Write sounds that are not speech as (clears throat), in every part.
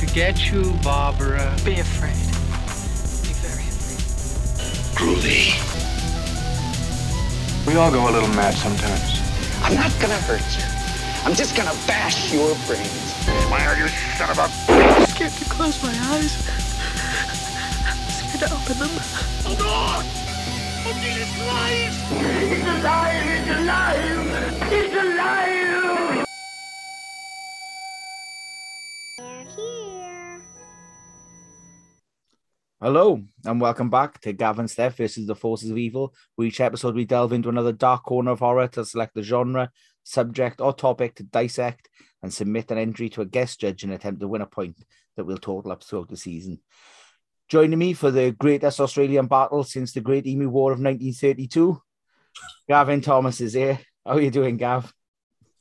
to get you, Barbara. Be afraid. Be very afraid. Groovy. We all go a little mad sometimes. I'm not gonna hurt you. I'm just gonna bash your brains. Why are you son of a... I'm scared to close my eyes. I'm scared to open them. Hold on! It's alive! It's alive! It's alive! It's alive! Hello, and welcome back to Gavin Steph versus the Forces of Evil. Where each episode we delve into another dark corner of horror to select the genre, subject, or topic to dissect and submit an entry to a guest judge in attempt to win a point that will total up throughout the season. Joining me for the greatest Australian battle since the Great Emu War of 1932, Gavin Thomas is here. How are you doing, Gav?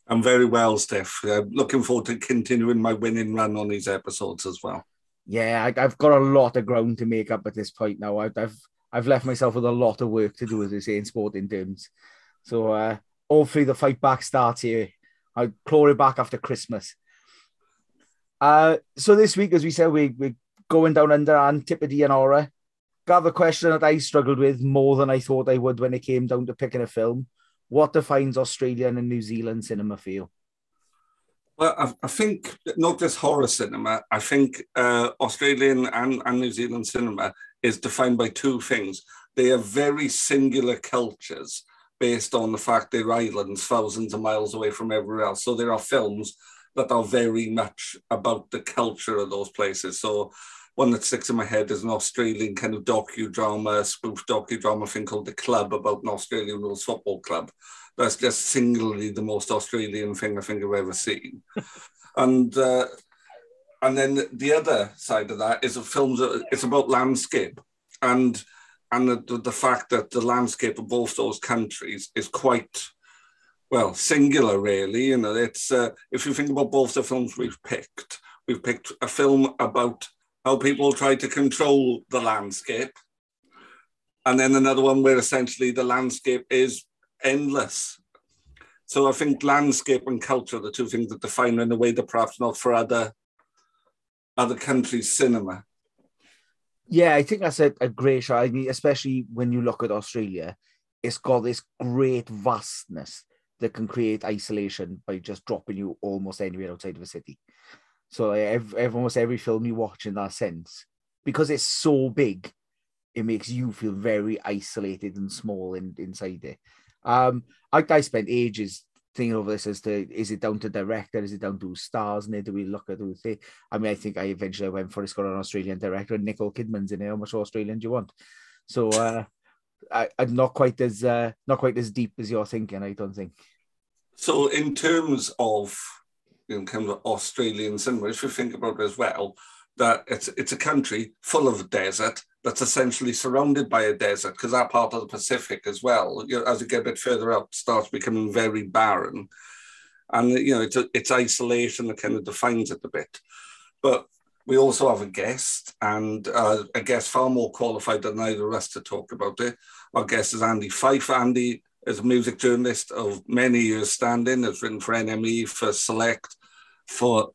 I'm very well, Steph. Uh, looking forward to continuing my winning run on these episodes as well. Yeah, I, I've got a lot of ground to make up at this point now. I've, I've I've left myself with a lot of work to do, as they say in sporting terms. So uh, hopefully the fight back starts here. I'll claw it back after Christmas. Uh, so this week, as we said, we, we're going down under Antipodes and Horror. Got the question that I struggled with more than I thought I would when it came down to picking a film. What defines Australian and New Zealand cinema for you? Well, I, I think not just horror cinema, I think uh, Australian and, and New Zealand cinema is defined by two things. They are very singular cultures based on the fact they're islands thousands of miles away from everywhere else. So there are films that are very much about the culture of those places. So one that sticks in my head is an Australian kind of docudrama, spoof docudrama thing called The Club about an Australian rules football club. That's just singularly the most Australian thing I think I've ever seen. and uh, and then the other side of that is a film that it's about landscape. And and the, the fact that the landscape of both those countries is quite well singular really. You know it's uh, if you think about both the films we've picked we've picked a film about how people try to control the landscape. And then another one where essentially the landscape is endless so i think landscape and culture are the two things that define in a way that perhaps not for other other countries cinema Yeah, I think that's a, a great shot. I mean, especially when you look at Australia, it's got this great vastness that can create isolation by just dropping you almost anywhere outside of a city. So like, ev- ev- almost every film you watch in that sense, because it's so big, it makes you feel very isolated and small in, inside it. Um, I, I spent ages thinking over this as to is it down to director, is it down to stars it? Do we look at who they? I mean, I think I eventually went for it's got an Australian director, and Nicole Kidman's in it. How much Australian do you want? So uh, I, I'm not quite as uh, not quite as deep as you're thinking. I don't think. So, in terms of you know, kind of Australian cinema, if you think about it as well, that it's it's a country full of desert that's essentially surrounded by a desert because that part of the Pacific as well, you know, as you get a bit further out, starts becoming very barren, and you know it's it's isolation that kind of defines it a bit. But we also have a guest, and uh, a guest far more qualified than either of us to talk about it. Our guest is Andy Fyfe. Andy is a music journalist of many years standing, has written for NME, for Select, for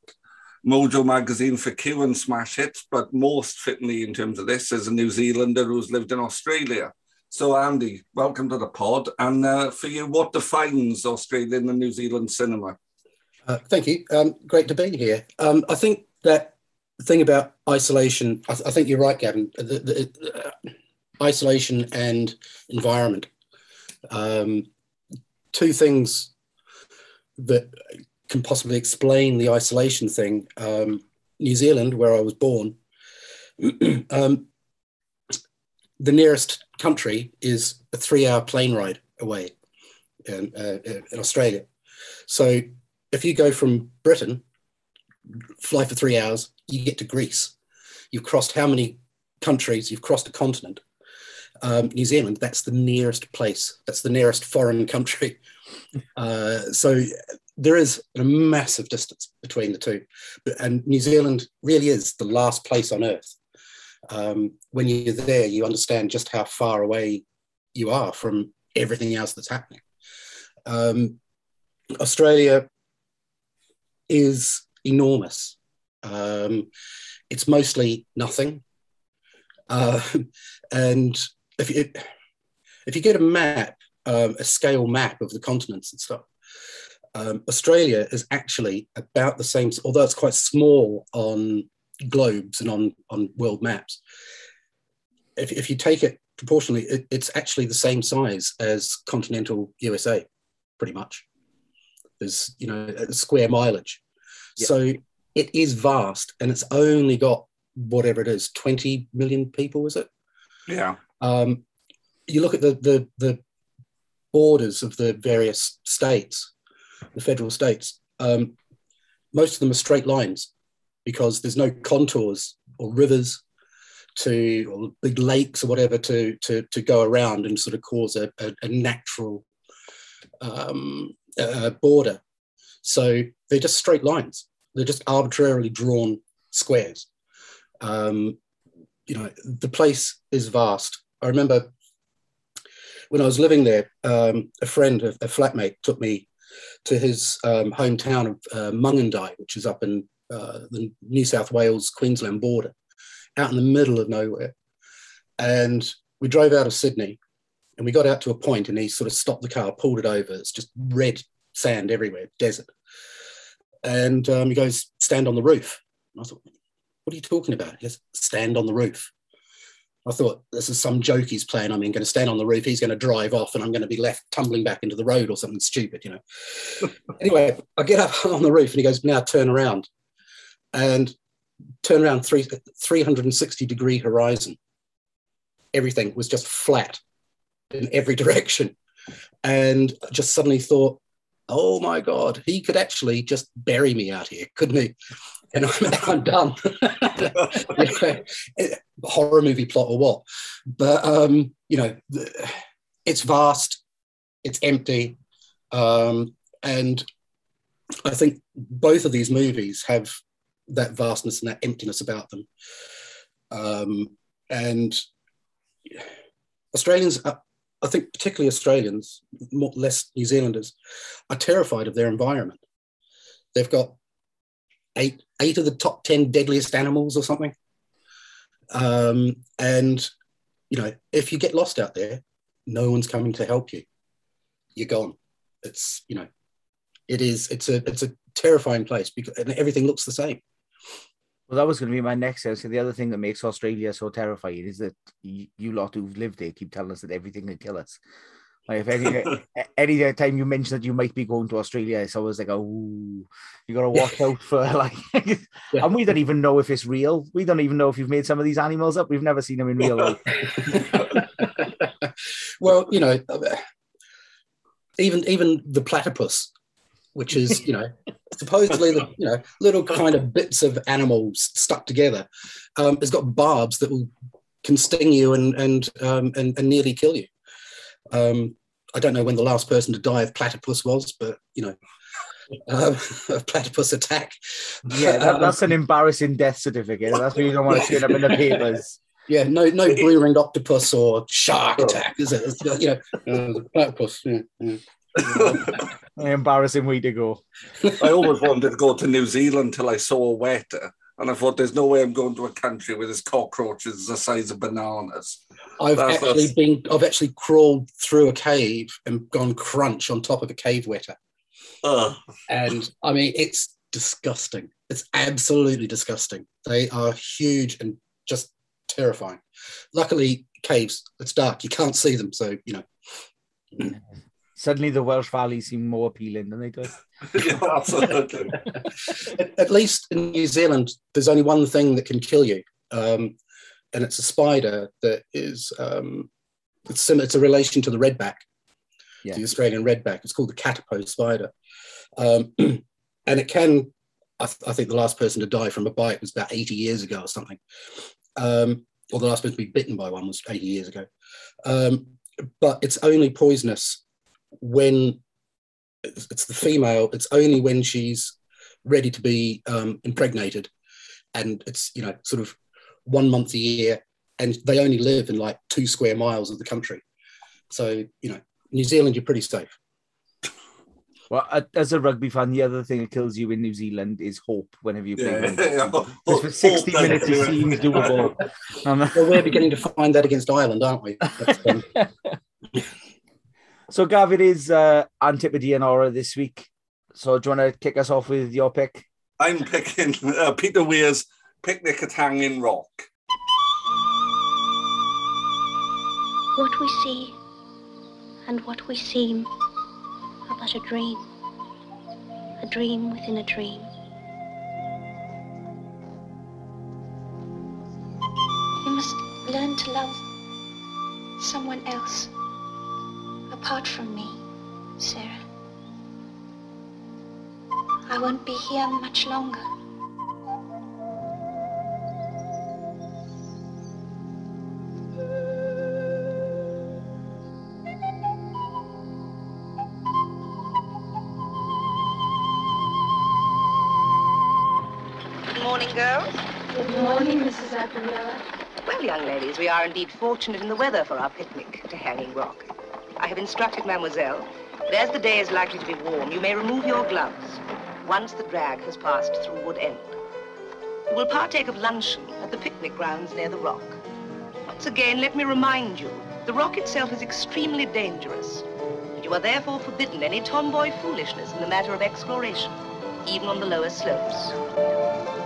Mojo magazine, for Q and Smash Hits, but most fittingly in terms of this, is a New Zealander who's lived in Australia. So, Andy, welcome to the pod. And uh, for you, what defines Australian and New Zealand cinema? Uh, thank you. Um, great to be here. Um, I think that thing about isolation, I, th- I think you're right, Gavin. The, the, uh, isolation and environment, um, two things that can possibly explain the isolation thing. Um, New Zealand, where I was born, (clears throat) um, the nearest country is a three-hour plane ride away in, uh, in Australia. So if you go from Britain, fly for three hours, you get to Greece. You've crossed how many countries? You've crossed a continent. Um, New Zealand, that's the nearest place. That's the nearest foreign country. (laughs) Uh, so there is a massive distance between the two. And New Zealand really is the last place on earth. Um, when you're there, you understand just how far away you are from everything else that's happening. Um, Australia is enormous. Um, it's mostly nothing. Uh, (laughs) and if you, if you get a map, um, a scale map of the continents and stuff, um, Australia is actually about the same, although it's quite small on globes and on, on world maps. If, if you take it proportionally, it, it's actually the same size as continental USA, pretty much. There's, you know, a square mileage. So it is vast and it's only got whatever it is, 20 million people, is it? Yeah. Um, you look at the, the, the borders of the various states, the federal states, um, most of them are straight lines because there's no contours or rivers to or big lakes or whatever to to, to go around and sort of cause a, a, a natural um, border. So they're just straight lines. They're just arbitrarily drawn squares. Um, you know, the place is vast. I remember when I was living there, um, a friend, a, a, flatmate, took me to his um, hometown of uh, Mungindi, which is up in uh, the New South Wales Queensland border, out in the middle of nowhere. And we drove out of Sydney and we got out to a point and he sort of stopped the car, pulled it over. It's just red sand everywhere, desert. And um, he goes, stand on the roof. And I thought, what are you talking about? He goes, stand on the roof. I thought this is some joke he's playing. I mean, going to stand on the roof, he's going to drive off, and I'm going to be left tumbling back into the road or something stupid, you know. (laughs) anyway, I get up (laughs) on the roof, and he goes, "Now turn around," and turn around three, 360 degree horizon. Everything was just flat in every (laughs) direction, and I just suddenly thought, "Oh my God, he could actually just bury me out here, couldn't he?" and I'm, (laughs) I'm done. (laughs) you know, horror movie plot or what? But um, you know, it's vast, it's empty, um, and I think both of these movies have that vastness and that emptiness about them. Um, and Australians, I think, particularly Australians, more, less New Zealanders, are terrified of their environment. They've got eight eight of the top ten deadliest animals or something. Um, and you know, if you get lost out there, no one's coming to help you. You're gone. It's you know, it is. It's a it's a terrifying place because everything looks the same. Well, that was going to be my next answer. The other thing that makes Australia so terrifying is that you, you lot who've lived there keep telling us that everything can kill us. Like if any (laughs) any time you mention that you might be going to Australia, it's always like, oh, you got to watch out for (laughs) like, yeah. and we don't even know if it's real. We don't even know if you've made some of these animals up. We've never seen them in real life. (laughs) well, you know, even even the platypus, which is you know supposedly the you know little kind of bits of animals stuck together, um, has got barbs that will can sting you and and um, and, and nearly kill you. Um, I don't know when the last person to die of platypus was, but you know, (laughs) um, a platypus attack. Yeah, that, that's an embarrassing death certificate. That's what you don't want to turn up in the papers. (laughs) Yeah, no, no blue ringed octopus or shark attack, is it? It's, you know, uh, platypus. Yeah, yeah. (laughs) embarrassing way to go. I always wanted to go to New Zealand till I saw a weta. And I thought, there's no way I'm going to a country where there's cockroaches the size of bananas. I've that's, actually that's... been, I've actually crawled through a cave and gone crunch on top of a cave weta. Uh. And I mean, it's disgusting. It's absolutely disgusting. They are huge and just terrifying. Luckily, caves, it's dark, you can't see them. So, you know. Suddenly, the Welsh valleys seem more appealing than they do. (laughs) yeah, absolutely. at, at, least in New Zealand, there's only one thing that can kill you, um, and it's a spider that is um, it's similar. It's a relation to the redback, yeah. the Australian redback. It's called the katipo spider, um, (clears throat) and it can. I, th- I, think the last person to die from a bite was about 80 years ago or something, um, or the last person to be bitten by one was 80 years ago. Um, but it's only poisonous when it's the female, it's only when she's ready to be um, impregnated, and it's you know sort of one month a year, and they only live in like two square miles of the country. So you know, New Zealand, you're pretty safe. Well, as a rugby fan, the other thing that kills you in New Zealand is hope whenever you play. Yeah, yeah. Because for 60 Hope minutes, it seems doable. (laughs) Well, we're beginning to find that against Ireland, aren't we? (laughs) That's, um, so, Gav, it is uh, Antipodean Horror this week. So, do you want to kick us off with your pick? I'm picking uh, Peter Weir's Picnic at Hanging Rock. What we see and what we seem are but a dream, a dream within a dream. You must learn to love someone else apart from me, Sarah. I won't be here much longer. Good morning, girls. Good morning, Mrs. Appleyard. Well, young ladies, we are indeed fortunate in the weather for our picnic to Hanging Rock. I have instructed Mademoiselle that as the day is likely to be warm, you may remove your gloves once the drag has passed through Woodend. You will partake of luncheon at the picnic grounds near the rock. Once again, let me remind you, the rock itself is extremely dangerous. and You are therefore forbidden any tomboy foolishness in the matter of exploration, even on the lower slopes.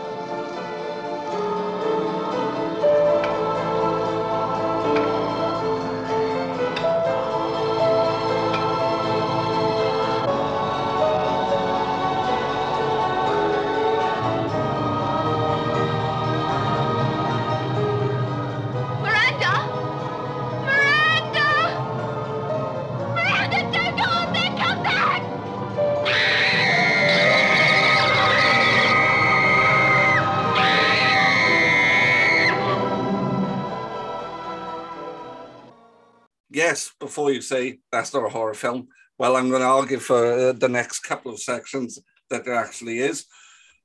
Before you say that's not a horror film, well, I'm going to argue for uh, the next couple of sections that there actually is.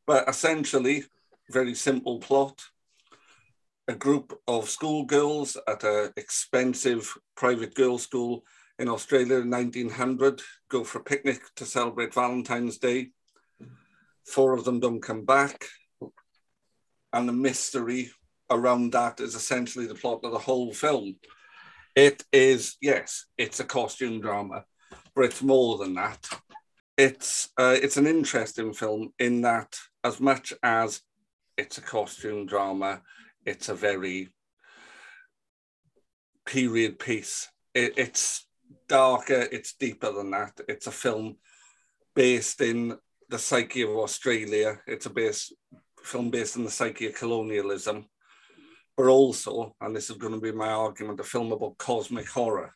But essentially, very simple plot. A group of schoolgirls at an expensive private girls' school in Australia in 1900 go for a picnic to celebrate Valentine's Day. Four of them don't come back. And the mystery around that is essentially the plot of the whole film. It is, yes, it's a costume drama, but it's more than that. It's uh, it's an interesting film in that as much as it's a costume drama, it's a very period piece. It, it's darker, it's deeper than that. It's a film based in the psyche of Australia. It's a base film based in the psyche of colonialism but also, and this is going to be my argument, a film about cosmic horror.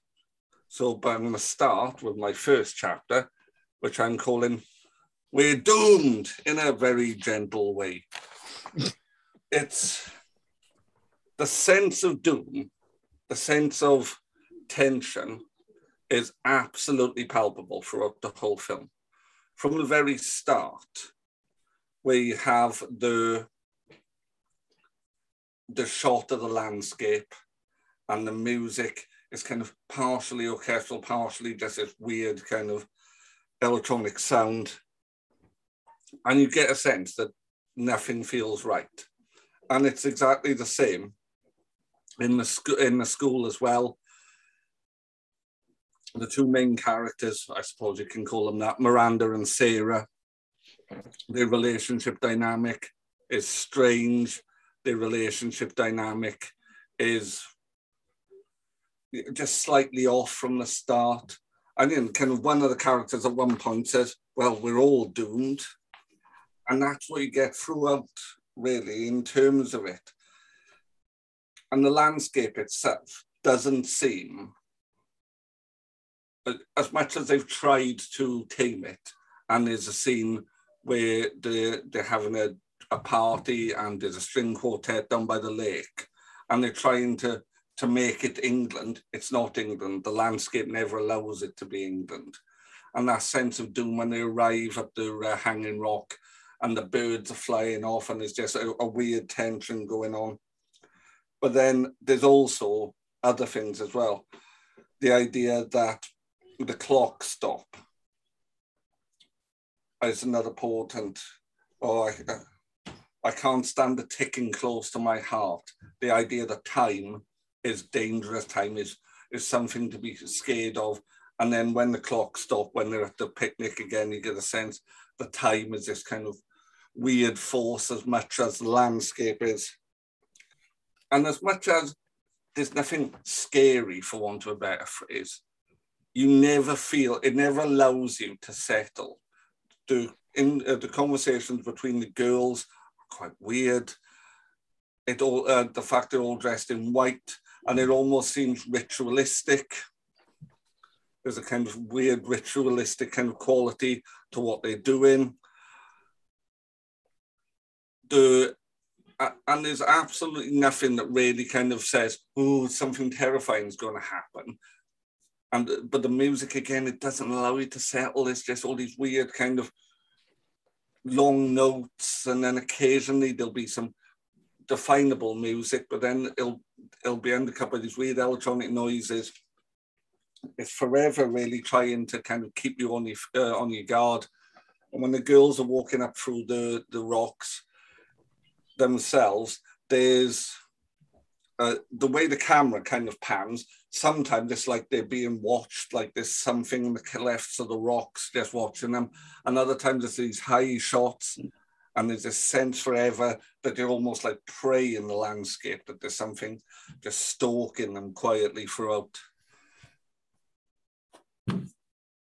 So, but I'm going to start with my first chapter, which I'm calling We're Doomed in a very gentle way. it's the sense of doom, the sense of tension is absolutely palpable throughout the whole film. From the very start, we have the the shot of the landscape and the music is kind of partially orchestral, partially just this weird kind of electronic sound. And you get a sense that nothing feels right. And it's exactly the same in the, sc- in the school as well. The two main characters, I suppose you can call them that, Miranda and Sarah, their relationship dynamic is strange the relationship dynamic is just slightly off from the start. I mean, kind of one of the characters at one point says, Well, we're all doomed. And that's what you get throughout, really, in terms of it. And the landscape itself doesn't seem, as much as they've tried to tame it, and there's a scene where they're, they're having a a party and there's a string quartet down by the lake and they're trying to to make it England. It's not England. The landscape never allows it to be England. And that sense of doom when they arrive at the uh, hanging rock and the birds are flying off and there's just a, a weird tension going on. But then there's also other things as well. The idea that the clock stop is another portent. Oh, I, can't stand the ticking close to my heart. The idea that time is dangerous, time is is something to be scared of. And then when the clock stops, when they're at the picnic again, you get a sense the time is this kind of weird force as much as the landscape is. And as much as there's nothing scary, for want of a better phrase, you never feel, it never allows you to settle. The, in uh, the conversations between the girls quite weird. It all, uh, the fact they're all dressed in white, and it almost seems ritualistic. There's a kind of weird ritualistic kind of quality to what they're doing. The uh, and there's absolutely nothing that really kind of says, "Oh, something terrifying is going to happen." And but the music again, it doesn't allow you to settle. It's just all these weird kind of long notes, and then occasionally there'll be some definable music, but then it'll it'll be undercut by these weird electronic noises. It's forever really trying to kind of keep you on your uh, on your guard. And when the girls are walking up through the the rocks themselves, there's uh, the way the camera kind of pans. Sometimes it's like they're being watched, like there's something in the clefts of the rocks just watching them. And other times it's these high shots and there's a sense forever that they're almost like prey in the landscape, that there's something just stalking them quietly throughout.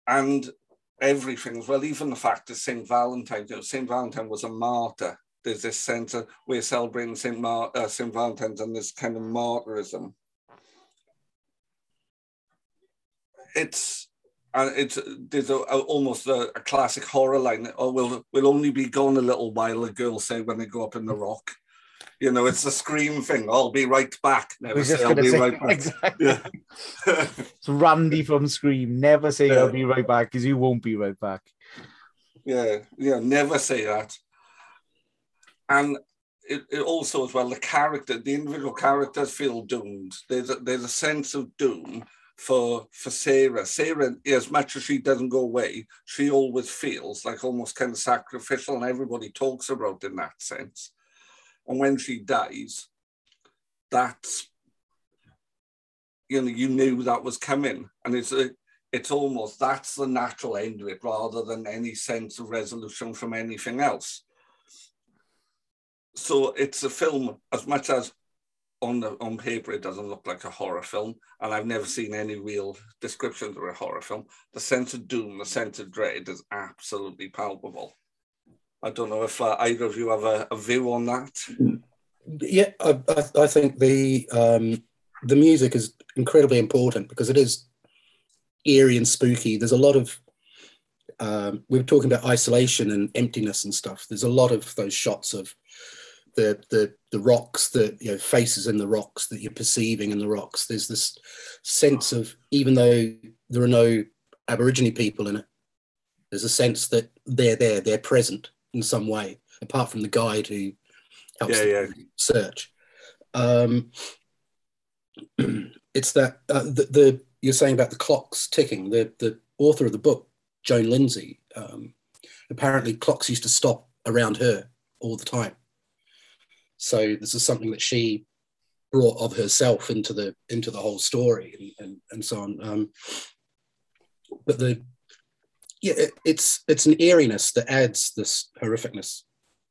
And everything as well, even the fact that St. Valentine, you know, St. Valentine was a martyr. There's this sense of we're celebrating St. Mar- uh, St. Valentine's and this kind of martyrism. It's and it's there's a, a almost a, a, classic horror line. Oh, we'll we'll only be gone a little while. The girls say when they go up in the rock. You know, it's a scream thing. I'll be right back. Never say I'll be say, right (laughs) back. Exactly. Yeah. it's Randy from Scream. Never say yeah. I'll be right back because you won't be right back. Yeah, yeah. Never say that. And it, it also as well the character, the individual characters feel doomed. There's a, there's a sense of doom for for Sarah. Sarah, as much as she doesn't go away, she always feels like almost kind of sacrificial, and everybody talks about in that sense. And when she dies, that's you know you knew that was coming, and it's a, it's almost that's the natural end of it, rather than any sense of resolution from anything else. So it's a film as much as on the on paper it doesn't look like a horror film and i've never seen any real descriptions of a horror film the sense of doom the sense of dread is absolutely palpable. I don't know if uh, either of you have a, a, view on that. Yeah i, I, I think the um, the music is incredibly important because it is eerie and spooky. There's a lot of um, we were talking about isolation and emptiness and stuff. There's a lot of those shots of the the the rocks, the you know faces in the rocks that you're perceiving in the rocks. There's this sense of even though there are no Aborigine people in it, there's a sense that they're there, they're present in some way, apart from the guide who helps yeah, yeah. search. Um, (clears throat) it's that uh, the, the, you're saying about the clocks ticking. The the author of the book, Joan Lindsay, um, apparently clocks used to stop around her all the time so this is something that she brought of herself into the into the whole story and, and, and so on. Um, but the yeah, it, it's it's an eeriness that adds this horrificness,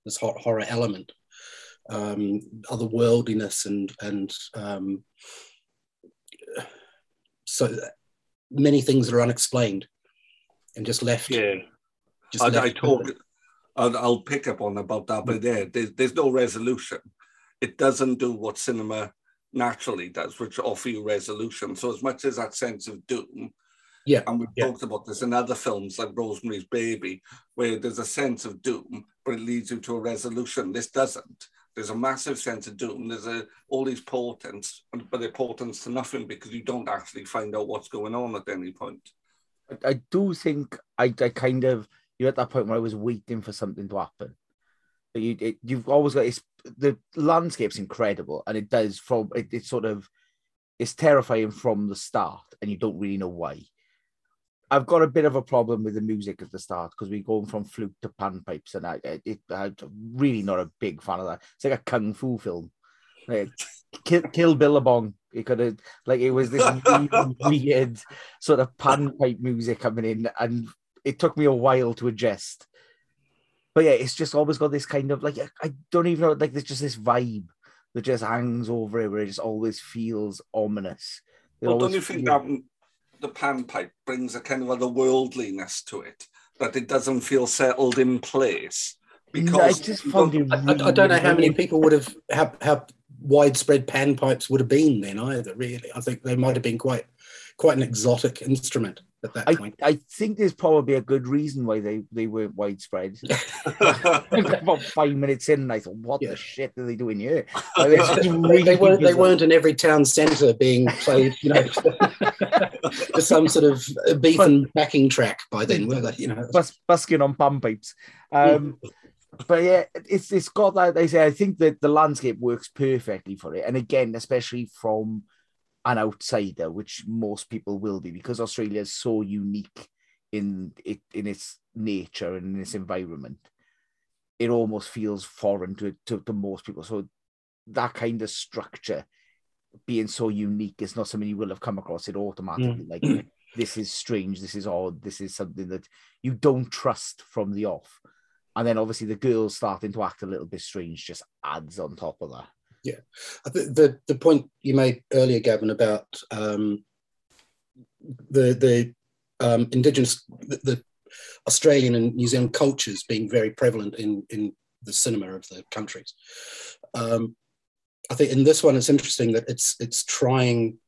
this horror element, um, otherworldliness, and and um, so many things that are unexplained and just left. Yeah, just I, left I talk. I'll, I'll pick up on about that, but there, there's, there's no resolution. It doesn't do what cinema naturally does, which offer you resolution. So as much as that sense of doom, yeah, and we've yeah. talked about this in other films like Rosemary's Baby, where there's a sense of doom, but it leads you to a resolution. This doesn't. There's a massive sense of doom. There's a, all these portents, but they're portents to nothing because you don't actually find out what's going on at any point. I, I do think I, I kind of you're at that point where I was waiting for something to happen. You, it, you've always got it's, the landscape's incredible, and it does from it, it's sort of it's terrifying from the start, and you don't really know why. I've got a bit of a problem with the music at the start because we're going from flute to panpipes, and I, it, I'm really not a big fan of that. It's like a kung fu film. Like, kill, kill Billabong. It could have like it was this (laughs) really weird sort of panpipe music coming in, and it took me a while to adjust. But yeah, it's just always got this kind of like I don't even know like there's just this vibe that just hangs over it where it just always feels ominous. It Well, don't you think feels- that the panpipe brings a kind of other worldliness to it that it doesn't feel settled in place? Because just you found don't- it I, I don't know how many people would have how, how widespread panpipes would have been then either. Really, I think they might have been quite quite an exotic instrument at that I, point. I think there's probably a good reason why they, they weren't widespread. (laughs) (laughs) About five minutes in, and I thought, "What the shit are they doing here?" (laughs) Like, they, really they weren't. They weren't in every town centre being played, you know, to some sort of beef and backing track by then, were they? You know, Bus, busking on panpipes. Um, but yeah, it's it's got that. They say I think that the landscape works perfectly for it, and again, especially from an outsider, which most people will be, because Australia is so unique in it in its nature and in its environment. It almost feels foreign to, to, to most people. So that kind of structure being so unique is not something you will have come across it automatically. Mm. Like this is strange, this is odd, this is something that you don't trust from the off. And then obviously the girls starting to act a little bit strange just adds on top of that. Yeah, the the point you made earlier, Gavin, about um, the the um, indigenous the, the Australian and New Zealand cultures being very prevalent in in the cinema of the countries. Um, I think in this one, it's interesting that it's it's trying.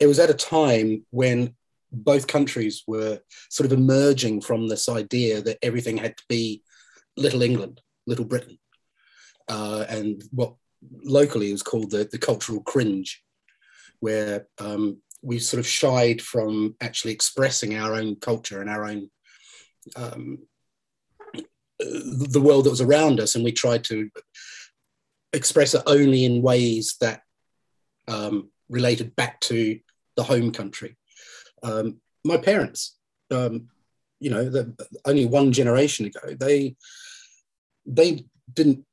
It was at a time when both countries were sort of emerging from this idea that everything had to be Little England, Little Britain uh, and what locally is called the, the cultural cringe, where um, we sort of shied from actually expressing our own culture and our own um, the world that was around us, and we tried to express it only in ways that um, related back to the home country. Um, my parents, um, you know, the, only one generation ago, they they didn't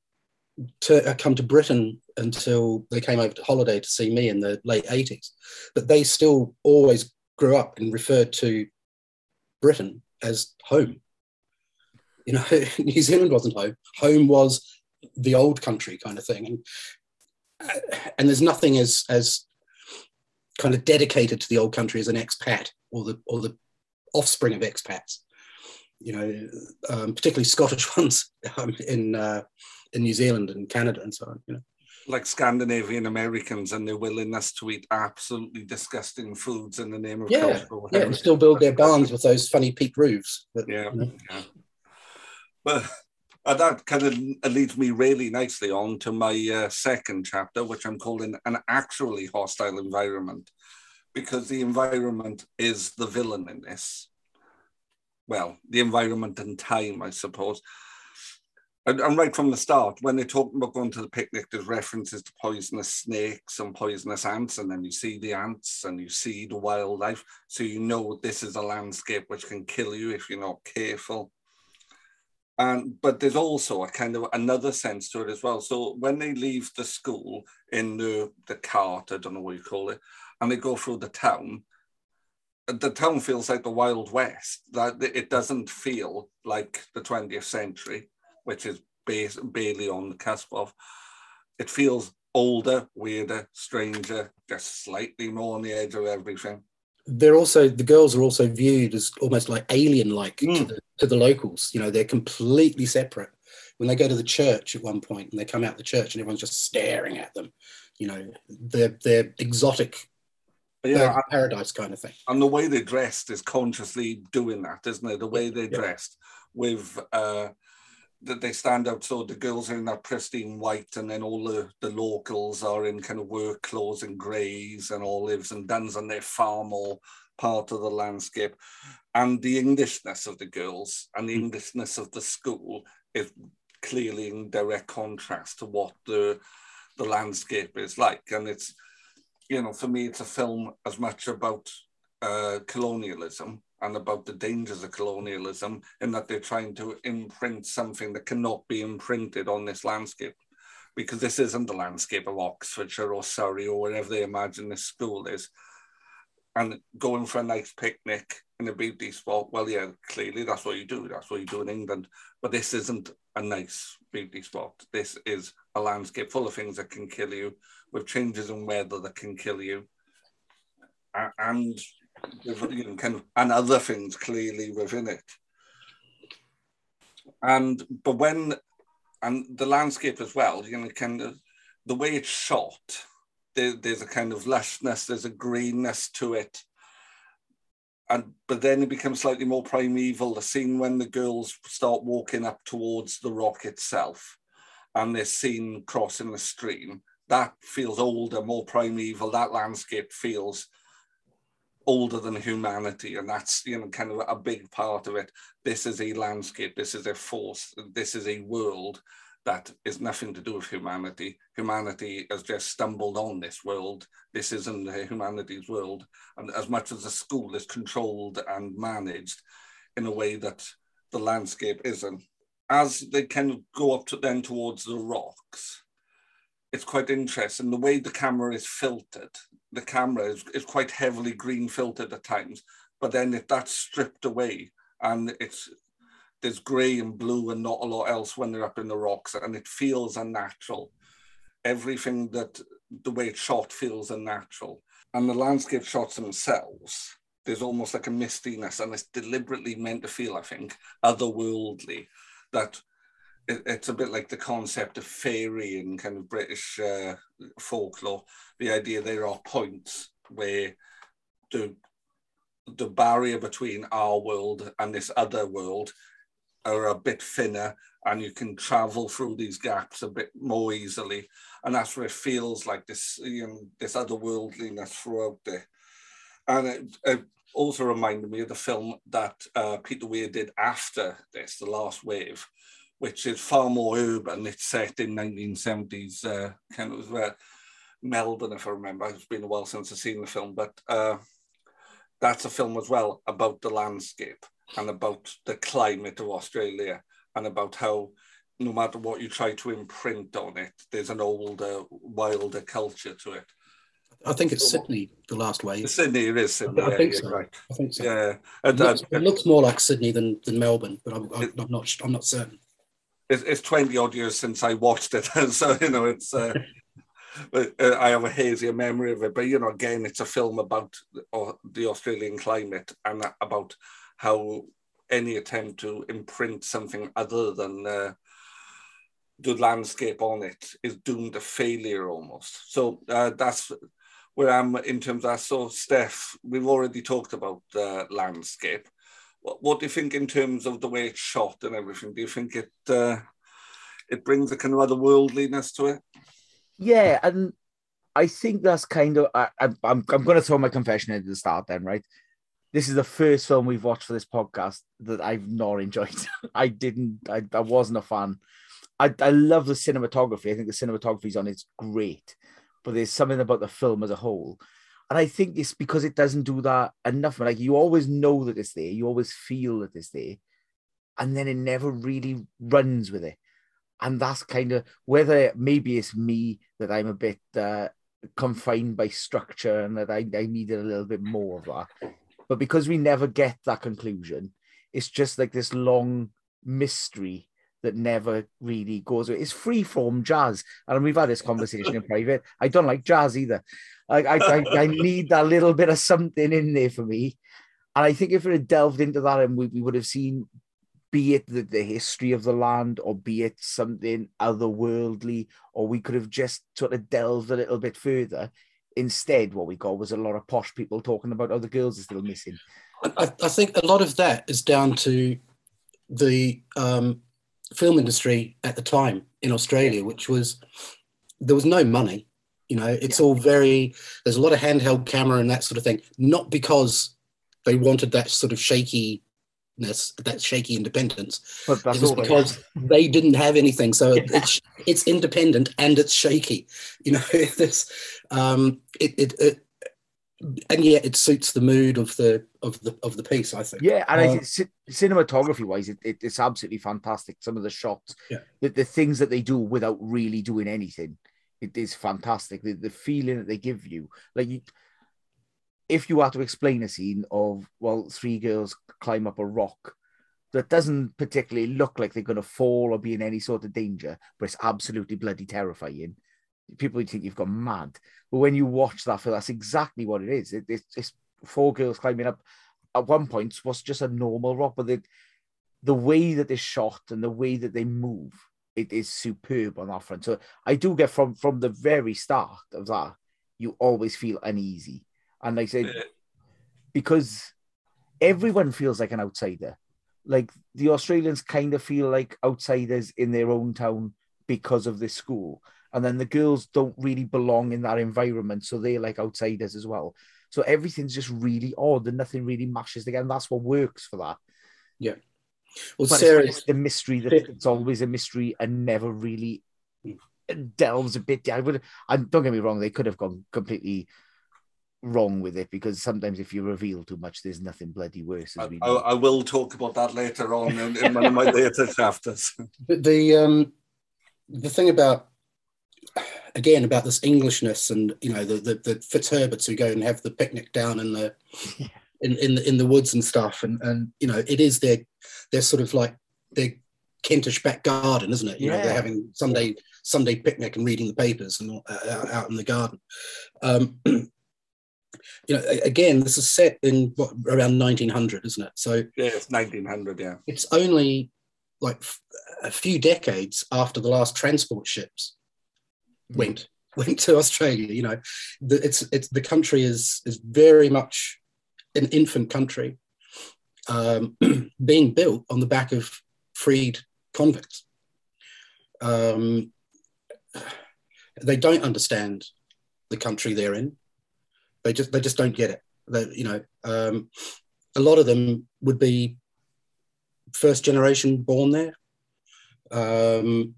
to, uh, come to Britain until they came over to holiday to see me in the late 80s. But they still always grew up and referred to Britain as home. You know, (laughs) New Zealand wasn't home. Home was the old country kind of thing. And, uh, and there's nothing as, as kind of dedicated to the old country as an expat or the, or the offspring of expats. You know, um, particularly Scottish (laughs) ones um, in uh, in New Zealand and Canada and so on. You know, like Scandinavian Americans and their willingness to eat absolutely disgusting foods in the name of yeah, cultural yeah, and still build their barns with those funny peaked roofs. But, Yeah, you know. yeah. But and that kind of leads me really nicely on to my uh, second chapter, which I'm calling an actually hostile environment, because the environment is the villain in this. Well, the environment and time, I suppose. And, and right from the start, when they're talking about going to the picnic, there's references to poisonous snakes and poisonous ants, and then you see the ants and you see the wildlife. So you know this is a landscape which can kill you if you're not careful. And but there's also a kind of another sense to it as well. So when they leave the school in the the cart, I don't know what you call it, and they go through the town, the town feels like the Wild West. That it doesn't feel like the 20th century, which is based barely on the cusp of. It feels older, weirder, stranger, just slightly more on the edge of everything. they're also the girls are also viewed as almost like alien-like to, the, to the locals. You know, they're completely separate. When they go to the church at one point and they come out the church and everyone's just staring at them, you know, they're they're exotic, Yeah, paradise kind of thing. and the way they're dressed is consciously doing that, isn't it? The way they're Yeah. dressed with uh that they stand out so the girls are in that pristine white and then all the, the locals are in kind of work clothes and greys and olives and duns and they're far more part of the landscape. And the Englishness of the girls and the Englishness of the school is clearly in direct contrast to what the the landscape is like. And it's you know, for me, it's a film as much about uh, colonialism and about the dangers of colonialism in that they're trying to imprint something that cannot be imprinted on this landscape because this isn't the landscape of Oxfordshire or Surrey or wherever they imagine this school is. And going for a nice picnic in a beauty spot, well, yeah, clearly that's what you do. That's what you do in England. But this isn't a nice beauty spot. This is a landscape full of things that can kill you, with changes in weather that can kill you, and you know, kind of and other things clearly within it. And but when and the landscape as well, you know, kind of the way it's shot, there, there's a kind of lushness, there's a greenness to it. And but then it becomes slightly more primeval. The scene when the girls start walking up towards the rock itself, and they're seen crossing the stream, that feels older, more primeval. That landscape feels older than humanity, and that's you know kind of a big part of it. This is a landscape. This is a force. This is a world that is nothing to do with humanity. Humanity has just stumbled on this world. This isn't humanity's world, and as much as the school is controlled and managed in a way that the landscape isn't. As they kind of go up to then towards the rocks, it's quite interesting the way the camera is filtered. The camera is, is quite heavily green filtered at times, but then if that's stripped away and it's there's grey and blue and not a lot else when they're up in the rocks, and it feels unnatural. Everything that the way it's shot feels unnatural. And the landscape shots themselves, there's almost like a mistiness, and it's deliberately meant to feel, I think, otherworldly. That it, it's a bit like the concept of fairy in kind of British uh, folklore. The idea there are points where the the barrier between our world and this other world are a bit thinner and you can travel through these gaps a bit more easily. And that's where it feels like this you know this otherworldliness throughout there. And it, it also reminded me of the film that uh, Peter Weir did after this, The Last Wave, which is far more urban. It's set in 1970s, uh, kind of uh, Melbourne, if I remember. It's been a while since I've seen the film, but uh, that's a film as well about the landscape and about the climate of Australia and about how no matter what you try to imprint on it, there's an older, wilder culture to it. I think it's so, Sydney, the last wave. Sydney, it is Sydney. I, yeah, think so. Right. I think so. Yeah, and, it, looks, uh, it looks more like Sydney than, than Melbourne, but I'm, I'm, it, I'm not. I'm not certain it's, it's 20 odd years since I watched it. (laughs) so, you know, it's, uh, uh, I have a hazier memory of it. But, you know, again, it's a film about the Australian climate and about how any attempt to imprint something other than uh, the landscape on it is doomed to failure almost. So uh, that's where I'm in terms of that. So, Steph, we've already talked about the landscape what, what do you think in terms of the way it's shot and everything? Do you think it uh, it brings a kind of otherworldliness to it? Yeah, and I think that's kind of I, am I'm I'm going to throw my confession at the start then, right? This is the first film we've watched for this podcast that I've not enjoyed. (laughs) I didn't. I, I wasn't a fan. I, I love the cinematography. I think the cinematography on it's great, but there's something about the film as a whole and I think it's because it doesn't do that enough. Like you always know that it's there, you always feel that it's there, and then it never really runs with it. And that's kind of whether maybe it's me that I'm a bit uh, confined by structure and that I, I needed a little bit more of that. But because we never get that conclusion, it's just like this long mystery that never really goes away. It's free form jazz. And we've had this conversation in (laughs) private. I don't like jazz either. I, I, I, need that little bit of something in there for me. And I think if we had delved into that and we, we would have seen, be it the, the history of the land or be it something otherworldly, or we could have just sort of delved a little bit further. Instead, what we got was a lot of posh people talking about other the girls are still missing. I, I think a lot of that is down to the um, film industry at the time in Australia, which was there was no money you know, it's yeah. all very, there's a lot of handheld camera and that sort of thing, not because they wanted that sort of shakiness, that shaky independence. But that's it was because they didn't have anything. So yeah. it's, it's independent and it's shaky. You know, (laughs) this, um, it, it, it, and yet it suits the mood of the of the of the piece. I think. Yeah, and think um, ci- cinematography wise, it, it, it's absolutely fantastic. Some of the shots, Yeah. the, the things that they do without really doing anything, it is fantastic. The, the feeling that they give you, like you, if you had to explain a scene of well, three girls climb up a rock that doesn't particularly look like they're going to fall or be in any sort of danger, but it's absolutely bloody terrifying. People would think you've gone mad, but when you watch that film, that's exactly what it is. It, it's, it's four girls climbing up. At one point, was just a normal rock, but the the way that they're shot and the way that they move, it is superb on that front. So I do get from from the very start of that, you always feel uneasy, and like I said, because everyone feels like an outsider. Like the Australians kind of feel like outsiders in their own town because of this school. And then the girls don't really belong in that environment. So they're like outsiders as well. So everything's just really odd and nothing really mashes together. And that's what works for that. Yeah. Well, But Sarah, it's, the mystery that it's always a mystery and never really delves a bit. I would, and don't get me wrong, they could have gone completely wrong with it because sometimes if you reveal too much, there's nothing bloody worse. As I, we I. I will talk about that later on in, in one of my (laughs) later chapters. But the um the thing about again about this Englishness and you know the the, the Fitzherberts who go and have the picnic down in the (laughs) in in the, in the woods and stuff and and you know it is their their sort of like their Kentish back garden, isn't it? You know, they're having Sunday Sunday picnic and reading the papers and uh, out- out in the garden. Um, (clears throat) you know, again, this is set in what around 1900, isn't it? So Yeah, it's 1900, yeah. it's only like a few decades after the last transport ships went (laughs) went to Australia. You know, the, it's it's the country is is very much an infant country, um, (clears throat) being built on the back of freed convicts. Um, they don't understand the country they're in. They just they just don't get it. They, you know, um, a lot of them would be first generation born there. Um,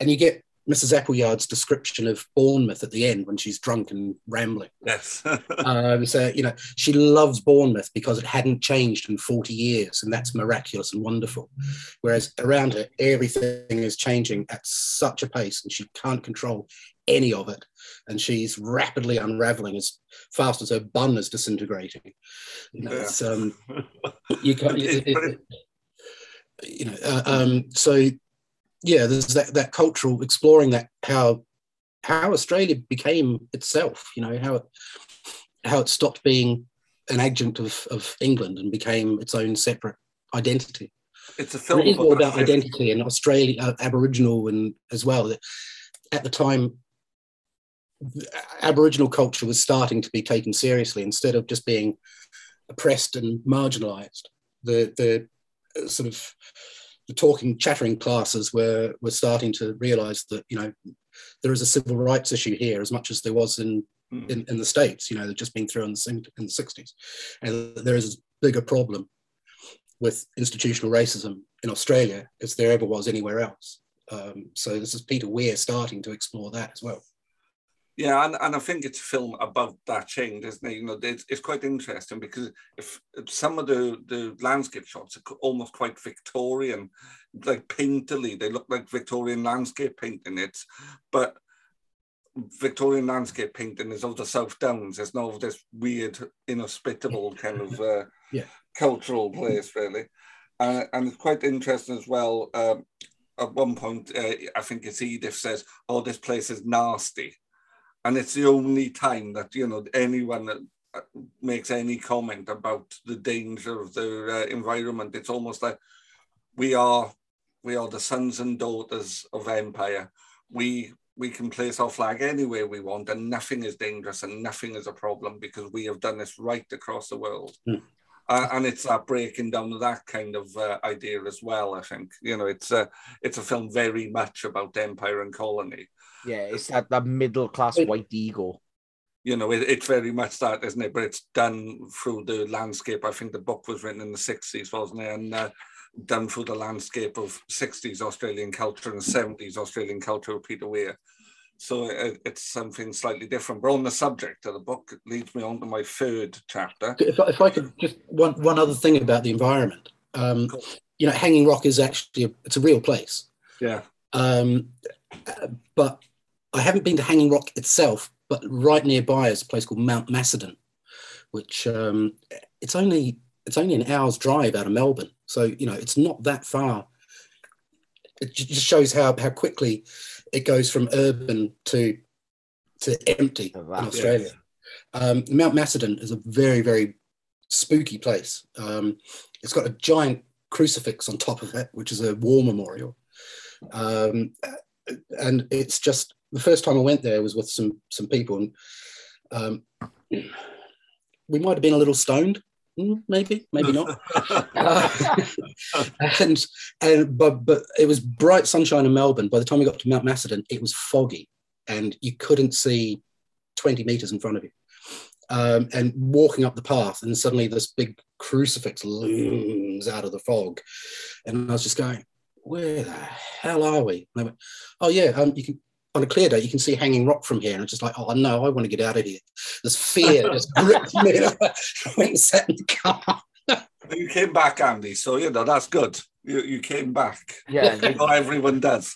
and you get Mrs. Appleyard's description of Bournemouth at the end when she's drunk and rambling. Yes. (laughs) Um, so, you know, she loves Bournemouth because it hadn't changed in 40 years, and that's miraculous and wonderful. Whereas around her, everything is changing at such a pace, and she can't control any of it. And she's rapidly unraveling as fast as her bun is disintegrating. You know, Yeah. it's, um, (laughs) you can't, it- it- pretty- you know, uh, um, so yeah, there's that, that cultural exploring that how how Australia became itself, you know, how it, how it stopped being an adjunct of, of England and became its own separate identity. It's a film And it is about all about identity and Australia, uh, Aboriginal, and as well. At the time, Aboriginal culture was starting to be taken seriously instead of just being oppressed and marginalised. The the uh, sort of the talking, chattering classes were were starting to realise that you know there is a civil rights issue here as much as there was in Mm. in, in the states. You know, they've just been through in the in the sixties, and there is a bigger problem with institutional racism in Australia as there ever was anywhere else. Um, so this is Peter Weir starting to explore that as well. Yeah, and, and I think it's a film about that change, isn't it? You know, it's, it's quite interesting because if, some of the, the landscape shots are almost quite Victorian, like painterly, they look like Victorian landscape painting. It's but Victorian landscape painting is of the South Downs. It's not of this weird, inhospitable kind of (laughs) uh, Yeah. cultural place, really. Uh, and it's quite interesting as well. Um, at one point, uh, I think it's Edith says, "Oh, this place is nasty." And it's the only time that you know anyone that uh, makes any comment about the danger of the uh, environment. It's almost like we are we are the sons and daughters of empire. We we can place our flag anywhere we want and nothing is dangerous and nothing is a problem because we have done this right across the world. Hmm. uh, and it's that breaking down of that kind of uh, idea as well i think. You know it's a it's a film very much about empire and colony Yeah, it's that, that middle class white ego. you know, it, it's very much that, isn't it? But it's done through the landscape. I think the book was written in the 60s, wasn't it? And uh, done through the landscape of 60s Australian culture and 70s Australian culture with Peter Weir. So it, it's something slightly different. But on the subject of the book, it leads me on to my third chapter. If, I- if I could just one one other thing about the environment, um, you know, Hanging Rock is actually a, it's a real place. Yeah. Um, but I haven't been to Hanging Rock itself, but right nearby is a place called Mount Macedon, which um, it's only it's only an hour's drive out of Melbourne. So you know, it's not that far. It ju- just shows how how quickly it goes from urban to to empty in Australia. Um, Mount Macedon is a very very spooky place. Um, it's got a giant crucifix on top of it, which is a war memorial. Um, and it's just the first time I went there was with some some people, and um, we might have been a little stoned, Mm, maybe, maybe not. Uh, (laughs) (laughs) and and but but it was bright sunshine in Melbourne. By the time we got to Mount Macedon, it was foggy, and you couldn't see twenty meters in front of you. Um, and walking up the path, and suddenly this big crucifix looms out of the fog, and I was just going, "Where the hell are we?" And they went, "Oh yeah, um, you can." On a clear day, you can see Hanging Rock from here, And I'm just like, oh no, I want to get out of here. This fear (laughs) just gripped me. I went and sat in the car. You came back, Andy. So you know that's good. You you came back. Yeah, (laughs) not everyone does.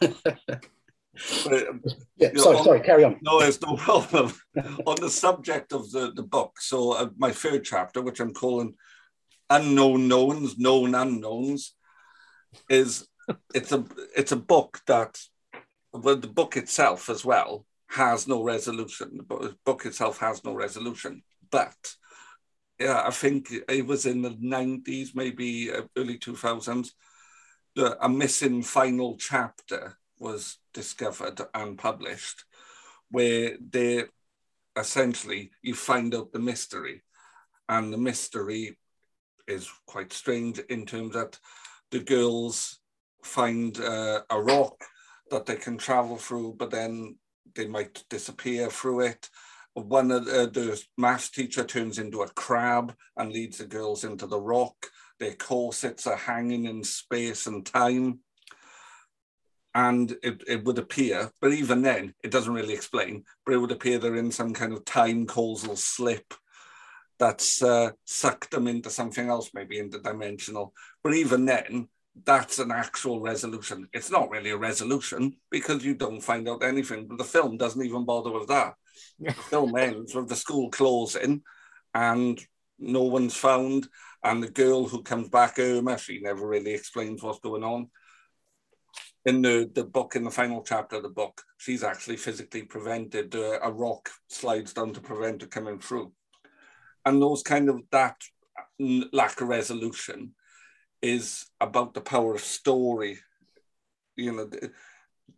But, Yeah, you know, sorry, on- sorry, carry on. No, it's no (laughs) problem. on the subject of the, the book, so uh, my third chapter, which I'm calling Unknown Knowns, Known Unknowns, is it's a it's a book that well, the book itself as well has no resolution. The book itself has no resolution, but yeah, I think it was in the 90s, maybe uh, early 2000s, the, a missing final chapter was discovered and published where they essentially you find out the mystery and the mystery is quite strange in terms that the girls find uh, a rock that they can travel through but then they might disappear through it. One of the, the maths teacher turns into a crab and leads the girls into the rock. Their corsets are hanging in space and time. And it, it would appear, but even then, it doesn't really explain, but it would appear they're in some kind of time causal slip that's uh, sucked them into something else, maybe interdimensional. But even then, that's an actual resolution. It's not really a resolution because you don't find out anything, but the film doesn't even bother with that. The (laughs) film ends with the school closing and no one's found. And the girl who comes back, Irma, she never really explains what's going on in the, the book, in the final chapter of the book, she's actually physically prevented, uh, a rock slides down to prevent her coming through. And those kind of, that lack of resolution is about the power of story. You know,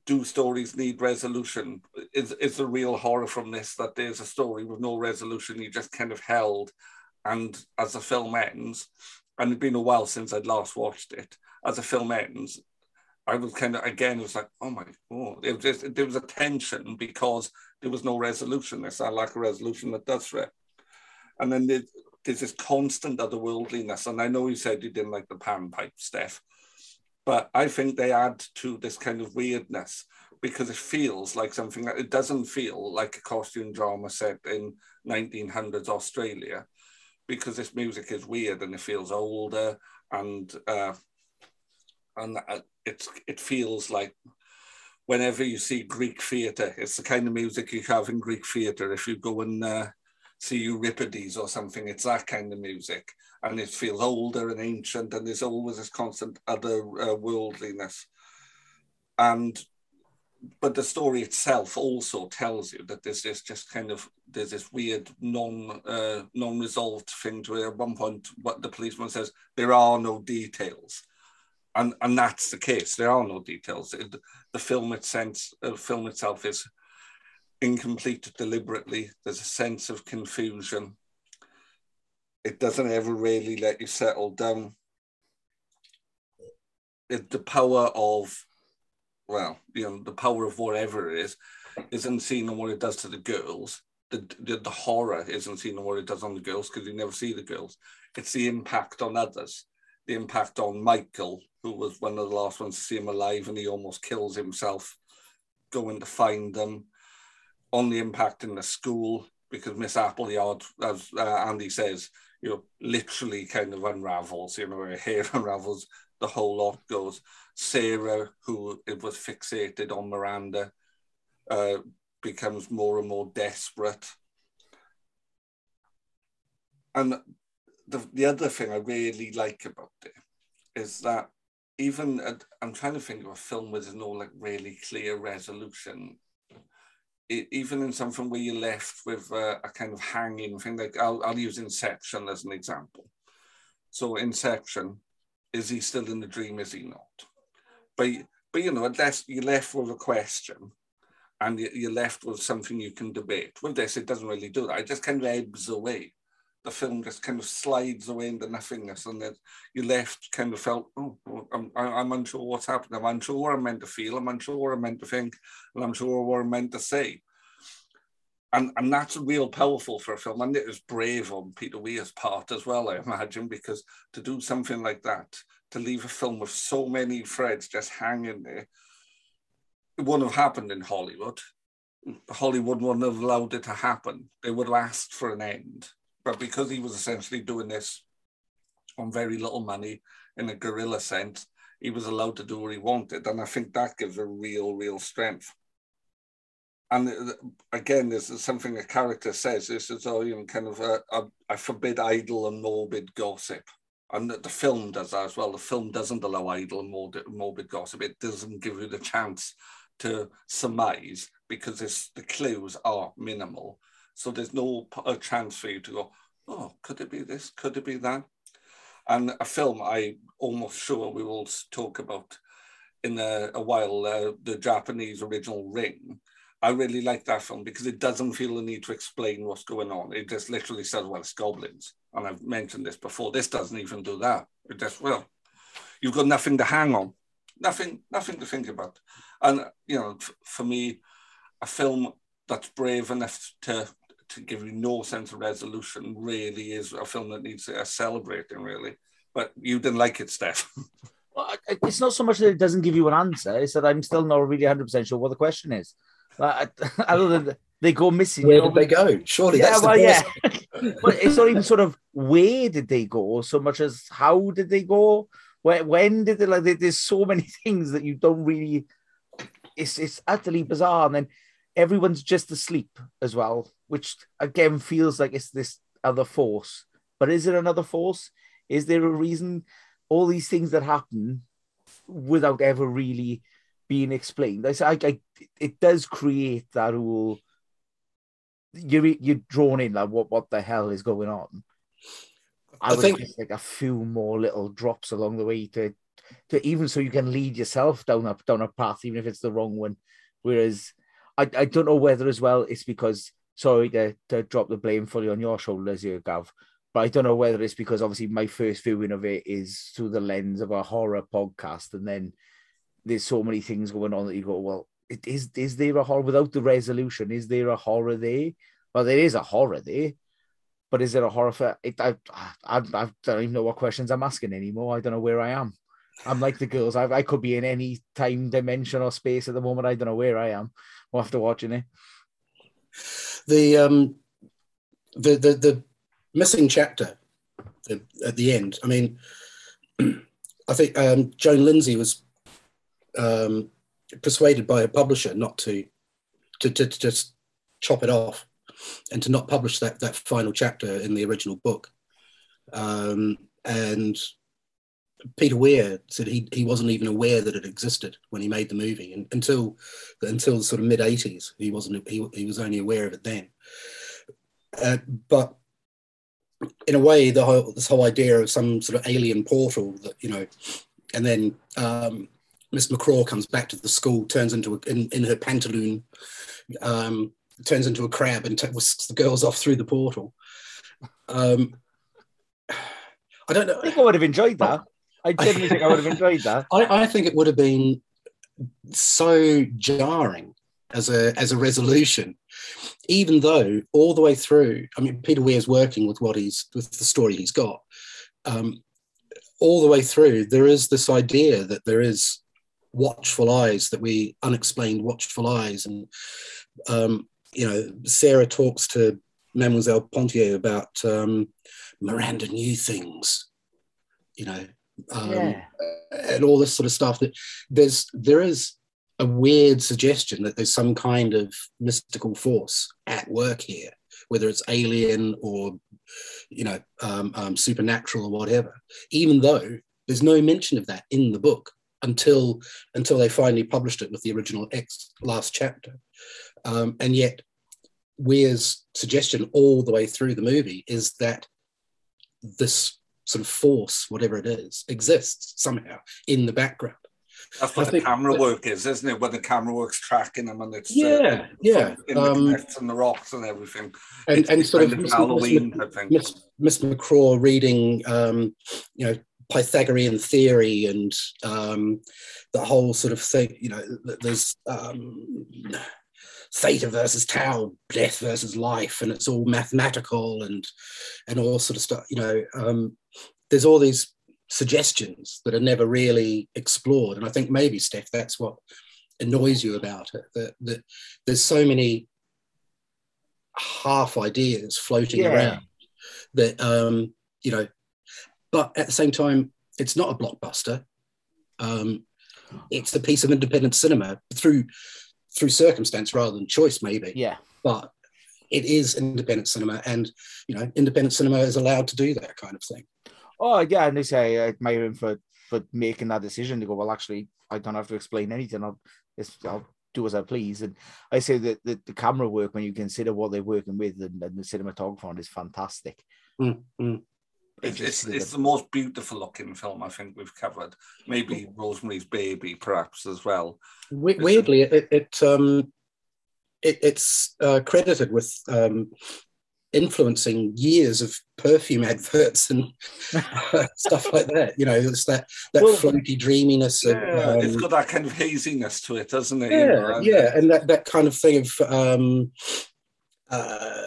do stories need resolution? Is, is the real horror from this that there's a story with no resolution, you just kind of held. And as the film ends, and it's been a while since I'd last watched it, as the film ends, I was kind of again, it was like, oh my god, it just there was a tension because there was no resolution. There's that lack of resolution that does it. And then there, there's this constant otherworldliness. And I know you said you didn't like the panpipe stuff, but I think they add to this kind of weirdness because it feels like something that it doesn't feel like a costume drama set in 1900s Australia because this music is weird and it feels older and uh, and uh, it's it feels like whenever you see Greek theatre, it's the kind of music you have in Greek theatre. If you go and uh, see Euripides or something, it's that kind of music, and it feels older and ancient, and there's always this constant other uh, worldliness. And but the story itself also tells you that there's this just kind of there's this weird non uh, non resolved thing to it. At one point, what the policeman says, there are no details and and that's the case. There are no details. It, the film itself, uh, film itself is incomplete deliberately. There's a sense of confusion. It doesn't ever really let you settle down. It, the power of, well, you know, the power of whatever it is, isn't seen on what it does to the girls. The, the, the horror isn't seen on what it does on the girls because you never see the girls. It's the impact on others the impact on Michael, who was one of the last ones to see him alive, and he almost kills himself going to find them, on the impact in the school, because Miss Appleyard, as uh, Andy says, you know, literally kind of unravels, you know, her hair (laughs) unravels, the whole lot goes. Sarah, who it was fixated on Miranda, uh, becomes more and more desperate. And the, the other thing I really like about it is that even at, I'm trying to think of a film with no like really clear resolution. Even in something where you're left with a, a kind of hanging thing, like I'll, I'll use Inception as an example. So Inception, is he still in the dream? Is he not? But but you know, least you're left with a question, and you're left with something you can debate. With this, it doesn't really do that. It just kind of ebbs away the film just kind of slides away into nothingness, and then you left kind of felt, oh, I'm, I'm unsure what's happened. I'm unsure what I'm meant to feel. I'm unsure what I'm meant to think, and I'm sure what I'm meant to say. And, and that's real powerful for a film, and it was brave on Peter Weir's part as well, I imagine, because to do something like that, to leave a film with so many threads just hanging there, it wouldn't have happened in Hollywood. Hollywood wouldn't have allowed it to happen. They would have asked for an end but because he was essentially doing this on very little money in a guerrilla sense, he was allowed to do what he wanted. And I think that gives a real, real strength. And uh, again, this is something a character says. This is all you know, kind of a, a, I forbid idle and morbid gossip. And the film does that as well. The film doesn't allow idle and morbid, morbid gossip. It doesn't give you the chance to surmise because the clues are minimal. So there's no chance for you to go, oh, could it be this? Could it be that? And a film I almost sure we will talk about in a, a while, uh, the Japanese original Ring. I really like that film because it doesn't feel the need to explain what's going on. It just literally says, well, it's goblins. And I've mentioned this before. This doesn't even do that. It just, well, you've got nothing to hang on, nothing, nothing to think about. And, you know, for me, a film that's brave enough to to give you no sense of resolution really is a film that needs a celebrating, really. But you didn't like it, Steph. (laughs) Well, it's not so much that it doesn't give you an answer; it's that I'm still not really 100 percent sure what the question is. Like, (laughs) other than they go missing, where did they go? Surely, yeah, that's well, the yeah. (laughs) but it's not even sort of where did they go, so much as how did they go? Where, when did they? Like, there's so many things that you don't really. It's it's utterly bizarre, and then everyone's just asleep as well, which again feels like it's this other force. But is it another force? Is there a reason? All these things that happen without ever really being explained. I, I, I it does create that whole. You're you're drawn in like what what the hell is going on. I, I would think- think like a few more little drops along the way to to even so you can lead yourself down a down a path, even if it's the wrong one. Whereas I, I don't know whether as well it's because sorry to, to drop the blame fully on your shoulders here, Gav, but I don't know whether it's because obviously my first viewing of it is through the lens of a horror podcast, and then there's so many things going on that you go, well, it is is there a horror without the resolution? Is there a horror there? Well, there is a horror there, but is there a horror for it? I, I, I don't even know what questions I'm asking anymore. I don't know where I am. I'm like the girls. I, I could be in any time dimension or space at the moment. I don't know where I am after watching it. The um the the, the missing chapter at the end. I mean (clears throat) i think um joan lindsay was um persuaded by a publisher not to to, to, to just chop it off and to not publish that that final chapter in the original book. Um and Peter Weir said he, he wasn't even aware that it existed when he made the movie and, until until the sort of mid 80s he wasn't he, he was only aware of it then. Uh, but in a way the whole this whole idea of some sort of alien portal that you know and then um, Miss McCraw comes back to the school turns into a, in, in her pantaloon um, turns into a crab and t- whisks the girls off through the portal. Um, I don't know. I think I would have enjoyed that. I definitely think I would have enjoyed that. (laughs) I, I think it would have been so jarring as a as a resolution, even though all the way through, I mean, Peter Weir's working with what he's with the story he's got. Um, all the way through, there is this idea that there is watchful eyes that we unexplained watchful eyes and um, you know sarah talks to mademoiselle pontier about um, miranda knew things you know um, Yeah. and all this sort of stuff that there's there is a weird suggestion that there's some kind of mystical force at work here whether it's alien or you know um, um, supernatural or whatever even though there's no mention of that in the book until until they finally published it with the original X last chapter. Um, and yet, Weir's suggestion all the way through the movie is that this sort of force, whatever it is, exists somehow in the background. That's what I the think camera that- work is, isn't it? When the camera work's tracking them and it's uh, Yeah, yeah, in the um, cliffs and the rocks and everything. and It's- and sort of Miss, Halloween Miss, thing. Miss, Miss McCraw reading, um, you know, Pythagorean theory and um, the whole sort of thing. You know, there's um, theta versus tau, death versus life, and it's all mathematical and and all sort of stuff. You know, um, there's all these suggestions that are never really explored, and I think maybe Steph, that's what annoys you about it. That, that there's so many half ideas floating Yeah. around that um, you know, but at the same time, it's not a blockbuster. Um, it's a piece of independent cinema through through circumstance rather than choice, maybe. Yeah. But it is independent cinema, and you know, independent cinema is allowed to do that kind of thing. Oh yeah, and they say I admire him for for making that decision to go. Well, actually, I don't have to explain anything. I'll just I'll do as I please. And I say that the, the camera work when you consider what they're working with and, and the cinematographer on is fantastic. Mm, mm. It's, it's, the- it's the most beautiful looking film I think we've covered. Maybe Rosemary's Baby, perhaps as well. Weirdly, it, it um, it, it's uh, credited with um, influencing years of perfume (laughs) adverts and stuff like that. You know, it's that that Well, floaty dreaminess of Yeah, it's um, got that kind of haziness to it, doesn't it? you yeah, know, and- yeah, and that, that kind of thing of um, uh,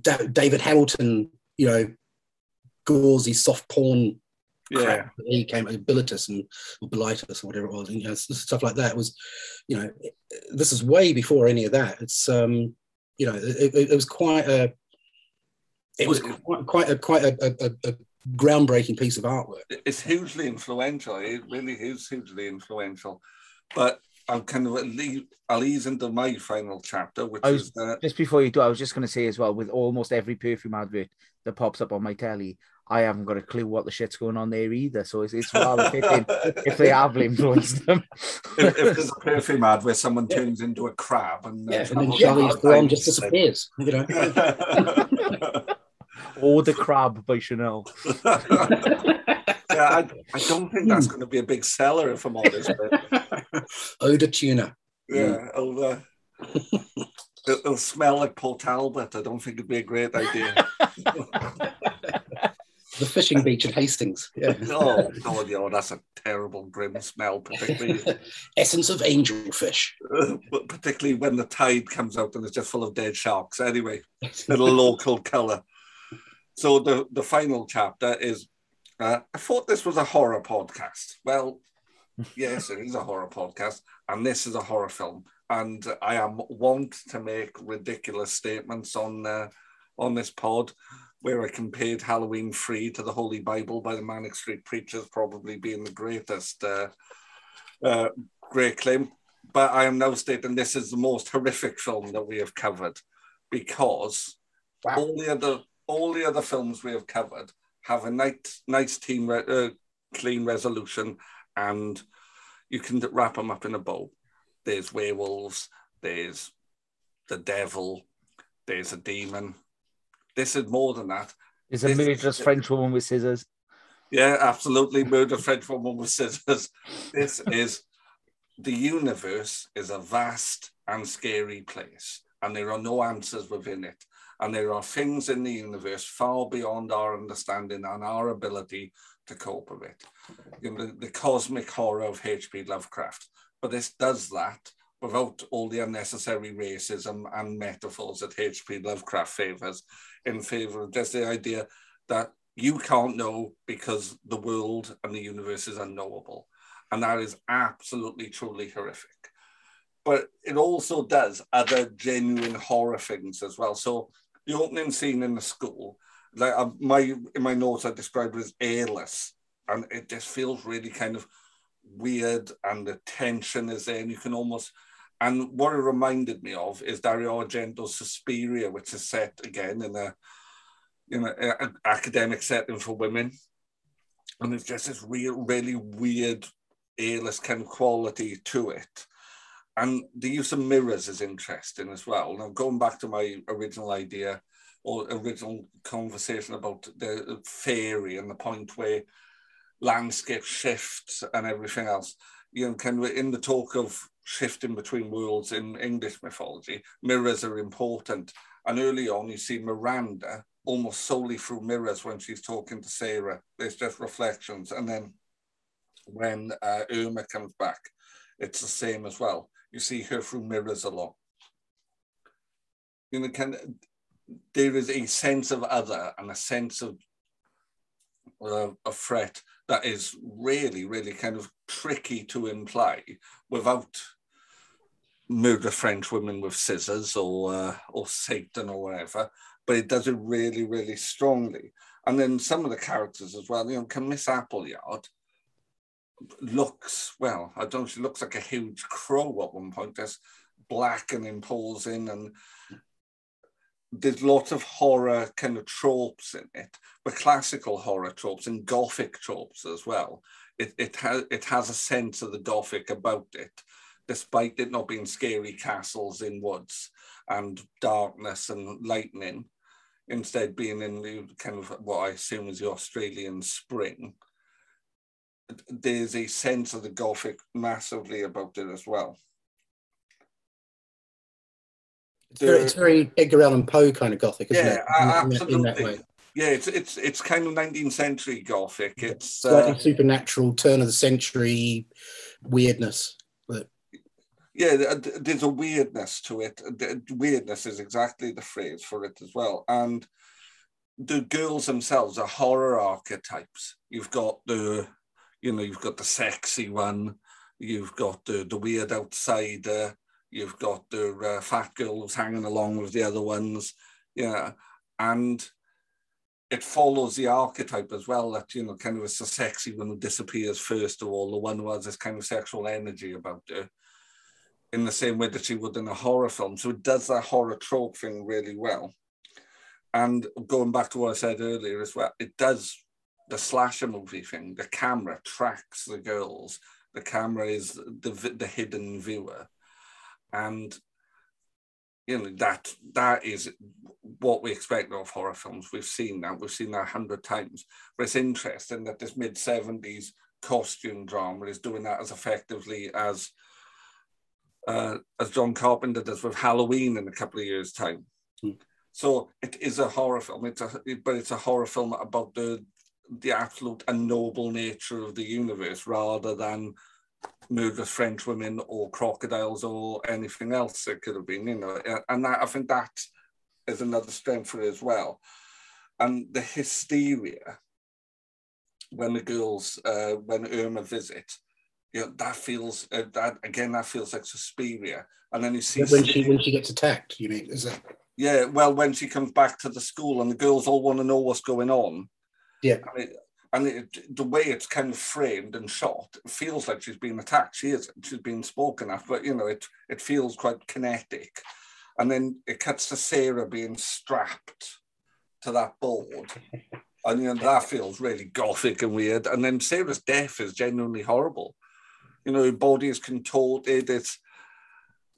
Da- David Hamilton, you know, gauzy soft porn. Yeah. crap He came Bilitis and or Bilitis or whatever it was, and, you know, stuff like that was, you know, this is way before any of that. It's, um, you know, it, it, it was quite a, it was quite, quite a quite a, a, a, a groundbreaking piece of artwork. it's hugely influential. It really is hugely influential. But I'm kind of le- I'll ease into my final chapter, which was is uh, just before you do, I was just going to say as well, with almost every perfume advert that pops up on my telly, I haven't got a clue what the shit's going on there either. So it's, it's rather fitting if they have influenced them. if, if there's a (laughs) perfume ad where someone turns into a crab and, uh, Yeah, and then travels Charlie's down just disappears. You know, (laughs) or the crab by Chanel. (laughs) yeah, I, I don't think that's going to be a big seller, if I'm honest. But Odor tuna. yeah, it'll, uh, it'll, it'll smell like Port Talbot. I don't think it'd be a great idea. The fishing beach at Hastings. (laughs) Yeah. oh, God, yeah, that's a terrible, grim smell, particularly (laughs) Essence of angelfish. (laughs) particularly when the tide comes out and it's just full of dead sharks. Anyway, little local colour. So the the final chapter is. Uh, I thought this was a horror podcast. Well, yes, it is a horror podcast, and this is a horror film. And I am wont to make ridiculous statements on uh, on this pod, where I compared Halloween Free to the Holy Bible by the Manic Street Preachers, probably being the greatest uh, uh, great claim. But I am now stating this is the most horrific film that we have covered because all the other all the other films we have covered have a nice nice team re- uh, clean resolution and you can wrap them up in a bow. There's werewolves, there's the devil, there's a demon. This is more than that. There's a murderous French woman with scissors. Yeah, absolutely. Murder French woman with scissors. This is the universe is a vast and scary place, and there are no answers within it. And there are things in the universe far beyond our understanding and our ability to cope with it. You know, the, the cosmic horror of H.P. Lovecraft. But this does that without all the unnecessary racism and metaphors that H.P. Lovecraft favors, in favor of just the idea that you can't know because the world and the universe is unknowable. and that is absolutely truly horrific. But it also does other genuine horror things as well. So the opening scene in the school, like uh, my in my notes, I described it as airless, and it just feels really kind of weird, and the tension is there, and you can almost. And what it reminded me of is Dario Argento's Suspiria, which is set again in a you know an academic setting for women, and it's just this real, really weird, airless kind of quality to it. And the use of mirrors is interesting as well. Now, going back to my original idea or original conversation about the fairy and the point where landscape shifts and everything else, you know, kind of in the talk of shifting between worlds in English mythology, mirrors are important. And early on, you see Miranda almost solely through mirrors when she's talking to Sarah. There's just reflections. And then when uh, Irma comes back, it's the same as well. You see her through mirrors a lot. You know, can there is a sense of other and a sense of uh, a threat that is really, really kind of tricky to imply without murder French women with scissors or uh, or Satan or whatever. But it does it really, really strongly. And then some of the characters as well. You know, can Miss Appleyard looks well. I don't. She looks like a huge crow at one point. Just black and imposing, and there's lots of horror kind of tropes in it, but classical horror tropes and gothic tropes as well. It it has it has a sense of the gothic about it, despite it not being scary castles in woods and darkness and lightning. Instead, being in the kind of what I assume is the Australian spring there's a sense of the Gothic massively about it as well. It's very, it's very Edgar Allan Poe kind of Gothic, isn't yeah, it? In, absolutely. In that, in yeah, it's it's it's kind of 19th century Gothic. It's slightly uh, supernatural, turn of the century weirdness. Yeah, uh, there's a weirdness to it. Uh, uh, weirdness is exactly the phrase for it as well. And the girls themselves are horror archetypes. You've got the you know, you've got the sexy one, you've got the, the weird outsider, you've got the uh, fat girl who's hanging along with the other ones, yeah, and it follows the archetype as well that you know kind of it's the sexy one who disappears first of all, the one who has this kind of sexual energy about her, in the same way that she would in a horror film. So it does that horror trope thing really well. And going back to what I said earlier as well, it does the slasher movie thing, the camera tracks the girls. The camera is the the hidden viewer, and you know that that is what we expect of horror films. We've seen that. We've seen that a hundred times. But it's interesting that this mid seventies costume drama is doing that as effectively as uh, as John Carpenter does with Halloween in a couple of years' time. Mm. So it is a horror film. It's a but it's a horror film about the the absolute and noble nature of the universe rather than murderous French women or crocodiles or anything else it could have been, you know. And that, I think that is another strength for it as well. And the hysteria when the girls, uh, when Irma visit, you know, that feels uh, that again. That feels like Suspiria, and then you see when she when she gets attacked. You mean is that? Yeah, well, when she comes back to the school and the girls all want to know what's going on, yeah. And, it, and it, the way it's kind of framed and shot, it feels like she's being attacked. She isn't. She's being spoken at, but you know, it it feels quite kinetic. And then it cuts to Sarah being strapped to that board. And you know, that feels really gothic and weird. And then Sarah's death is genuinely horrible. You know, body is contorted. It's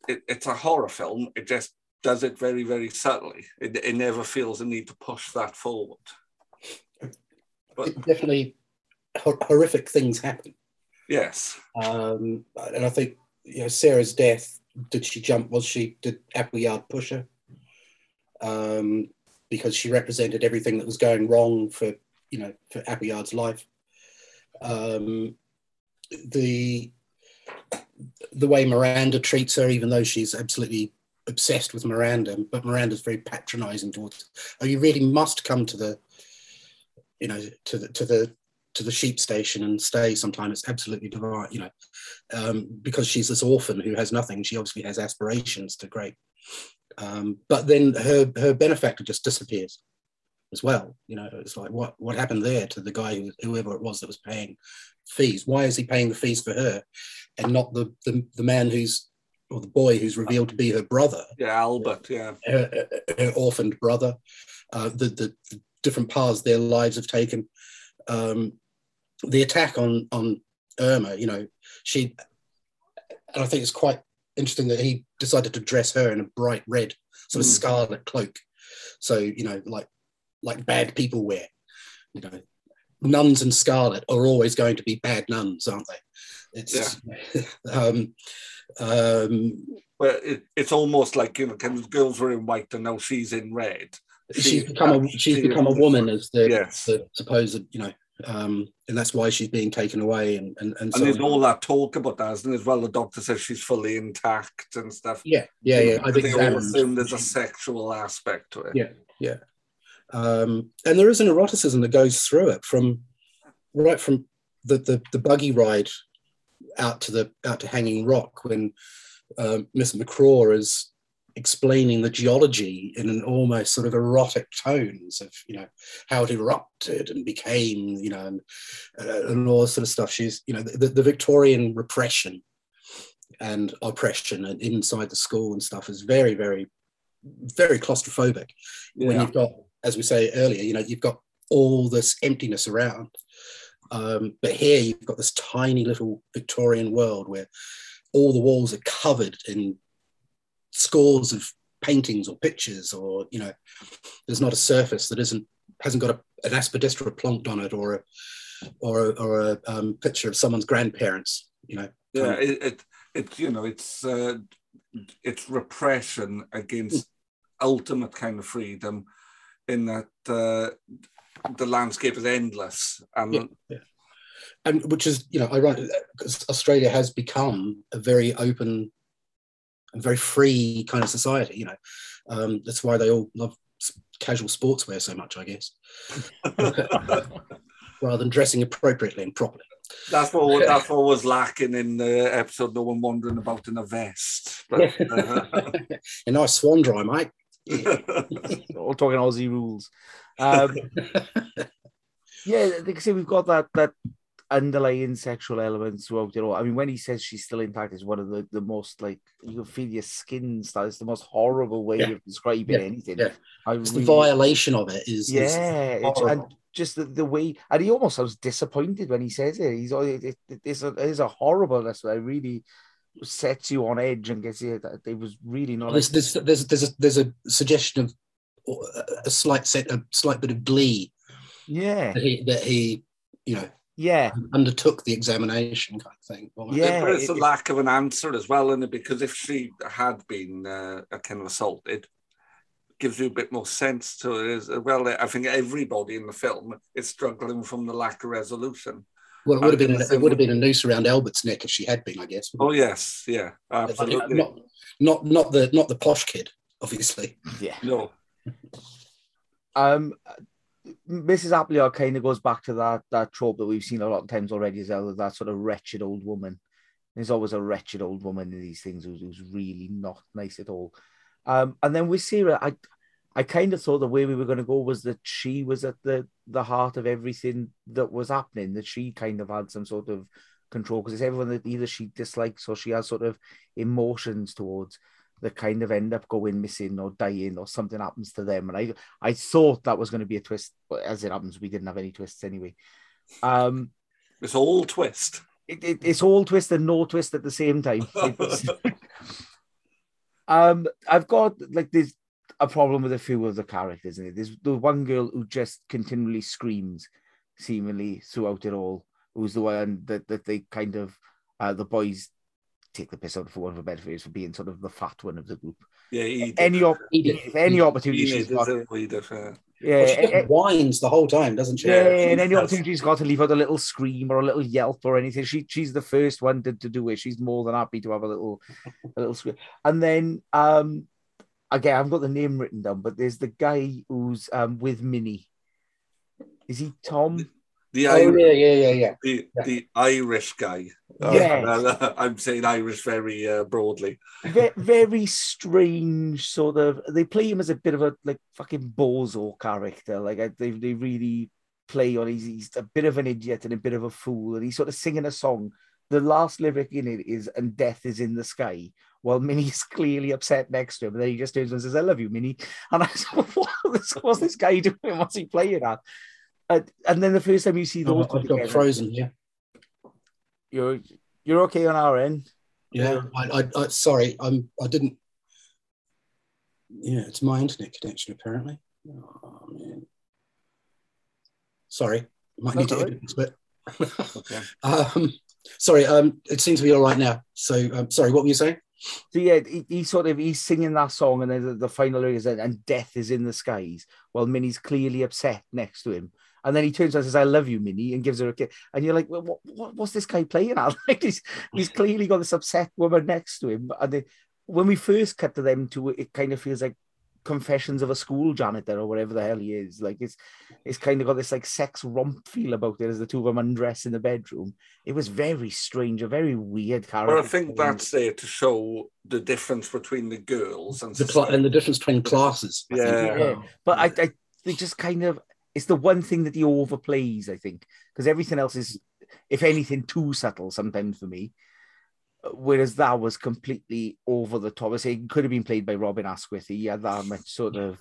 it, it's a horror film. It just does it very, very subtly. It, it never feels the need to push that forward but definitely horrific things happen. Yes. Um, and I think you know Sarah's death. Did she jump? Was she? Did Appleyard push her? Um, because she represented everything that was going wrong for you know for Appleyard's life. Um, the the way Miranda treats her, even though she's absolutely obsessed with Miranda, but Miranda's very patronizing towards. Her. Oh, you really must come to the you know, to the to the to the sheep station and stay sometime. It's absolutely divine, you know, um, because she's this orphan who has nothing. She obviously has aspirations to great. Um, but then her her benefactor just disappears as well. You know, it's like what what happened there to the guy who, whoever it was that was paying fees? Why is he paying the fees for her and not the the, the man who's or the boy who's revealed to be her brother? Yeah, Albert. Yeah, her, her orphaned brother. Uh, the, the, the different paths their lives have taken. Um, the attack on on Irma, you know, she, and I think it's quite interesting that he decided to dress her in a bright red sort of Mm. scarlet cloak. So you know, like like bad people wear. You know, nuns in scarlet are always going to be bad nuns, aren't they? It's (laughs) um, um, But it, it's almost like you know, kind of girls were in white and now she's in red. she's She- become a she's become a woman as the, Yes. the supposed you know um and that's why she's being taken away and and, and And there's on. all that talk about that, isn't there, as well. The doctor says she's fully intact and stuff. yeah yeah yeah I think they all assume there's a sexual aspect to it. Yeah, yeah. Um, and there is an eroticism that goes through it from right from the, the, the buggy ride out to the out to Hanging Rock when um, Miss McCraw is explaining the geology in an almost sort of erotic tones of you know how it erupted and became you know and, uh, and all this sort of stuff. She's you know the, the Victorian repression and oppression and inside the school and stuff is very very very claustrophobic when you've got as we say earlier you know you've got all this emptiness around. Um, but here you've got this tiny little victorian world where all the walls are covered in scores of paintings or pictures or you know there's not a surface that isn't hasn't got a, an aspidistra plonked on it or a or a, or a um, picture of someone's grandparents you know. Yeah, of- it, it, it you know, it's uh, it's repression against ultimate kind of freedom, in that uh, the landscape is endless, and Yeah, yeah. and which is you know ironic because Australia has become a very open and very free kind of society. You know, um, that's why they all love casual sportswear so much, I guess, (laughs) rather than dressing appropriately and properly. that's what (laughs) that's what was lacking in the episode. No one wondering about in a vest. But, uh, (laughs) a nice swan dry, mate. (laughs) all talking Aussie rules. Um, (laughs) yeah, like I say, we've got that that underlying sexual elements throughout it all. I mean, when he says she's still intact, is one of the, the most like you can feel your skin start. It's the most horrible way Yeah. of describing Yeah, anything. yeah. I It's really- the violation of it is, is yeah, it's, and just the, the way, and he almost sounds disappointed when he says it. He's it, it, it, it's a it's a horribleness that really sets you on edge and gets you. That it was really not. there's, there's, there's, there's, a, there's a suggestion of a slight set, a slight bit of glee yeah, that he, that he you know, yeah, undertook the examination kind of thing. Well, Yeah, but it's it- a lack of an answer as well, is Because if she had been uh, a kind of assaulted, gives you a bit more sense to it as well. I think everybody in the film is struggling from the lack of resolution. Well, it would have been it would have been a noose around Albert's neck if she had been, I guess. Oh yes, yeah, absolutely. Not, not not the not the posh kid, obviously. yeah. No, Um, Mrs. Appleyard kind of goes back to that that trope that we've seen a lot of times already, as well, that sort of wretched old woman. There's always a wretched old woman in these things who's, who's really not nice at all. Um, and then with Sarah, I I kind of thought the way we were going to go was that she was at the the heart of everything that was happening. That she kind of had some sort of control because it's everyone that either she dislikes or she has sort of emotions towards that kind of end up going missing or dying or something happens to them. And I I thought that was going to be a twist, but as it happens, we didn't have any twists anyway. Um, it's all twist. it, it, it's all twist and no twist at the same time. (laughs) (laughs) um, I've got like there's a problem with a few of the characters in it. There's the one girl who just continually screams, seemingly throughout it all. Who's the one that that they kind of uh, the boys take the piss out for one of a better phrase for being sort of the fat one of the group. Yeah, Edith. Any op- Edith. if any opportunity she's Edith, got, is it? Edith, uh, yeah, Well, she eh, whines the whole time, doesn't she? yeah, Yeah, and any she's- opportunity she's got to leave out a little scream or a little yelp or anything, she she's the first one to, to do it. She's more than happy to have a little a little scream. And then um again, I've got the name written down, but there's the guy who's um with Minnie. Is he Tom? The Oh Irish, yeah, yeah, yeah, yeah. the, Yeah. the Irish guy. Uh, (laughs) I'm saying Irish very uh, broadly. Ve- very strange sort of. They play him as a bit of a like fucking bozo character. Like I, they they really play on. He's, he's a bit of an idiot and a bit of a fool, and he's sort of singing a song. The last lyric in it is "and death is in the sky," while Minnie's (laughs) clearly upset next to him, and then he just turns and says, "I love you, Minnie." (laughs) And I said, "What? What's this guy doing? What's he playing at?" And, and then the first time you see those, Oh, I've got frozen. Yeah, You're you're okay on our end. yeah. I, I, I sorry, I'm. I didn't. Yeah, it's my internet connection apparently. Oh man. Sorry, might need to all edit this bit. (laughs) Okay. um, sorry, um, it seems to be all right now. So, um, sorry, what were you saying? So yeah, he, he sort of he's singing that song, and then the, the final lyric is and death is in the skies. While Minnie's clearly upset next to him, and then he turns around and says, "I love you, Minnie," and gives her a kiss. And you're like, well, what, what, what's this guy playing at? (laughs) Like he's he's clearly got this upset woman next to him. And they, when we first cut to them two, it kind of feels like confessions of a school janitor or whatever the hell he is. Like it's it's kind of got this like sex romp feel about it as the two of them undress in the bedroom. It was very strange, a very weird character. But I think that's there to show the difference between the girls and The cl- and the difference between classes. I think. Yeah. yeah. But I, I they just kind of it's the one thing that he overplays, I think, because everything else is, if anything, too subtle sometimes for me. Whereas that was completely over the top. I say it could have been played by Robin Asquith. He had that much sort of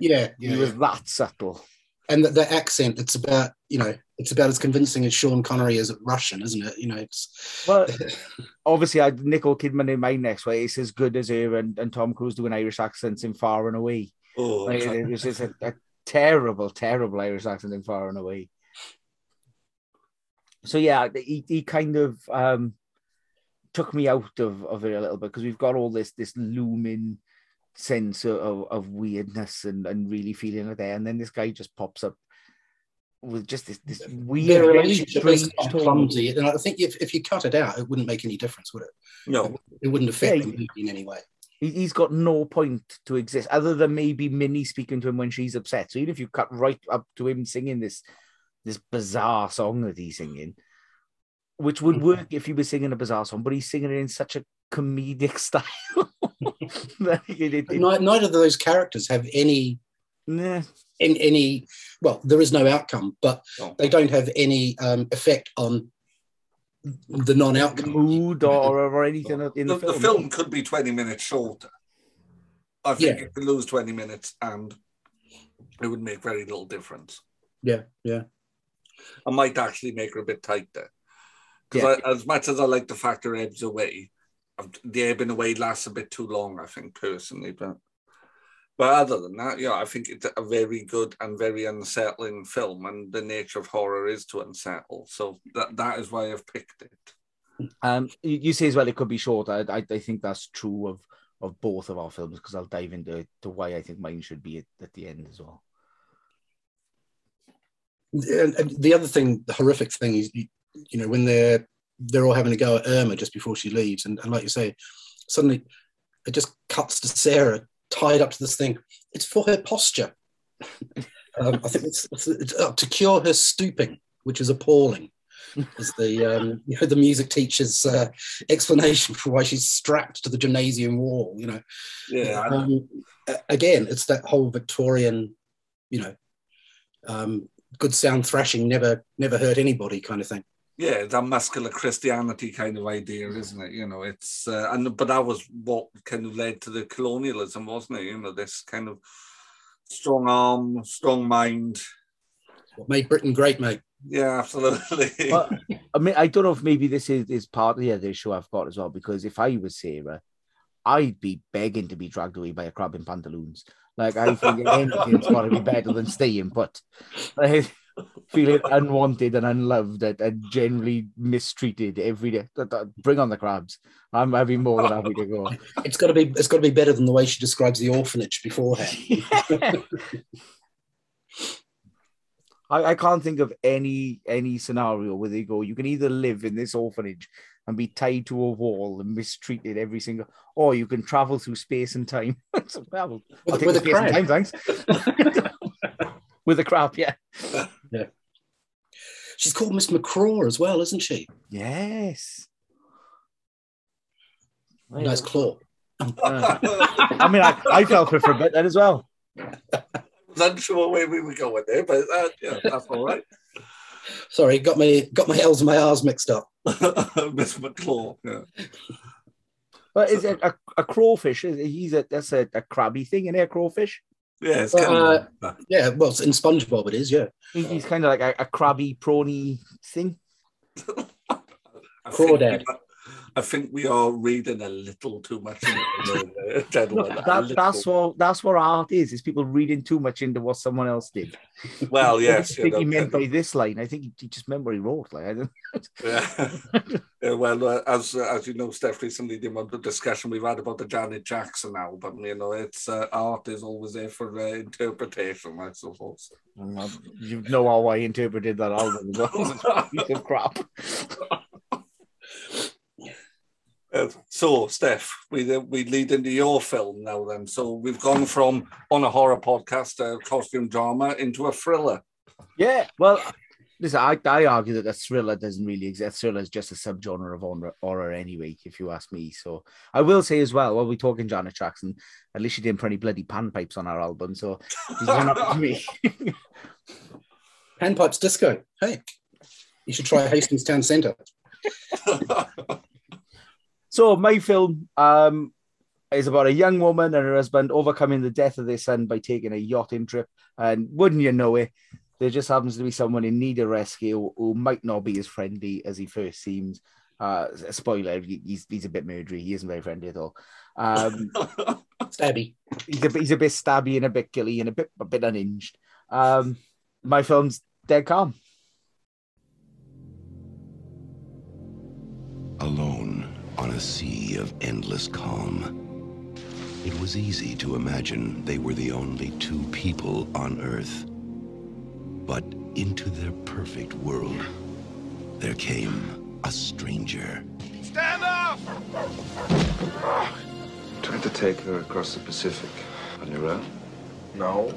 Yeah, yeah. he was that subtle. and the, the accent it's about you know it's about as convincing as sean connery is at russian isn't it you know it's Well, (laughs) obviously, I Nicole Kidman in my next way. It's as good as her and, and Tom Cruise doing Irish accents in Far and Away. Oh, Like, it was just a, a terrible, terrible Irish accent in Far and Away. So yeah, he, he kind of um, took me out of, of it a little bit because we've got all this this looming sense of, of, of weirdness and, and really feeling it there, and then this guy just pops up with just this this weird, very relationship is strange quite tone. clumsy. And i think if, if you cut it out it wouldn't make any difference would it? No, it wouldn't affect Yeah, the movie in any way. He- He's got no point to exist other than maybe Minnie speaking to him when she's upset. So even if you cut right up to him singing this this bizarre song that he's singing, which would work if he was singing a bizarre song, but he's singing it in such a comedic (laughs) style. it- it- it- neither of those characters have any nah. in any well there is no outcome but No. they don't have any um, effect on the non-outcome mood or, or anything in the, the, the film. film could be 20 minutes shorter. I think Yeah. it could lose 20 minutes and it would make very little difference. yeah yeah I might actually make her a bit tighter. Because as much as I like the fact her ebbs away, I've- the ebbing away lasts a bit too long, I think, personally. But but other than that, yeah, I think it's a very good and very unsettling film, and the nature of horror is to unsettle. So that that is why I've picked it. Um, you, you say as well it could be short. I, I, I think that's true of of both of our films because I'll dive into to why I think mine should be at, at the end as well. and, and the other thing the horrific thing is you, you know when they're they're all having a go at irma just before she leaves. And, and like you say suddenly it just cuts to sarah tied up to this thing. It's for her posture. (laughs) Um, i think it's, it's, to cure her stooping which is appalling is the um, you know, the music teacher's uh, explanation for why she's strapped to the gymnasium wall you know. Yeah, um, again, it's that whole Victorian, you know, um, good sound thrashing never never hurt anybody kind of thing. Yeah, that muscular Christianity kind of idea, isn't it? You know, it's uh, and but that was what kind of led to the colonialism, wasn't it? You know, this kind of strong arm, strong mind. What made Britain great, mate? Yeah, absolutely. (laughs) But I mean, I don't know if maybe this is, is part of the other issue I've got as well. Because if I was Sarah, I'd be begging to be dragged away by a crab in pantaloons. Like I think (laughs) anything's got to be better than staying put. (laughs) I feeling unwanted and unloved and, and generally mistreated every day. Bring on the crabs. I'm I'd be more than happy to go. (laughs) It's got to be it's got to be better than the way she describes the orphanage beforehand. (laughs) I, I can't think of any any scenario where they go, you can either live in this orphanage and be tied to a wall and mistreated every single, or you can travel through space and time. (laughs) Well, With- with the a time, thanks. with a crab, yeah. She's called Miss McCraw as well, isn't she? Yes. Nice claw. (laughs) I mean, I, I fell for it for a bit then as well. I was unsure where we were going there, but uh, yeah, that's all right. Sorry, got my got my L's and my R's mixed up. (laughs) Miss McClaw. Yeah. But is it a, a crawfish? Is he's a that's a, a crabby thing in there, crawfish? Yeah, it's Uh, kind of like. Yeah, well, in SpongeBob it is. Yeah, He- He's kind of like a, a crabby, prawny thing. (laughs) I think, Crawdad. I think we are reading a little too much into it, (laughs) uh, gentlemen. Look, that, that's what that's what art is. Is people reading too much into what someone else did. (laughs) Well, yes. I think you he meant by this line. I think he, he just meant what he wrote. Like I don't. Yeah. (laughs) Yeah, well, uh, as uh, as you know, Steph, recently the amount of discussion we've had about the Janet Jackson album, you know, it's uh, art is always there for uh, interpretation, I suppose. You know how I interpreted that album. Piece of crap. Uh, so, Steph, we uh, we lead into your film now. Then, so we've gone from on a horror podcast, uh, costume drama, into a thriller. Yeah, well, listen, I, I argue that a thriller doesn't really exist. Thriller is just a subgenre of horror, horror anyway, if you ask me. So I will say as well, while we're talking Janet Jackson, at least she didn't put any bloody panpipes on our album. So she's one up to me. (laughs) Panpipes Disco. Hey, you should try Hastings Town Centre. (laughs) So my film um, is about a young woman and her husband overcoming the death of their son by taking a yachting trip. And wouldn't you know it, there just happens to be someone in need of rescue who might not be as friendly as he first seems. Uh, spoiler: he's he's a bit murdery. He isn't very friendly at all. Um, (laughs) Stabby. he's a bit- he's a bit stabby and a bit gilly and a bit a bit unhinged. Um, my film's dead calm. Alone on a sea of endless calm. It was easy to imagine they were the only two people on Earth. But into their perfect world, there came a stranger. Stand up! Tried to take her across the Pacific on your own. No,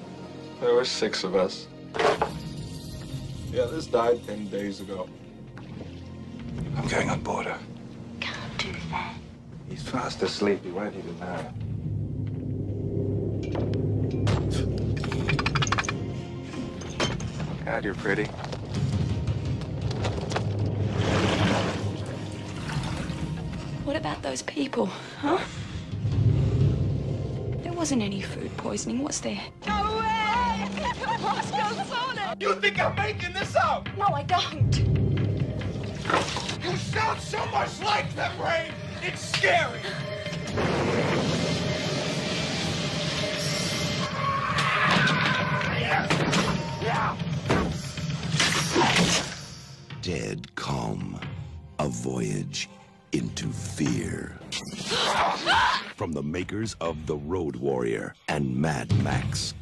there were six of us. Yeah, this died ten days ago. I'm going on board her. Can't do that. He's fast asleep. He won't even know. God, you're pretty. What about those people, huh? There wasn't any food poisoning, was there? No way! You think I'm making this up? No, I don't. You sound so much like them, Ray! It's scary! Dead calm. A voyage into fear. From the makers of The Road Warrior and Mad Max.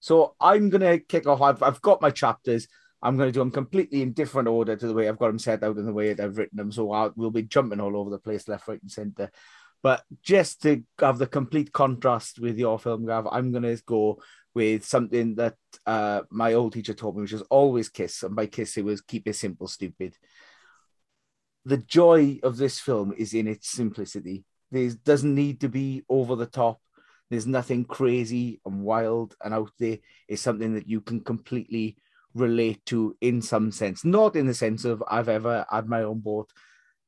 So I'm gonna kick off. I've, I've got my chapters. I'm gonna do them completely in different order to the way I've got them set out and the way that I've written them. So I'll, we'll be jumping all over the place, left, right, and center. But just to have the complete contrast with your film, Gav, I'm gonna go with something that uh, my old teacher taught me, which is always kiss, and by kiss it was keep it simple, stupid. The joy of this film is in its simplicity. There doesn't need to be over the top. There's nothing crazy and wild and out there. It's something that you can completely relate to in some sense, not in the sense of I've ever had my own boat,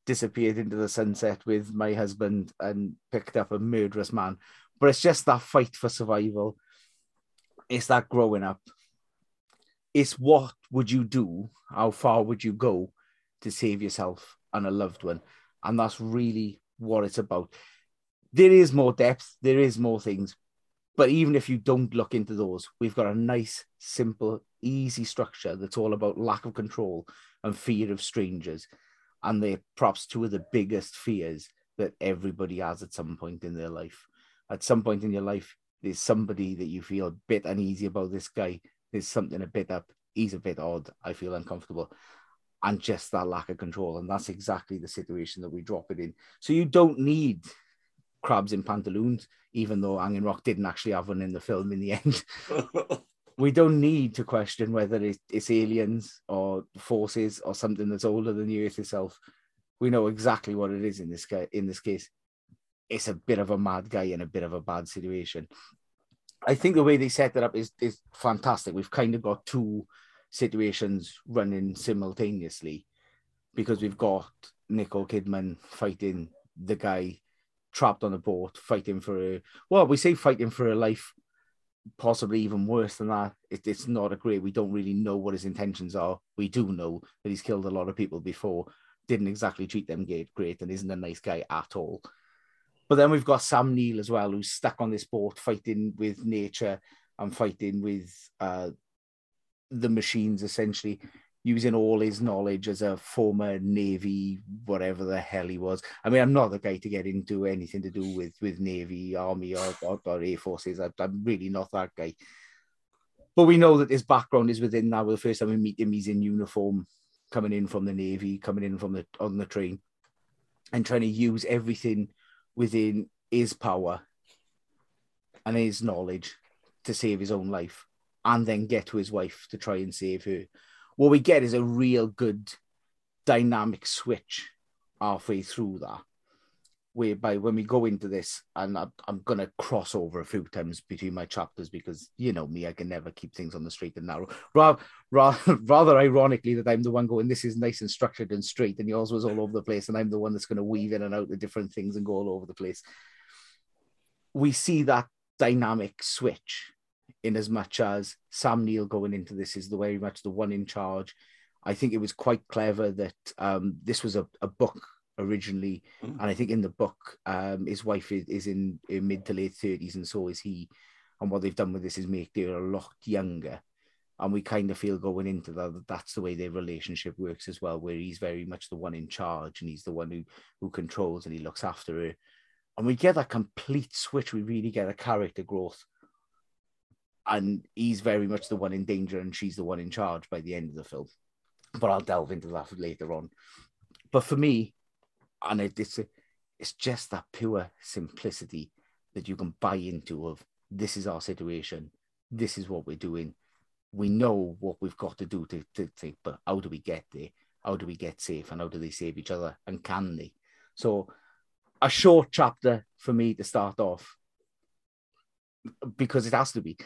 disappeared into the sunset with my husband and picked up a murderous man, but it's just that fight for survival. It's that growing up. It's what would you do? How far would you go to save yourself and a loved one? And that's really what it's about there is more depth, there is more things. But even if you don't look into those, we've got a nice, simple, easy structure that's all about lack of control and fear of strangers. And they're perhaps two of the biggest fears that everybody has at some point in their life. At some point in your life, there's somebody that you feel a bit uneasy about this guy. There's something a bit up. He's a bit odd. I feel uncomfortable. And just that lack of control. And that's exactly the situation that we drop it in. So you don't need crabs in pantaloons, even though Hanging Rock didn't actually have one in the film in the end. (laughs) we don't need to question whether it, it's aliens or forces or something that's older than the Earth itself. We know exactly what it is in this guy. In this case, it's a bit of a mad guy in a bit of a bad situation. I think the way they set it up is is fantastic. We've kind of got two situations running simultaneously because we've got Nicole Kidman fighting the guy trapped on a boat, fighting for a well, we say fighting for a life, possibly even worse than that. It, it's not a great. We don't really know what his intentions are. We do know that he's killed a lot of people before, didn't exactly treat them great, and isn't a nice guy at all. But then we've got Sam Neill as well, who's stuck on this boat fighting with nature and fighting with uh, the machines, essentially using all his knowledge as a former Navy, whatever the hell he was. I mean, I'm not the guy to get into anything to do with with Navy, Army, or, or, or Air Forces. I, I'm really not that guy. But we know that his background is within that. Well, the first time we meet him, he's in uniform, coming in from the Navy, coming in from the on the train, and trying to use everything within his power and his knowledge to save his own life and then get to his wife to try and save her. What we get is a real good dynamic switch halfway through that, whereby when we go into this, and I, I'm going to cross over a few times between my chapters because you know me, I can never keep things on the straight and narrow. Rather, (laughs) rather ironically, that I'm the one going, this is nice and structured and straight, and yours was all over the place, and I'm the one that's going to weave in and out the different things and go all over the place. We see that dynamic switch in as much as Sam Neill going into this is the very much the one in charge. I think it was quite clever that um, this was a, a book originally, mm. and I think in the book, um, his wife is, is in, in, mid to late thirties, and so is he. And what they've done with this is make her a lot younger, and we kind of feel going into that, that that's the way their relationship works as well, where he's very much the one in charge, and he's the one who who controls and he looks after her, and we get that complete switch. We really get a character growth and he's very much the one in danger and she's the one in charge by the end of the film. But I'll delve into that later on. But for me, and it, it's it's just that pure simplicity that you can buy into of this is our situation, this is what we're doing. We know what we've got to do to, to, but how do we get there? How do we get safe and how do they save each other? And can they? So a short chapter for me to start off because it has to be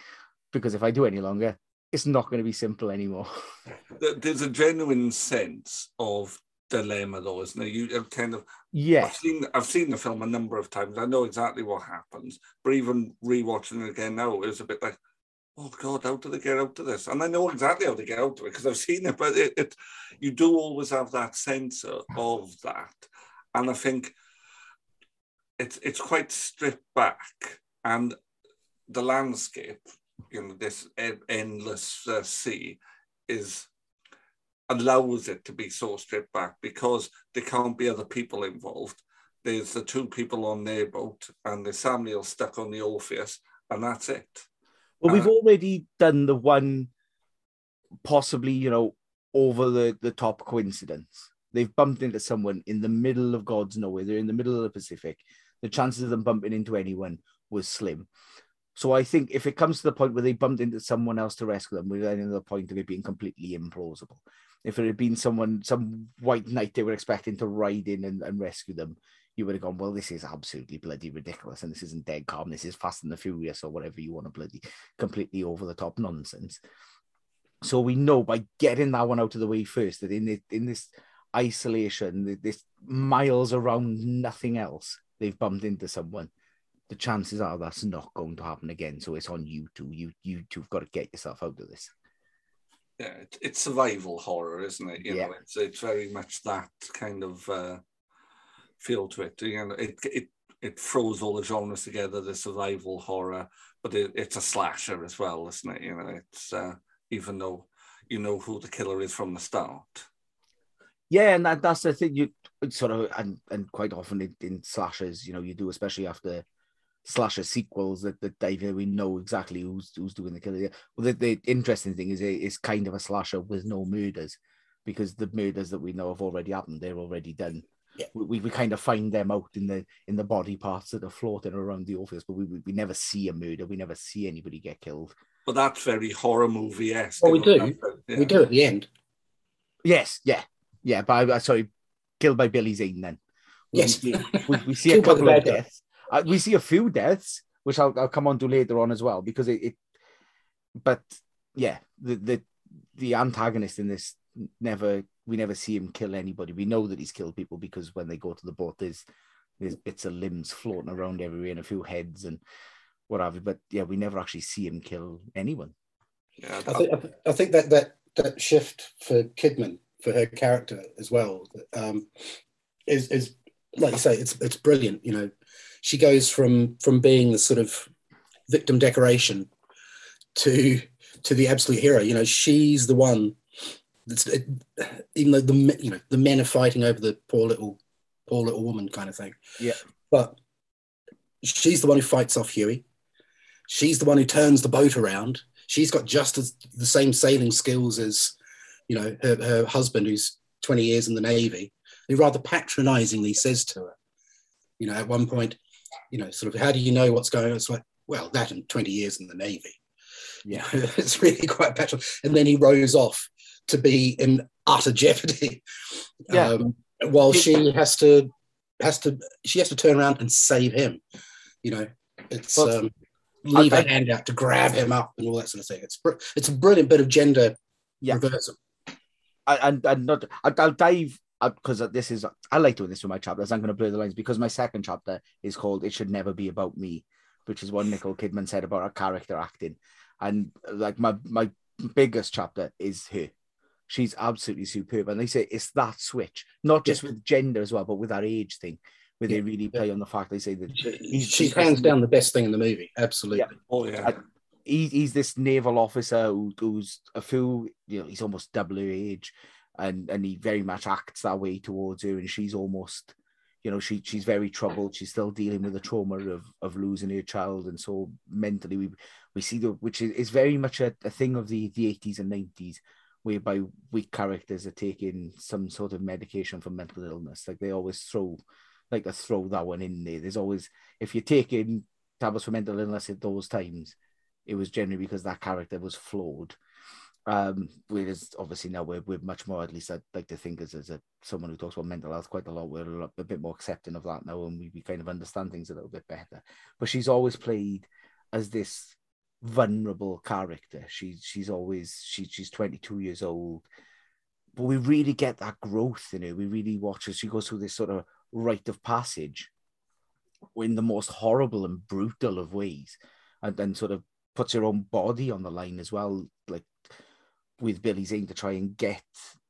because if I do any longer, it's not going to be simple anymore. (laughs) There's a genuine sense of dilemma, though, isn't there? You uh, kind of yeah. I've seen I've seen the film a number of times. I know exactly what happens, but even rewatching it again now, it was a bit like, oh God, how do they get out of this? And I know exactly how to get out of it because I've seen it. But it, it, you do always have that sense of that, and I think it's it's quite stripped back, and the landscape you know this endless uh, sea is allows it to be so stripped back because there can't be other people involved. There's the two people on their boat and the Sam Neill stuck on the Orpheus, and that's it. Well, we've uh, already done the one possibly, you know, over the, the top coincidence. They've bumped into someone in the middle of God's nowhere. They're in the middle of the Pacific. The chances of them bumping into anyone was slim. So I think if it comes to the point where they bumped into someone else to rescue them, we're then at the point of it being completely implausible. If it had been someone, some white knight they were expecting to ride in and, and rescue them, you would have gone, well, this is absolutely bloody ridiculous, and this isn't dead calm. This is Fast and the Furious or whatever you want to bloody completely over the top nonsense. So we know by getting that one out of the way first that in in this isolation, this miles around nothing else, they've bumped into someone the chances are that's not going to happen again. So it's on you two. You you two've got to get yourself out of this. Yeah, it's survival horror, isn't it? You yeah. know, it's it's very much that kind of uh, feel to it. You know, it it it throws all the genres together. The survival horror, but it, it's a slasher as well, isn't it? You know, it's uh, even though you know who the killer is from the start. Yeah, and that, that's the thing. You sort of and and quite often in, in slashers, you know, you do especially after slasher sequels that that David we know exactly who's who's doing the killing. Well, the, the interesting thing is it's kind of a slasher with no murders because the murders that we know have already happened. They're already done. Yeah. We, we kind of find them out in the in the body parts that are floating around the office, but we we never see a murder. We never see anybody get killed. but that's very horror movie esque. Well, oh, we do. We do at the end. Yes, yeah, yeah. But I, I sorry, killed by Billy Zane. Then We- Yes. we, we, we see (laughs) a Killed couple of deaths. Uh, we see a few deaths, which I'll, I'll come on to later on as well, because it. it but yeah, the the the antagonist in this never we never see him kill anybody. We know that he's killed people because when they go to the boat, there's there's bits of limbs floating around everywhere and a few heads and what have you. But yeah, we never actually see him kill anyone. Yeah, I think, I I think that, that that shift for Kidman for her character as well um, is is like you say it's it's brilliant. You know, she goes from from being the sort of victim decoration to to the absolute hero. You know, she's the one that's it, even though the you know the men are fighting over the poor little poor little woman kind of thing. Yeah. But she's the one who fights off Hughie. She's the one who turns the boat around. She's got just as the same sailing skills as, you know, her, her husband, who's 20 years in the Navy, who rather patronizingly says to her, you know, at one point, you know, sort of, how do you know what's going on? It's like, well, that and 20 years in the Navy. Yeah. (laughs) it's really quite patron. And then he rows off to be in utter jeopardy. Yeah. Um, while she has to has to she has to turn around and save him. You know, it's Well, um, leave I- a hand out to grab him up and all that sort of thing. It's br- it's a brilliant bit of gender Yeah. reversal. I, and and not I'll dive because this is I like doing this with my chapters. I'm going to blur the lines because my second chapter is called "It Should Never Be About Me," which is what Nicole Kidman said about her character acting. And like my my biggest chapter is her. She's absolutely superb, and they say it's that switch, not just with gender as well, but with that age thing, where they really play on the fact they say that he's, She's hands down the best thing in the movie. Absolutely. Oh yeah. And he's this naval officer who, who's a few, you know, he's almost double her age, and and he very much acts that way towards her, and she's almost, you know, she she's very troubled. She's still dealing with the trauma of of losing her child, and so mentally we we see the which is, is very much a, a thing of the the eighties and nineties. Whereby weak characters are taking some sort of medication for mental illness, like they always throw, like to throw that one in there. There's always if you're taking tablets for mental illness at those times, it was generally because that character was flawed. Um, whereas obviously now we're, we're much more, at least I'd like to think as, as a someone who talks about mental health quite a lot, we're a, lot, a bit more accepting of that now and we, we kind of understand things a little bit better. But she's always played as this vulnerable character. She's she's always she, she's 22 years old. But we really get that growth in her. We really watch as she goes through this sort of rite of passage in the most horrible and brutal of ways, and then sort of puts her own body on the line as well, like with Billy Zane to try and get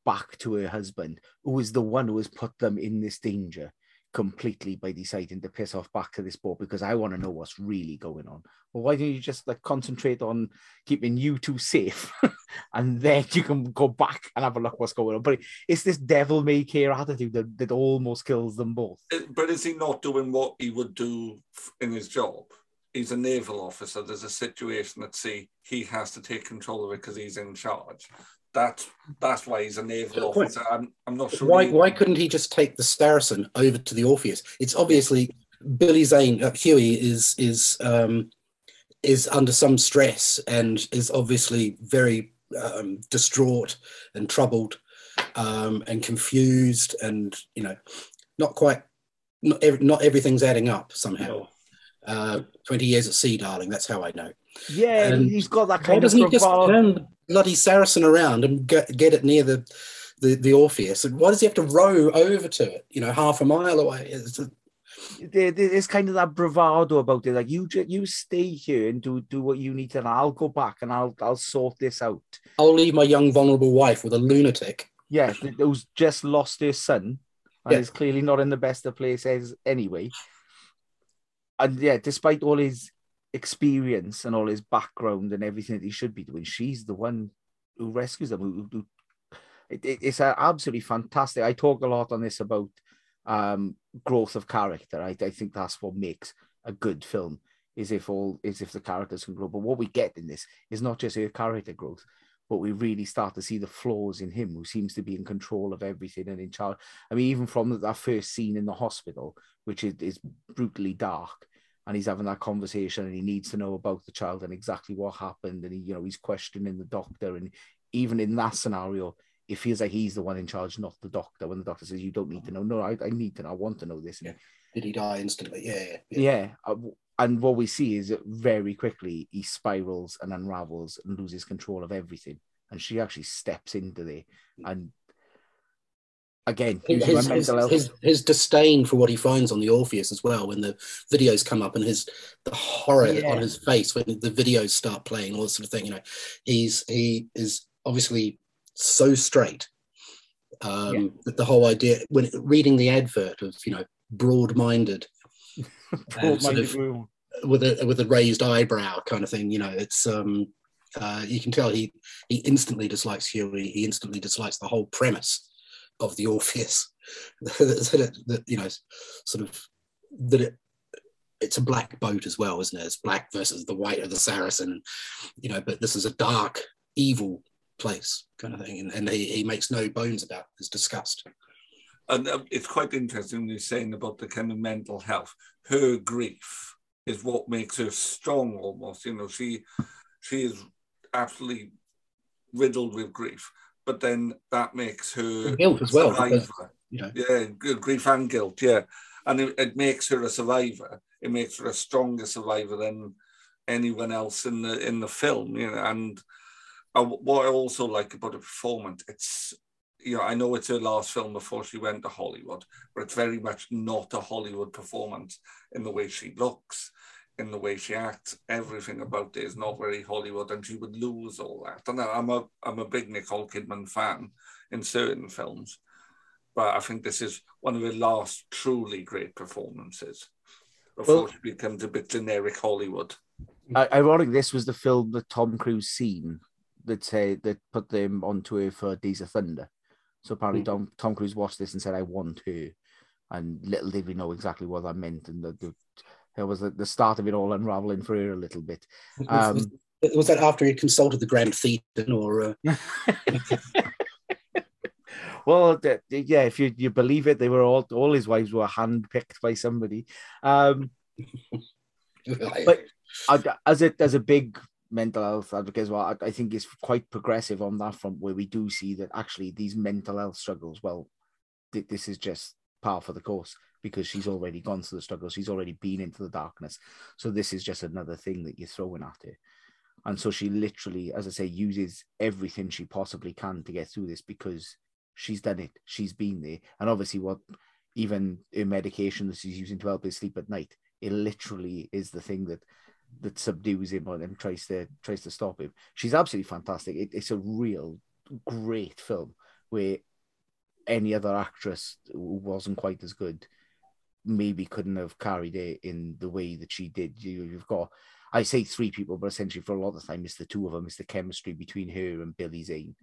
back to her husband, who is the one who has put them in this danger completely by deciding to piss off back to this boat because I want to know what's really going on. Well, why don't you just like concentrate on keeping you two safe (laughs) and then you can go back and have a look what's going on? But it's this devil may care attitude that, that almost kills them both. But is he not doing what he would do in his job? He's a naval officer. There's a situation at sea. He has to take control of it because he's in charge. That's that's why he's a naval Good point. officer. I'm, I'm not sure. Why he- why couldn't he just take the Saracen over to the Orpheus? It's obviously Billy Zane uh, Hughie is is um, is under some stress and is obviously very um, distraught and troubled um, and confused and you know not quite not ev- not everything's adding up somehow. Uh, Twenty years at sea, darling. That's how I know. Yeah, And he's got that Why kind of doesn't he just turn the bloody Saracen around and get, get it near the, the the Orpheus? And why does he have to row over to it? You know, half a mile away. It's there's kind of that bravado about it. Like you, you stay here and do do what you need to, and I'll go back and I'll I'll sort this out. I'll leave my young vulnerable wife with a lunatic. Yeah, who's just lost her son and Yeah. is clearly not in the best of places anyway. And yeah, despite all his experience and all his background and everything that he should be doing, she's the one who rescues them. Who, who, it- it's absolutely fantastic. I talk a lot on this about um, growth of character. I, I think that's what makes a good film is if all is if the characters can grow. But what we get in this is not just her character growth, but we really start to see the flaws in him, who seems to be in control of everything and in charge. I mean, even from that first scene in the hospital, which is, is brutally dark, and he's having that conversation and he needs to know about the child and exactly what happened and he, you know he's questioning the doctor and even in that scenario it feels like he's the one in charge not the doctor when the doctor says you don't need to know no i, I need to know i want to know this yeah. did he die instantly yeah yeah, yeah. yeah. Uh, and what we see is that very quickly he spirals and unravels and loses control of everything and she actually steps into there and again his, his, his, his, disdain for what he finds on the orpheus as well when the videos come up and his the horror yeah. on his face when the videos start playing all this sort of thing you know he's he is obviously so straight um yeah. that the whole idea when reading the advert of you know broad-minded, broad-minded sort of, with a with a raised eyebrow kind of thing you know it's um uh, you can tell he he instantly dislikes Hughie. He instantly dislikes the whole premise of the Orpheus. (laughs) that, that, you know, sort of that it, it's a black boat as well, isn't it? It's black versus the white of the Saracen, you know. But this is a dark, evil place, kind of thing, and, and he, he makes no bones about his disgust. And uh, it's quite interesting you're saying about the kind of mental health. Her grief is what makes her strong, almost. You know, she she is absolutely riddled with grief but then that makes her and guilt as well. Because, you know. Yeah, grief and guilt. Yeah, and it, it, makes her a survivor. It makes her a stronger survivor than anyone else in the in the film. You know, and uh, what I also like about the performance, it's you know, I know it's her last film before she went to Hollywood, but it's very much not a Hollywood performance in the way she looks, in the way she acts, everything about it is not very Hollywood, and she would lose all that. And I'm a I'm a big Nicole Kidman fan in certain films, but I think this is one of her last truly great performances before well, she becomes a bit generic Hollywood. Ironic, this was the film that Tom Cruise seen that say that put them onto her for Days of Thunder. So apparently, mm. Tom, Tom Cruise watched this and said, "I want her," and little did we know exactly what that meant, and the, the it was the start of it all unraveling for her a little bit. (laughs) Um, was, was, that after he consulted the Grand Thetan or? Uh... (laughs) well, yeah, if you, you believe it, they were all all his wives were handpicked by somebody. Um, (laughs) but as a as a big mental health advocate as well, I, I think it's quite progressive on that front where we do see that actually these mental health struggles. Well, this is just par for the course because she's already gone through the struggle. She's already been into the darkness. So this is just another thing that you're throwing at her. And so she literally, as I say, uses everything she possibly can to get through this because she's done it. She's been there. And obviously, what even her medication that she's using to help her sleep at night, it literally is the thing that that subdues him and tries to tries to stop him. She's absolutely fantastic. It, it's a real great film where any other actress who wasn't quite as good maybe couldn't have carried it in the way that she did. You, you've got, I say three people, but essentially for a lot of the time, it's the two of them. It's the chemistry between her and Billy Zane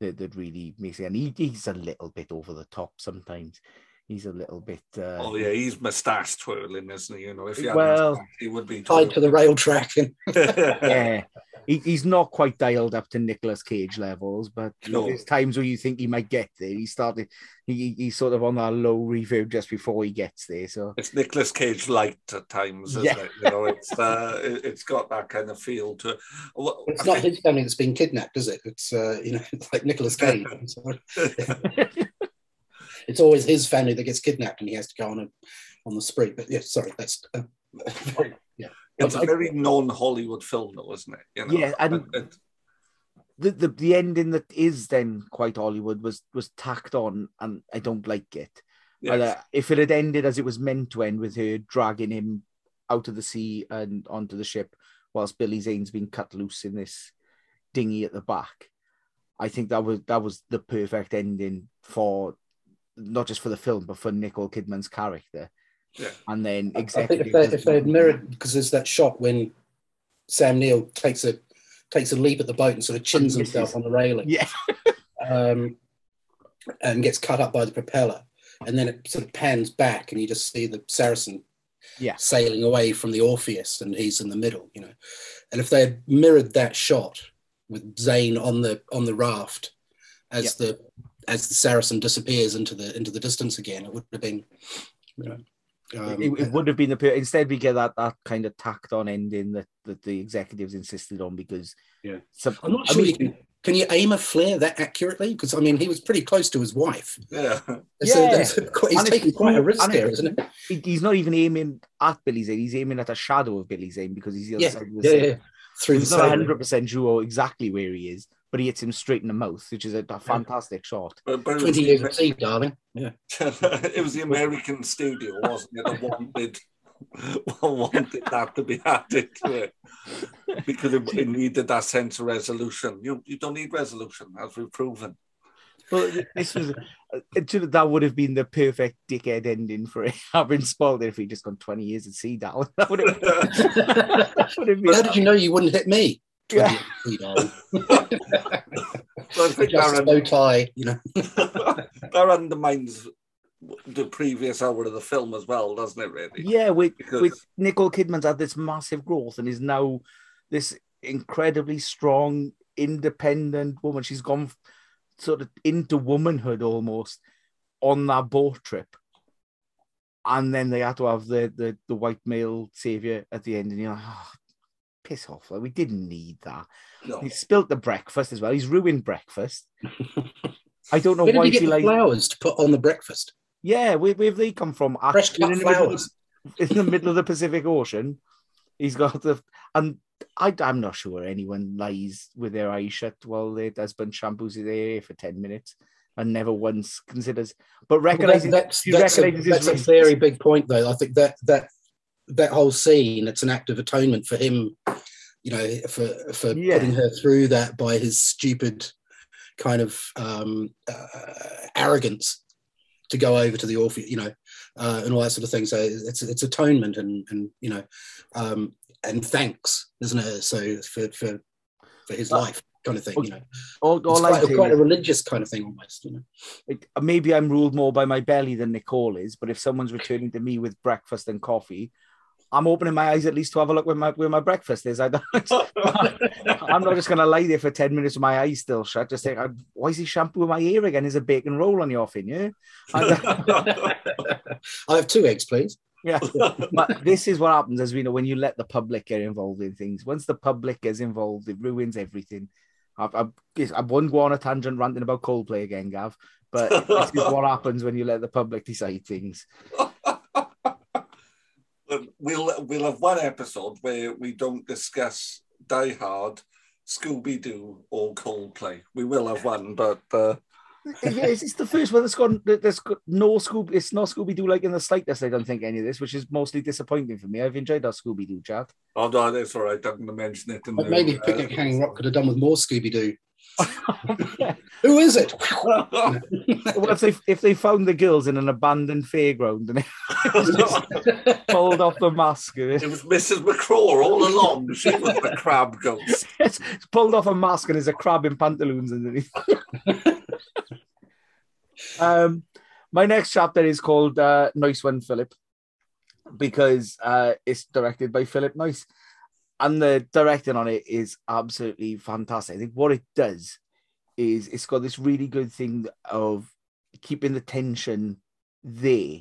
that, that really makes it. And he, he's a little bit over the top sometimes. He's a little bit. Uh, oh yeah, he's moustache twirling, isn't he? You know, if he had well, he would be tied to the rail track. (laughs) yeah, he, he's not quite dialed up to Nicolas Cage levels, but no. there's times where you think he might get there. He started, he, he's sort of on that low reverb just before he gets there. So it's Nicolas Cage light at times, isn't yeah. it? You know, it's uh, it, has got that kind of feel to. Well, it's I not think... his family that's been kidnapped, is it? It's uh, you know, it's (laughs) like Nicolas Cage. (laughs) it's always his family that gets kidnapped, and he has to go on a on the spree. But yeah, sorry, that's. Uh, (laughs) yeah. It's a very non-Hollywood film, though, isn't it? You know? Yeah, and it, the, the the ending that is then quite Hollywood was was tacked on, and I don't like it. Yes. Uh, if it had ended as it was meant to end, with her dragging him out of the sea and onto the ship, whilst Billy Zane's been cut loose in this dinghy at the back, I think that was that was the perfect ending for not just for the film, but for Nicole Kidman's character. Yeah. And then exactly if they, if they had mirrored because there's that shot when Sam Neill takes a takes a leap at the boat and sort of chins himself on the railing. Yeah. (laughs) um, and gets cut up by the propeller. And then it sort of pans back and you just see the Saracen yeah. sailing away from the Orpheus and he's in the middle, you know. And if they had mirrored that shot with Zane on the on the raft as the as the Saracen disappears into the into the distance again, it would have been you know Um, it, it would have been the per- instead we get that that kind of tacked on ending that, that the executives insisted on because Yeah. some, I'm not I sure mean, you can. Can you aim a flare that accurately? Because I mean, he was pretty close to his wife. Yeah. So Yeah. that's quite, he's And taking quite a risk and there, it- isn't it? he's not even aiming at Billy Zane. He's aiming at a shadow of Billy Zane because he's the other Yeah, side of the yeah, city. yeah. Through he's the not hundred percent sure exactly where he is, but he hits him straight in the mouth, which is a, a fantastic shot. But, but Twenty years at sea, darling. Yeah. (laughs) it was the American studio, wasn't it? That (laughs) wanted, (laughs) wanted that to be added to it because it, it needed that sense of resolution. You you don't need resolution, as we've proven. But this was uh, it should- that would have been the perfect dickhead ending for it. having spoiled it if he'd just gone twenty years at sea, down. That would have, that would have been. How did you know you wouldn't hit me? 20 Yeah. years (laughs) at. So I think Just a that, bow tie, you know. (laughs) that undermines the previous hour of the film as well, doesn't it? Really? Yeah, with Because- with Nicole Kidman's had this massive growth and is now this incredibly strong, independent woman. She's gone sort of into womanhood almost on that boat trip. And then they had to have the the, the white male savior at the end, and you're like, oh, piss off! Like we didn't need that. No. He spilt the breakfast as well. He's ruined breakfast. (laughs) I don't know Where did why he get she the like. flowers to put on the breakfast? Yeah, where, where have they come from? Fresh cut in the middle of flowers. the- in the middle of the Pacific Ocean. He's got the and I, I'm not sure anyone lies with their eyes shut while their husband shampoos their hair for ten minutes and never once considers. But Well, that- recognizing that's, that's, a, that's a very big point, though. I think that that that whole scene, it's an act of atonement for him, you know, for for Yeah. putting her through that by his stupid kind of um, uh, arrogance to go over to the orphan, you know, uh, and all that sort of thing. So it's it's atonement and and you know, um, and thanks, isn't it? So for for for his life, kind of thing, you know. All, all quite, quite a religious kind of thing almost, you know. like, maybe I'm ruled more by my belly than Nicole is, but if someone's returning to me with breakfast and coffee, I'm opening my eyes at least to have a look where my where my breakfast is. I don't, (laughs) I'm not just going to lie there for 10 minutes with my eyes still shut. Just think, why is he shampooing my ear again? Is a bacon roll on your offing, yeah? (laughs) I have two eggs, please. (laughs) yeah. But this is what happens as we know when you let the public get involved in things. Once the public gets involved, it ruins everything. I, I, I won't go on a tangent ranting about Coldplay again, Gav, but this is what happens when you let the public decide things. We'll we'll have one episode where we don't discuss Die Hard, Scooby Doo, or Coldplay. We will have one, but uh, yeah, it's, it's the first one that's got there's got no Scooby. It's not Scooby Doo like in the slightest. I don't think any of this, which is mostly disappointing for me. I've enjoyed our Scooby Doo chat. oh no, that's all right. I'm going to mention it. In But the, maybe uh, Picnic Hanging Rock could have done with more Scooby Doo. (laughs) Who is it? (laughs) well, if they if they found the girls in an abandoned fairground and it (laughs) pulled off the mask, and It was Mrs. McCraw all along. She was the crab ghost. it's pulled off a mask and there's a crab in pantaloons underneath. um, my next chapter is called uh, "Nice One, Philip," because uh, it's directed by Phillip Noyce, and the directing on it is absolutely fantastic. I think what it does is it's got this really good thing of keeping the tension there,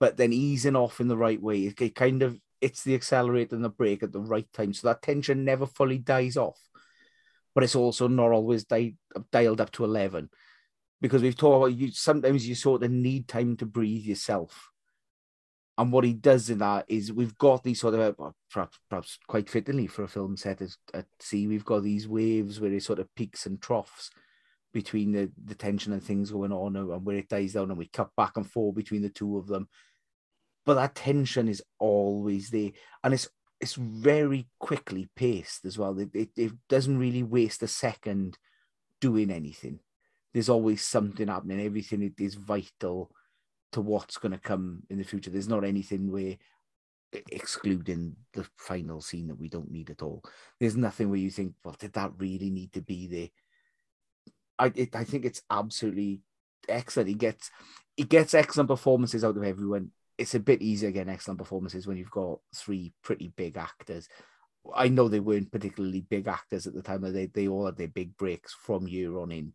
but then easing off in the right way. It, kind of it's the accelerator and the brake at the right time, so that tension never fully dies off. But it's also not always di- dialed up to eleven, because we've talked about you. Sometimes you sort of need time to breathe yourself. And what he does in that is we've got these sort of, uh, perhaps, perhaps quite fittingly for a film set at, at sea, we've got these waves where it sort of peaks and troughs between the, the tension and things going on and where it dies down and we cut back and forth between the two of them. But that tension is always there. And it's it's very quickly paced as well. It, it, it doesn't really waste a second doing anything. There's always something happening. Everything is vital to what's going to come in the future. There's not anything where, excluding the final scene that we don't need at all. There's nothing where you think, well, did that really need to be there? I it, I think it's absolutely excellent. It gets he gets excellent performances out of everyone. It's a bit easier getting excellent performances when you've got three pretty big actors. I know they weren't particularly big actors at the time. but They they all had their big breaks from year on in,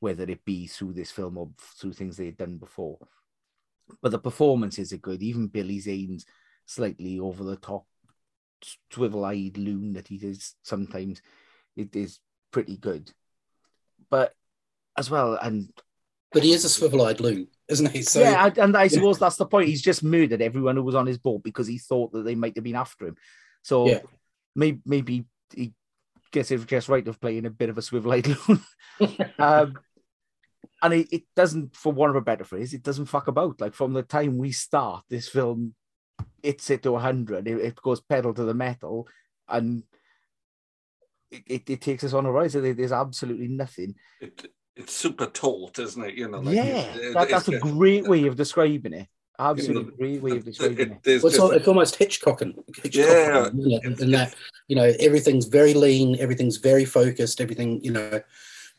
whether it be through this film or through things they had done before. But the performances are good. Even Billy Zane's slightly over the top, swivel eyed loon that he is sometimes, it is pretty good. But as well, and But he is a swivel eyed loon, isn't he? So yeah, and I suppose that's the point. He's just murdered everyone who was on his boat because he thought that they might have been after him. So Yeah. maybe maybe he gets it just right of playing a bit of a swivel-eyed (laughs) loon. (laughs) um, and it, it doesn't, for want of a better phrase, it doesn't fuck about. Like from the time we start this film, it's it to hundred. It, it goes pedal to the metal, and it, it, it takes us on a rise. There- There's absolutely nothing. It, It's super taut, isn't it? You know, like yeah, it- that, that's a (laughs) great way of describing it. You know, Absolutely great way of describing it. there's Well, it's, just- it's almost Hitchcockian. Yeah. Hitchcockian. And that you know everything's very lean, everything's very focused, everything you know.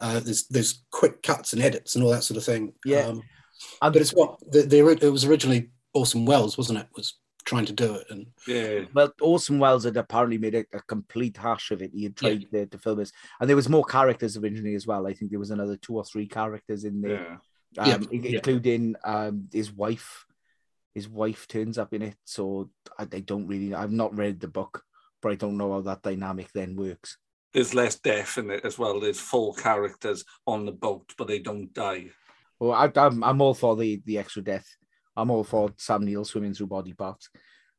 Uh, there's there's quick cuts and edits and all that sort of thing. Yeah. Um, but it's what the, the it was originally Orson Welles, wasn't it? Was trying to do it, and yeah. Well, Orson Welles had apparently made a, a complete hash of it. He had tried to, to film this, and there was more characters originally as well. I think there was another two or three characters in there, Yeah. um, Yeah, in- yeah. including um, his wife. His wife turns up in it, so I, I don't really. I've not read the book, but I don't know how that dynamic then works. There's less death in it as well. There's four characters on the boat, but they don't die. Well, I, I'm I'm all for the the extra death. I'm all for Sam Neill swimming through body parts.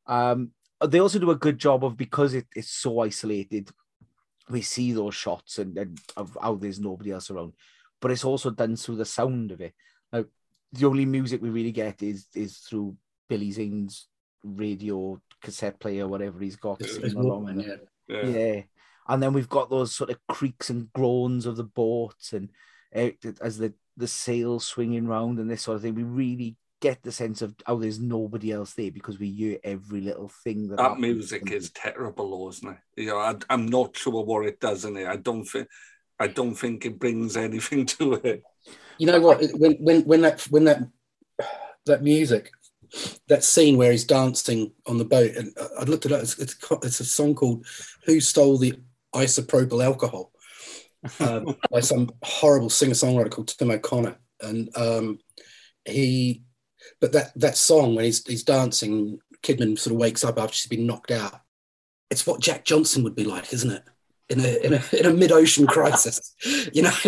Um, they also do a good job of because it is so isolated. We see those shots and, and of how there's nobody else around, but it's also done through the sound of it. Now, the only music we really get is is through Billy Zane's radio cassette player, whatever he's got. It's- it's along Walkman, with. Yeah. yeah. And then we've got those sort of creaks and groans of the boat, and uh, as the the sails swinging round and this sort of thing, we really get the sense of oh, there's nobody else there because we hear every little thing that That happens. music is terrible, though, isn't it? You know, I, I'm not sure what it does in it. I don't think, I don't think it brings anything to it. you know what? When when when that when that that music, that scene where he's dancing on the boat, and I- I looked it up. It's it's, it's a song called "Who Stole the Isopropyl Alcohol" um, (laughs) by some horrible singer-songwriter called Tim O'Connor, and um, he. But that that song when he's he's dancing, Kidman sort of wakes up after she's been knocked out. It's what Jack Johnson would be like, isn't it? In a in a, in a mid-ocean crisis, (laughs) you know. (laughs)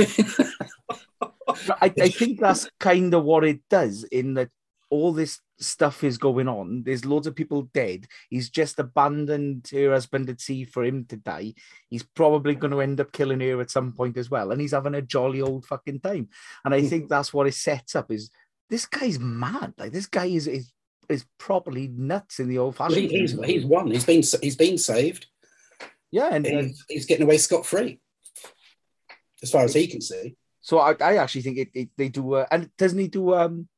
I, I think that's kind of what it does in that all this stuff is going on. There's loads of people dead. He's just abandoned her husband at sea for him to die. He's probably going to end up killing her at some point as well. And he's having a jolly old fucking time. And I think (laughs) that's what it sets up is this guy's mad. Like this guy is is, is properly nuts in the old Well, he, he's he's won. He's been he's been saved. yeah, and, and He's, he's getting away scot free, as far as he can see. So I, I actually think it, it they do, uh, and doesn't he do um,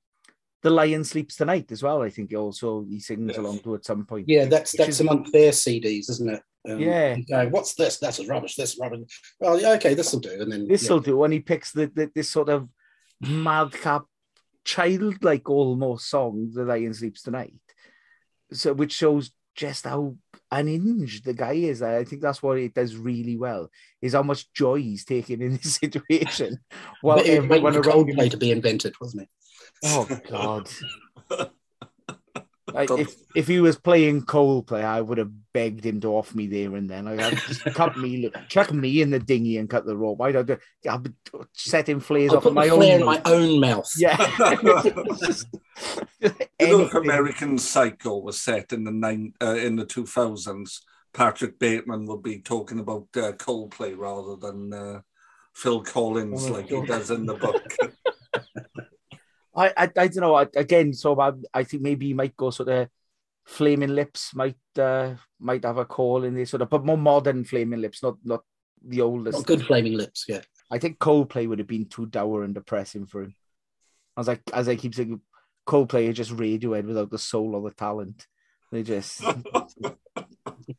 the lion sleeps tonight as well? I think also he sings along to at some point. Yeah, that's Which that's is- amongst their CDs, isn't it? Um, Yeah. you go, What's this? That's rubbish. This rubbish. Well, yeah, okay, this will do. And then This yeah. will do, and he picks the, the this sort of madcap, childlike almost song, "The Lion Sleeps Tonight," so which shows just how unhinged the guy is. I think that's what it does really well. Is how much joy he's taking in this (laughs) situation, while But it was waiting everyone for around him Coldplay to be invented, wasn't it? Oh (laughs) God! (laughs) Like, if if he was playing Coldplay, I would have begged him to off me there and then. Like, I'd just cut me, chuck me in the dinghy and cut the rope. I'd, I'd, I'd be setting flares I'll off put of my own. in my own mouth. Yeah. (laughs) You know. American Psycho was set in the nine uh, in the two thousands, Patrick Bateman would be talking about uh, Coldplay rather than uh, Phil Collins Oh my like he does in the book. I, I, I don't know. I, again, so I, I think maybe he might go sort of flaming lips. Might uh, might have a call in there, sort of, but more modern flaming lips, not not the oldest. Not good flaming lips, yeah. I think Coldplay would have been too dour and depressing for him. As I as I keep saying, Coldplay are just Radiohead without the soul or the talent. They just (laughs) (laughs)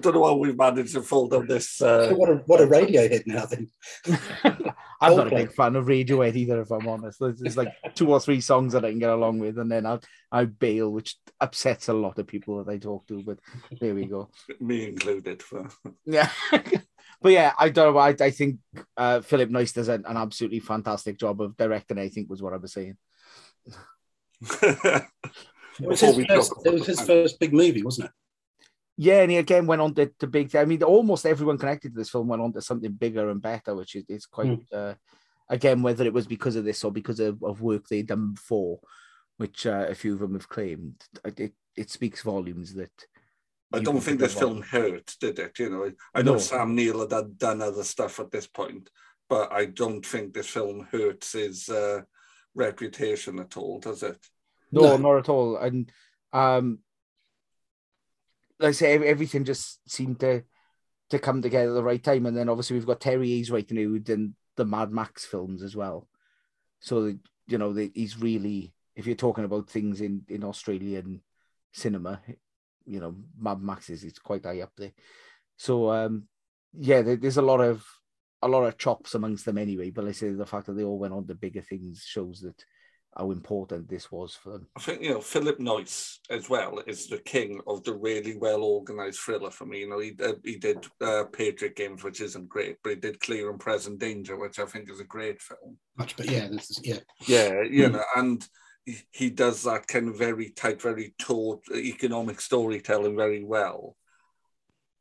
Don't know how we've managed to fold up this. Uh, what a what a radio hit now then. (laughs) I'm not a big fan of Radiohead either, if I'm honest. There's, there's like two or three songs that I can get along with, and then I I bail, which upsets a lot of people that I talk to. But there we go. (laughs) me included. For... Yeah. (laughs) but yeah, I don't know. I, I think uh, Phillip Noyce does an, an absolutely fantastic job of directing, I think was what I was saying. It was his, first, it was his first big movie, wasn't it? Yeah, and he again went on to, to big. I mean, almost everyone connected to this film went on to something bigger and better, which is, is quite. Uh, again, whether it was because of this or because of, of work they'd done before, which uh, a few of them have claimed, it it, it speaks volumes that. I don't think put this film hurt, did it? You know, I know No. Sam Neill had done- done other stuff at this point, but I don't think this film hurts his uh, reputation at all, does it? No, not at all. And um, like I say, everything just seemed to to come together at the right time. And then obviously we've got Terry Hayes writing who did the Mad Max films as well. So you know he's really, if you're talking about things in in Australian cinema, you know, Mad Max is it's quite high up there. So um, yeah, there, there's a lot of a lot of chops amongst them anyway. But like I say the fact that they all went on to bigger things shows that how important this was for them. I think you know Phillip Noyce as well is the king of the really well organized thriller for me. You know, he uh, he did uh, Patriot Games, which isn't great, but he did Clear and Present Danger, which I think is a great film. Much, but yeah, this is yeah. Yeah, you Mm. know, and he, he does that kind of very tight, very taut economic storytelling very well.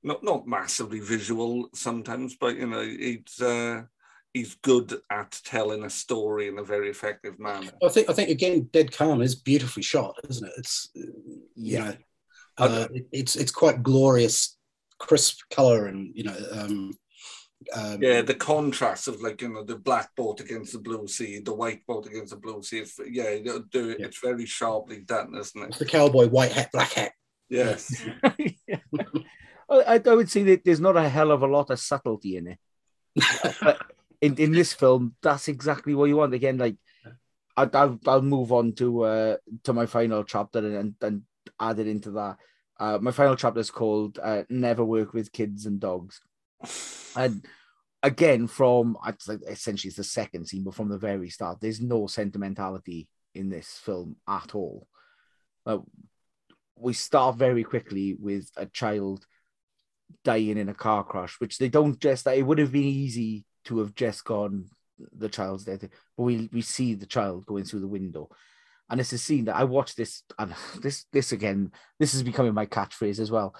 Not not massively visual sometimes, but you know, it's. uh, he's good at telling a story in a very effective manner. I think I think again, Dead Calm is beautifully shot, isn't it? It's you know, uh, it- it's it's quite glorious, crisp color, and you know, um, um, Yeah, the contrast of like you know the black boat against the blue sea, the white boat against the blue sea. It's, yeah, do it. It's very sharply done, isn't it? the cowboy white hat, black hat. Yes. (laughs) I, I would say that there's not a hell of a lot of subtlety in it. but (laughs) in, in this film, that's exactly what you want. Again, like I, I'll, I'll move on to uh, to my final chapter and, and add it into that. Uh, my final chapter is called uh, "Never Work with Kids and Dogs," and again, from essentially it's the second scene, but from the very start, there's no sentimentality in this film at all. Uh, we start very quickly with a child dying in a car crash, which they don't just. That it would have been easy to have just gone, the child's dead, but we we see the child going through the window, and it's a scene that I watched this, and (laughs) this this again, this is becoming my catchphrase as well.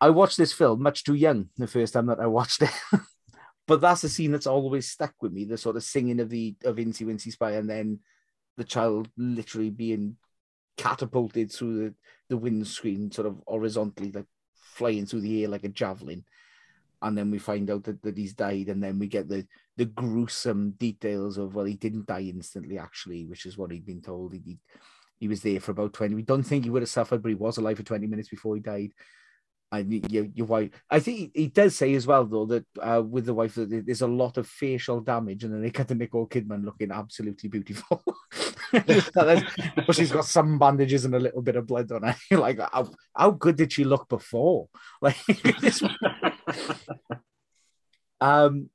I watched this film much too young the first time that I watched it. (laughs) but that's a scene that's always stuck with me, the sort of singing of the of Incy Wincy Spy and then the child literally being catapulted through the, the windscreen sort of horizontally, like flying through the air like a javelin. And then we find out that, that he's died, and then we get the the gruesome details of well, he didn't die instantly, actually, which is what he'd been told. He he, was there for about 20. We don't think he would have suffered, but he was alive for 20 minutes before he died. And your, your wife, I think he, does say as well, though, that uh, with the wife, that there's a lot of facial damage, and then they cut to Nicole Kidman looking absolutely beautiful. (laughs) but she's got some bandages and a little bit of blood on her. (laughs) Like, how, how good did she look before? (laughs) Like, (laughs) um,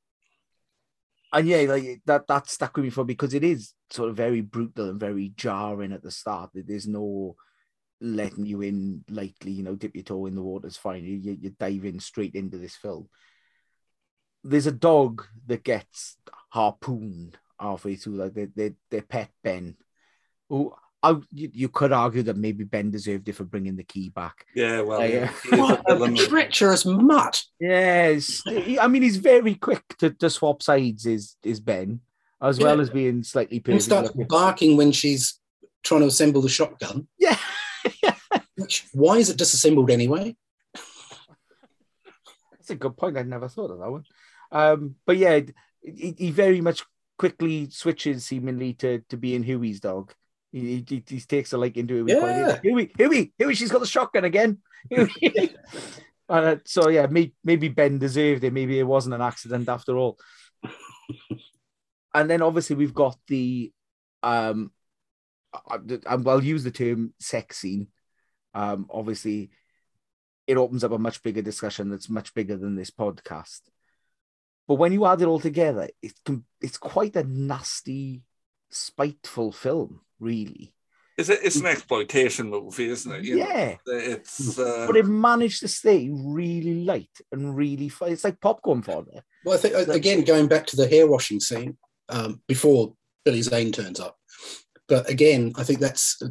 and yeah, like that that stuck with me for because it is sort of very brutal and very jarring at the start. There's no letting you in lightly, you know, dip your toe in the water's fine. You, you, you dive in straight into this film. There's a dog that gets harpooned halfway through, like their, their, their pet Ben. Who I, you, you could argue that maybe Ben deserved it for bringing the key back. Yeah, well, Like, he uh, is a What a villain. treacherous mutt! Yes, I mean he's very quick to, to swap sides. Is is Ben, as well as being slightly And perfect. starts barking when she's trying to assemble the shotgun. Yeah. Which, why is it disassembled anyway? That's a good point. I'd never thought of that one. Um, but yeah, he, he very much quickly switches seemingly to to being Hughie's dog. He, he, he takes a liking to Hughie. quite Yeah. early. Hughie, Hughie, Hughie, she's got the shotgun again. (laughs) Uh, so yeah, may, maybe Ben deserved it. Maybe it wasn't an accident after all. and then obviously we've got the um I, I'll use the term sex scene. Um, obviously, it opens up a much bigger discussion that's much bigger than this podcast. But when you add it all together, it can, it's quite a nasty, spiteful film, really. It's, a, it's an exploitation movie, isn't it? You know, Yeah. it's uh, But it managed to stay really light and really fun. It's like popcorn fodder. Well, I think uh, again going back to the hair washing scene um, before Billy Zane turns up. but again, I think that's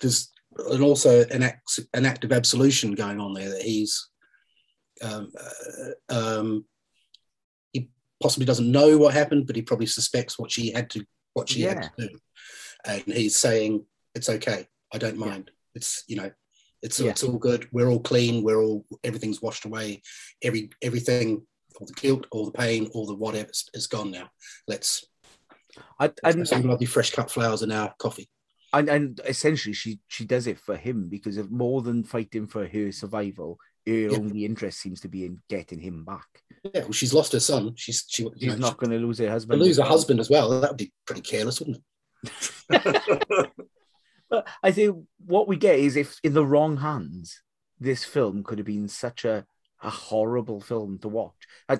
there's and also an act an act of absolution going on there that he's um, uh, um, he possibly doesn't know what happened, but he probably suspects what she had to what she had to do, and he's saying it's okay, I don't mind. It's you know, it's Yeah. it's all good. We're all clean. We're all everything's washed away. Every everything, all the guilt, all the pain, all the whatever is, gone now. Let's I, and, some lovely fresh cut flowers in our coffee. and and essentially she she does it for him because of more than fighting for her survival her only interest seems to be in getting him back Yeah, well, she's lost her son. She's she, she's know, not going to lose her husband lose her husband as well. That would be pretty careless, wouldn't it? But (laughs) i think what we get is if in the wrong hands this film could have been such a a horrible film to watch. I,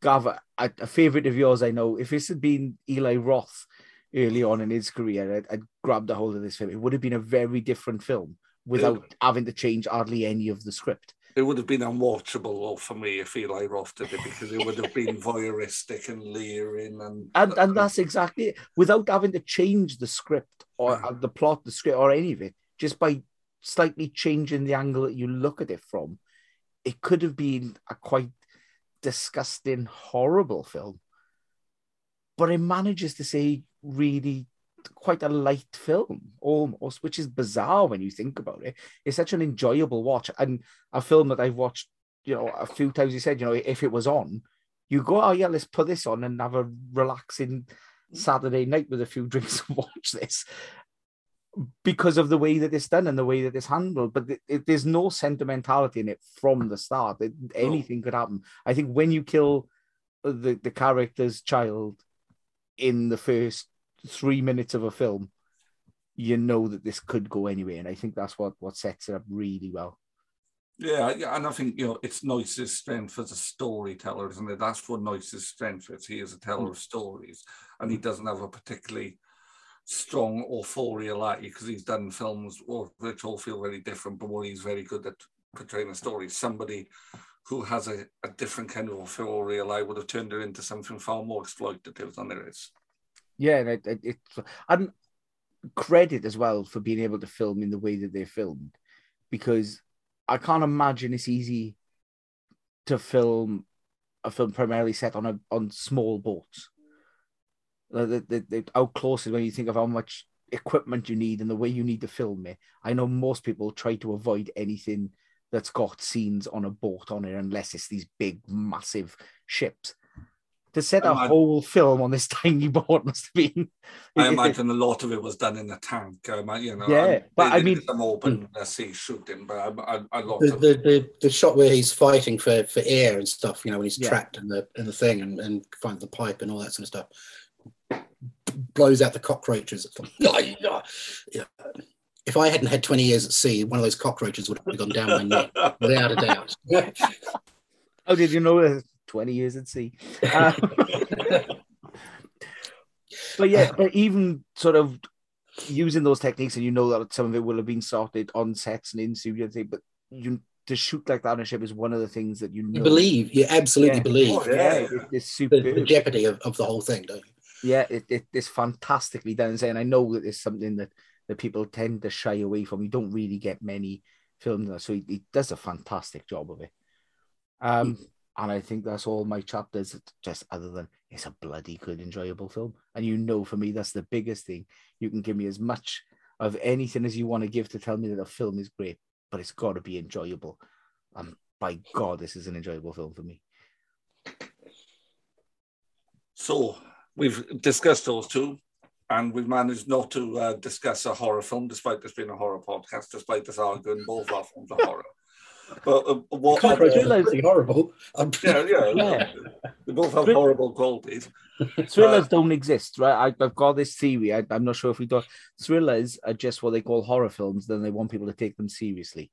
Gav, a, a favorite of yours i know if this had been eli roth early on in his career I'd, I'd grabbed a hold of this film. It would have been a very different film without having to change hardly any of the script It would have been unwatchable for me if Eli Roth did it because it would have been (laughs) voyeuristic and leering and and and that's exactly it. Without having to change the script or uh, the plot, the script, or any of it, just by slightly changing the angle that you look at it from, it could have been a quite disgusting, horrible film. But it manages to say really quite a light film, almost, which is bizarre when you think about it. It's such an enjoyable watch, and a film that I've watched, you know, a few times. You said, you know, if it was on, you go, oh yeah, let's put this on and have a relaxing mm. Saturday night with a few (laughs) drinks and watch this because of the way that it's done and the way that it's handled. But it, it- there's no sentimentality in it from the start. It, anything could happen. I think when you kill the the character's child in the first three minutes of a film, you know that this could go anywhere, and I think that's what what sets it up really well. Yeah, and I think you know it's Noyce's strength as a storyteller, isn't it? That's what Noyce's strength is. He is a teller of stories, and he mm. doesn't have a particularly strong authoriality because he's done films or which all feel very different, but what he's very good at portraying a story. Somebody who has a, a different kind of authorial eye would have turned it into something far more exploitative than it is. Yeah, and it, it, it's and credit as well for being able to film in the way that they filmed, because I can't imagine it's easy to film a film primarily set on a on small boats. The, the, the- how close is when you think of how much equipment you need and the way you need to film it. I know most people try to avoid anything that's got scenes on a boat on it unless it's these big, massive ships. To set a Um, whole film on this (laughs) tiny boat must have been. I it- it- imagine a lot of it was done in a tank. Um, you know, Yeah, and but they I mean- some open uh, sea shooting, but I, I, a lot The, of the, the, the shot where he's fighting for, for air and stuff, you know, when he's Yeah. trapped in the in the thing and, and finds the pipe and all that sort of stuff, blows out the cockroaches. (laughs) yeah. If I hadn't had 20 years at sea, one of those cockroaches would have gone down my neck, without a doubt. How (laughs) did you know uh, 20 years at sea? (laughs) Uh, but yeah, but even sort of using those techniques, and you know that some of it will have been sorted on sets and in studio, and thing, but you to shoot like that on a ship is one of the things that you know. You believe, you absolutely Yeah. believe Oh, yeah, it- it's super. the, the jeopardy of, of the whole thing, don't you? yeah, it, it it's fantastically done. And I know that it's something that, that people tend to shy away from. You don't really get many films, so he, he does a fantastic job of it. Um, and I think that's all my chapters. Just other than it's a bloody good, enjoyable film, and you know, for me, that's the biggest thing. You can give me as much of anything as you want to give to tell me that a film is great, but it's got to be enjoyable. And by God, this is an enjoyable film for me. So we've discussed those two, and we've managed not to uh, discuss a horror film, despite this being a horror podcast, despite us arguing both our films are horror. But uh, what Cockroaches are pretty horrible. I'm (laughs) yeah, yeah, Yeah. they both have horrible qualities. Thrillers don't exist, right? I, I've got this theory. I, I'm not sure if we do. Thrillers are just what they call horror films. Then they want people to take them seriously.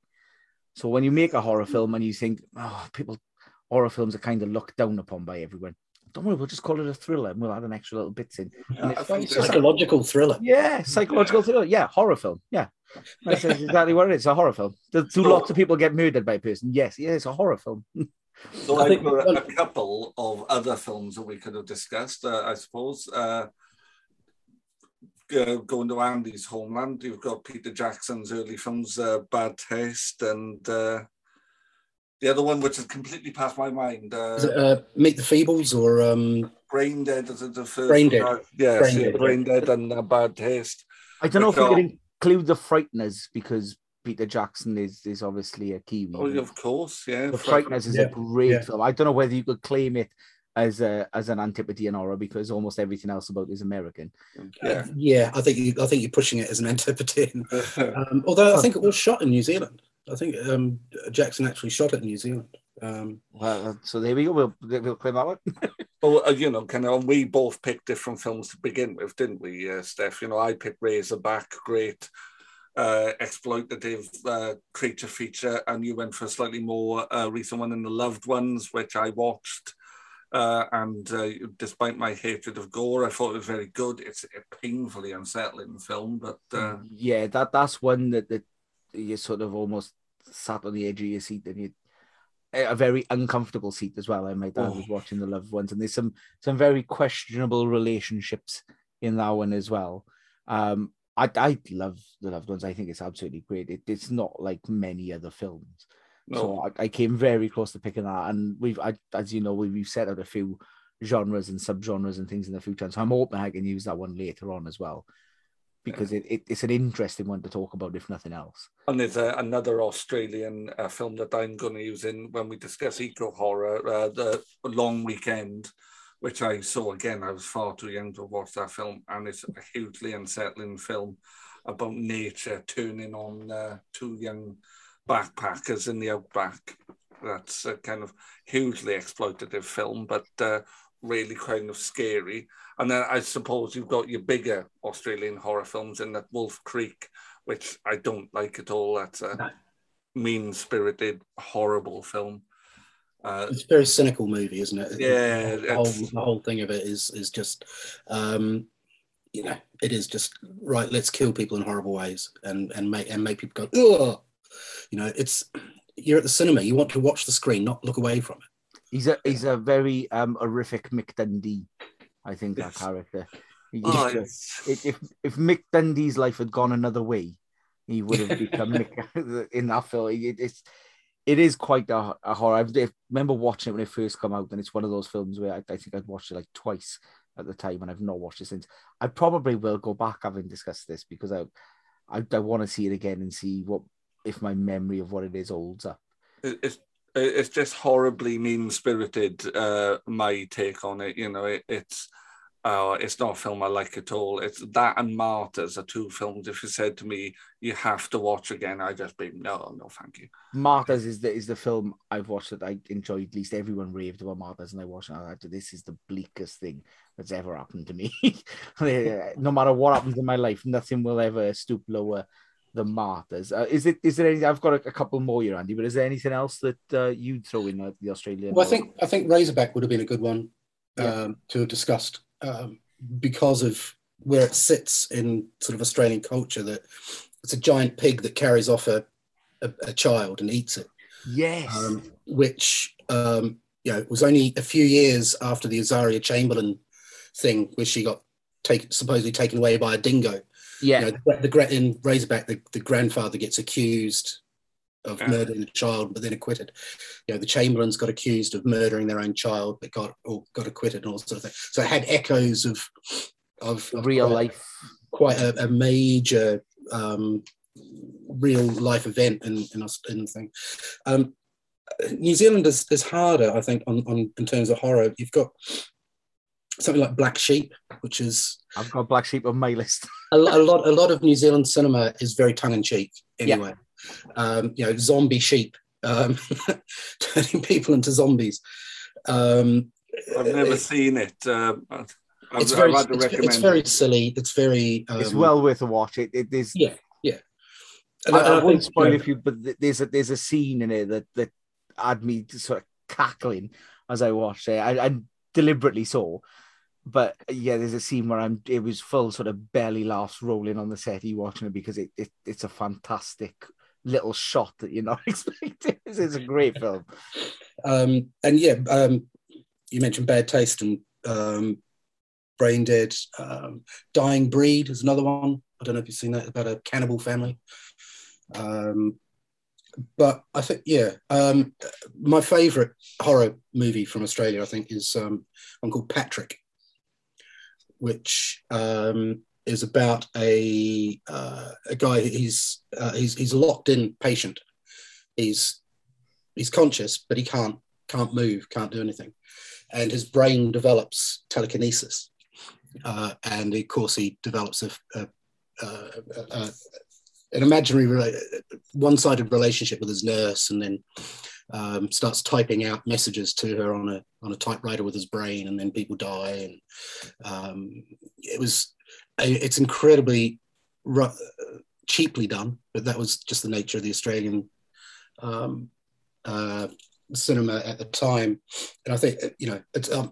So when you make a horror film and you think, oh, people, horror films are kind of looked down upon by everyone. Don't worry, we'll just call it a thriller and we'll add an extra little bit in. And it's very Psychological thriller. Yeah, psychological thriller. Yeah, horror film. Yeah, that's exactly what it is. A horror film. Do, do lots of people get murdered by a person? Yes, yeah, it's a horror film. (laughs) So I I think- think there are a couple of other films that we could have discussed, uh, I suppose. Uh, uh, going to Andy's homeland, you've got Peter Jackson's early films, uh, Bad Taste, and uh, the other one, which has completely passed my mind. Uh, Is it, uh, Meet the Feebles or um, Brain Dead is the first Brain Dead. one. Yes, Brain yeah, Dead, Brain Dead and uh, Bad Taste. I don't know if which we are- could include the Frighteners because Peter Jackson is is obviously a Kiwi. Oh, of course, yeah. The Frighteners is Yeah, a great yeah. film. I don't know whether you could claim it as a as an antipodean horror because almost everything else about it is American. Yeah. yeah, I think you, I think you're pushing it as an antipodean. (laughs) Um, although I think it was shot in New Zealand. I think um, Jackson actually shot it in New Zealand. Um, Well, so there we go. We'll we'll claim that one. (laughs) Well, uh, you know, kind of, we both picked different films to begin with, didn't we, uh, Steph? You know, I picked Razorback, great uh, exploitative uh, creature feature, and you went for a slightly more uh, recent one in The Loved Ones, which I watched. Uh, and uh, despite my hatred of gore, I thought it was very good. It's a painfully unsettling film, but uh, yeah, that that's one that that you sort of almost sat on the edge of your seat and you a very uncomfortable seat as well. I might add, Oh. was watching the loved ones, and there's some some very questionable relationships in that one as well. Um, I I love the loved ones. I think it's absolutely great. It, it's not like many other films. No. So I, I came very close to picking that, and we've, I, as you know, we, we've set out a few genres and subgenres and things in the future. So I'm hoping I can use that one later on as well, because it, it, it's an interesting one to talk about, if nothing else. And there's a, another Australian uh, film that I'm going to use in when we discuss eco horror, uh, the Long Weekend, which I saw again. I was far too young to watch that film, and it's a hugely unsettling film about nature turning on uh, two young backpackers in the outback. That's a kind of hugely exploitative film, but uh, really kind of scary. And then I suppose you've got your bigger Australian horror films in that Wolf Creek, which I don't like at all. That's a mean spirited, horrible film. Uh, it's a very cynical movie, isn't it? Yeah, the whole, the whole thing of it is is just, um, you know, it is just right. Let's kill people in horrible ways and and make and make people go, ugh. You know, it's you're at the cinema. You want to watch the screen, not look away from it. He's a he's a very um horrific Mick Dundee, I think that Yes. character. Oh, just- if if if Mick Dundee's life had gone another way, he would have become Mick (laughs) (laughs) in that film. It, it's it is quite a, a horror. I remember watching it when it first came out, and it's one of those films where I, I think I'd watched it like twice at the time, and I've not watched it since. I probably will go back having discussed this because I I, I want to see it again and see what if my memory of what it is holds up. it- it's it's just horribly mean spirited. Uh, my take on it, you know, it, it's uh, it's not a film I like at all. It's that and Martyrs are two films. If you said to me you have to watch again, I'd just be no, no, thank you. Martyrs is the is the film I've watched that I enjoyed At least. Everyone raved about Martyrs, and I watched it. Thought, this is the bleakest thing that's ever happened to me. (laughs) (laughs) no matter what happens in my life, nothing will ever stoop lower than Martyrs. Uh, is it? Is there anything? I've got a, a couple more here, Andy. But is there anything else that uh, you'd throw in uh, the Australian? Well, I think I think Razorback would have been a good one Yeah. um, to have discussed um, because of where it sits in sort of Australian culture. That it's a giant pig that carries off a a, a child and eats it, yes. um, which um, you know was only a few years after the Azaria Chamberlain thing, where she got taken supposedly taken away by a dingo. Yeah. You know, the, the in Razorback, the, the grandfather gets accused of Yeah. murdering a child, but then acquitted. You know, the Chamberlains got accused of murdering their own child, but got or got acquitted and all sort of thing. So it had echoes of of, of real quite, life. quite a, a major um, real life event in in, in the thing. Um, New Zealand is, is harder, I think, on, on in terms of horror. You've got something like Black Sheep, which is I've got Black Sheep on my list. (laughs) a, a lot a lot of New Zealand cinema is very tongue in cheek Yeah. anyway. Um, you know, zombie sheep, um, (laughs) turning people into zombies. Um, I've never seen it. Uh, I've, it's very it's, it's very silly. It's very um, it's well worth a watch. It it is. yeah yeah. I, I, think, won't spoil you know, if you, but there's a there's a scene in it that that had me sort of cackling as I watched it. I, I deliberately saw, but yeah, there's a scene where I'm. It was full sort of belly laughs rolling on the set. You watching it because it, it it's a fantastic little shot that you're not (laughs) expecting. It's, it's a great film. um, and yeah, um, you mentioned bad taste, and um, Brain Dead. Um, Dying Breed is another one. I don't know if you've seen that about a cannibal family. Um, but I think, yeah, um, my favourite horror movie from Australia, I think, is um, one called Patrick, which um, is about a uh, a guy. He's uh, he's he's locked in patient. He's he's conscious, but he can't can't move, can't do anything, and his brain develops telekinesis, uh, and of course he develops a, a, a an imaginary one-sided relationship with his nurse, and then um, starts typing out messages to her on a on a typewriter with his brain, and then people die, and um, it was it's incredibly ru- cheaply done, but that was just the nature of the Australian um, uh, cinema at the time. And I think you know,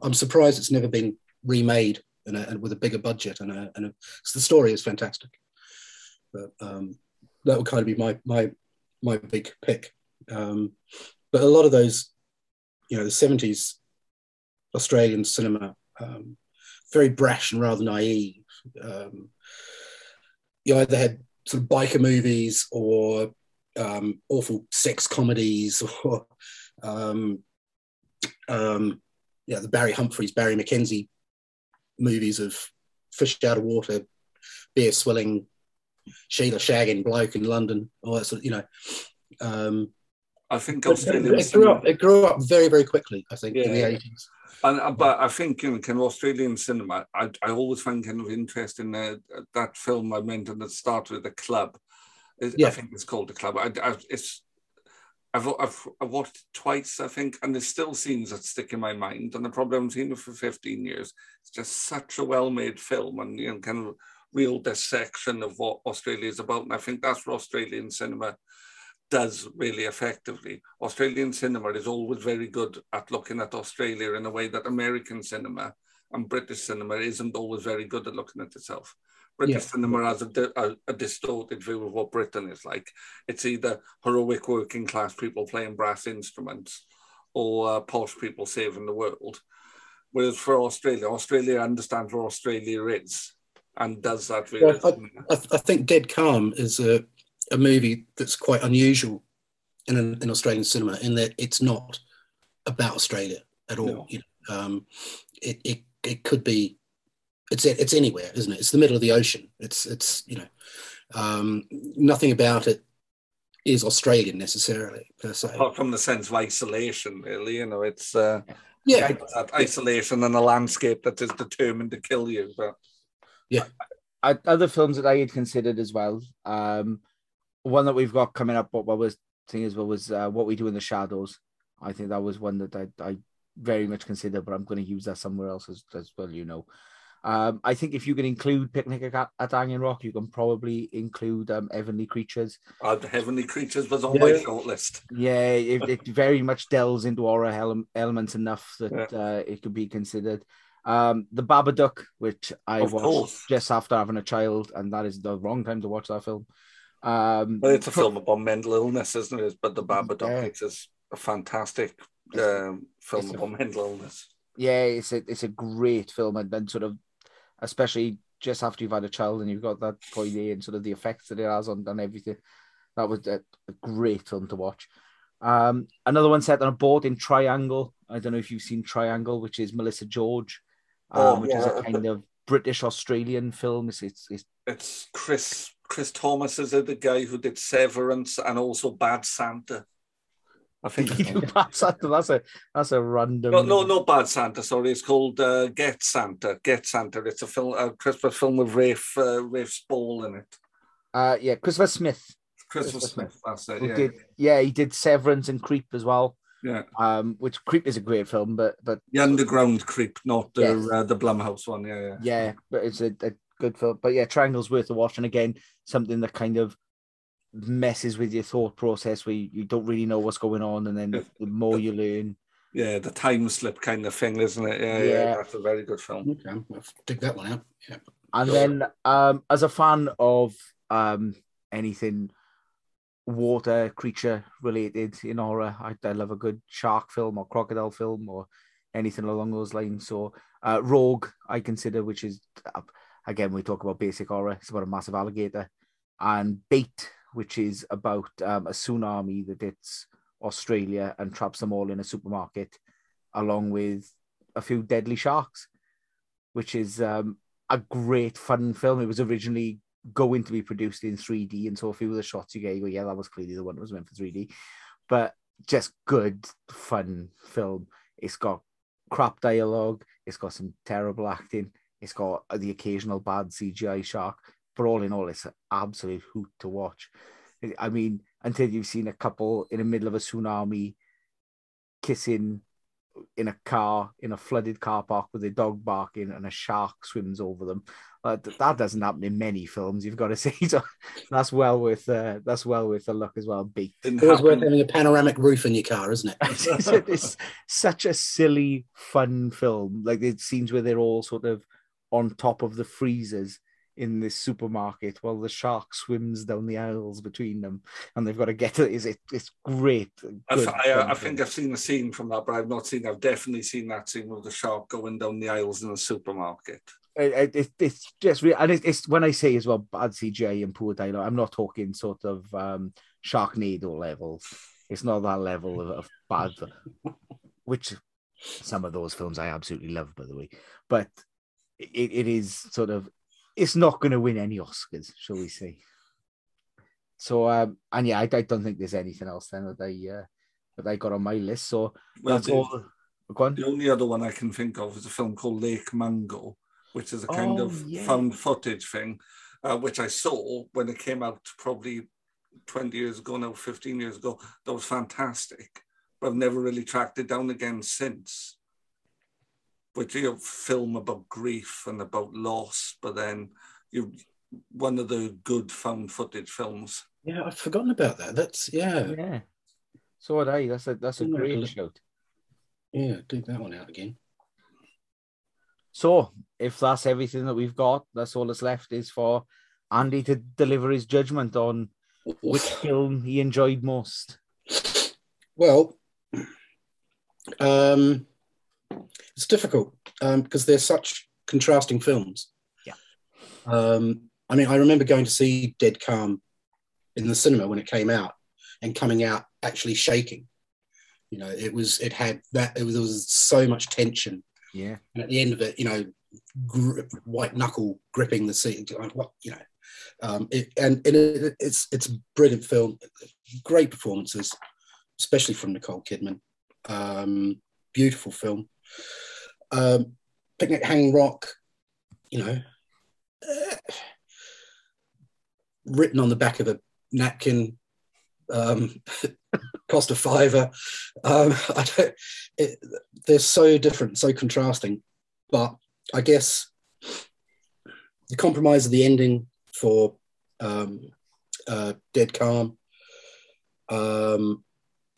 I'm surprised it's never been remade and, and with a bigger budget. And, a, and a, the story is fantastic. But um, that would kind of be my my my big pick. Um, but a lot of those, you know, the 70s Australian cinema, um, very brash and rather naive um, you either had sort of biker movies or um, awful sex comedies (laughs) or um, um, yeah, the Barry Humphries, Barry McKenzie movies of fish out of water, beer swilling, Sheila shagging bloke in London, all that sort of, you know. Um, I think Australia it, grew up. It grew up very, very quickly. I think Yeah. in the eighties. And uh, but I think in kind of Australian cinema, I, I always find kind of interesting uh, that film I mentioned that starts with the club. It- I think it's called the club. I, I, it's I've, I've I've watched it twice, I think, and there's still scenes that stick in my mind. And the problem I've seen it for 15 years. It's just such a well-made film, and you know, kind of real dissection of what Australia is about. And I think that's what Australian cinema does really effectively. Australian cinema is always very good at looking at Australia in a way that American cinema and British cinema isn't always very good at looking at itself. British Yeah. cinema has a, di- a, a distorted view of what Britain is like. It's either heroic working class people playing brass instruments or uh, posh people saving the world. Whereas for Australia, Australia understands what Australia is and does that really. Well, I, I, think Dead Calm is a, a movie that's quite unusual in, in Australian cinema in that it's not about Australia at all. No. You know, um, it, it it could be it's it's anywhere, isn't it? It's the middle of the ocean. It's it's you know um, nothing about it is Australian necessarily per se. apart from the sense of isolation, really, you know, it's uh, Yeah. isolation and a landscape that is determined to kill you. But yeah, I, other films that I had considered as well. Um, one that we've got coming up, what I was thinking as well was uh, what we do in the shadows. I think that was one that I, I very much consider, but I'm going to use that somewhere else as, as well. You know, um, I think if you can include Picnic at, at Hanging Rock, you can probably include um, Heavenly Creatures. uh, the Heavenly Creatures was on my Yeah. short list. Yeah, it, it very much delves into horror ele- elements enough that uh, it could be considered. Um, the Babadook, which I Of watched course. just after having a child, and that is the wrong time to watch that film. Um, Well, it's a film about mental illness, isn't it? But the Babadook, it's is a fantastic um, film it's a- about mental illness. yeah, it's a it's a great film, and then sort of, especially just after you've had a child and you've got that point A and sort of the effects that it has on, on everything. That was a, a great film to watch. Um, another one set on a boat in Triangle. I don't know if you've seen Triangle, which is Melissa George, um, Oh, which is a kind of British Australian film. It's, it's, it's It's Chris Chris Thomas is the guy who did Severance and also Bad Santa. I think. (laughs) that's, a, that's a that's a random. No, no, no, Bad Santa. Sorry, it's called uh, Get Santa. Get Santa. It's a film, a Christmas film with Rafe uh, Rafe Spall in it. Uh, yeah, Christopher Smith. Christmas Smith. That's it. Yeah. did yeah he did Severance and Creep as well. Yeah. Um, which Creep is a great film, but but The Underground Creep, not the Yes. uh, the Blumhouse one. Yeah, yeah. yeah, but it's a, a good film. But yeah, Triangle's worth a watch, and again, something that kind of messes with your thought process where you, you don't really know what's going on, and then the more you learn, Yeah, the time slip kind of thing, isn't it? Yeah, yeah. Yeah. That's a very good film. Okay, I'll dig that one out. Yeah. And then, um, as a fan of um, anything water creature related in horror, I, I love a good shark film or crocodile film or anything along those lines. So, uh, Rogue, I consider, which is uh, again we talk about basic horror. It's about a massive alligator, and Bait, which is about um, a tsunami that hits Australia and traps them all in a supermarket, along with a few deadly sharks, which is um, a great fun film. It was originally going to be produced in 3D, and so a few of the shots you get, you go, yeah, that was clearly the one that was meant for 3D, but just good fun film. It's got crap dialogue. It's got some terrible acting. It's got the occasional bad CGI shark, but all in all, it's an absolute hoot to watch. I mean, until you've seen a couple in the middle of a tsunami kissing in a car in a flooded car park with a dog barking and a shark swims over them. Uh, that doesn't happen in many films. You've got (laughs) to say so. That's well worth uh, that's well worth a look as well. Beat. It's always worth having a panoramic roof in your car, isn't it? (laughs) it's, it's such a silly, fun film. Like the scenes where they're all sort of on top of the freezers in this supermarket while the shark swims down the aisles between them and they've got to get it is it it's great I, I, I, think I've seen a scene from that but I've not seen I've definitely seen that scene with the shark going down the aisles in the supermarket it, it, it's just real and it, it's when I say as well bad CGI and poor dialogue I'm not talking sort of um Sharknado levels it's not that level of, of bad which some of those films I absolutely love by the way but it, it is sort of it's not going to win any Oscars, shall we say? So, um, and yeah, I, I, don't think there's anything else then that I uh, that I got on my list. So well, that's the, all. Go on. The only other one I can think of is a film called Lake Mungo, which is a kind oh, of yeah. found footage thing, uh, which I saw when it came out probably 20 years ago now, 15 years ago. That was fantastic, but I've never really tracked it down again since which you know, film about grief and about loss, but then you one of the good found footage films. Yeah, I've forgotten about that. That's yeah. Yeah. So would I. That's a that's a great shout. Yeah, dig that one out again. So if that's everything that we've got, that's all that's left is for Andy to deliver his judgment on which film he enjoyed most. Well, um, it's difficult um, because they're such contrasting films. Yeah. Um, I mean, I remember going to see Dead Calm in the cinema when it came out and coming out actually shaking. You know, it was it had that it was there was so much tension. Yeah. And at the end of it, you know, grip, white knuckle gripping the seat. What you know, um, it, and, and it, it's it's a brilliant film, great performances, especially from Nicole Kidman. Um, beautiful film. Um, Picnic Hanging Rock, you know, uh, written on the back of a napkin, um, (laughs) cost a fiver. Um, (laughs) I don't, it, they're so different, so contrasting. But I guess the compromise of the ending for um, uh, Dead Calm, um,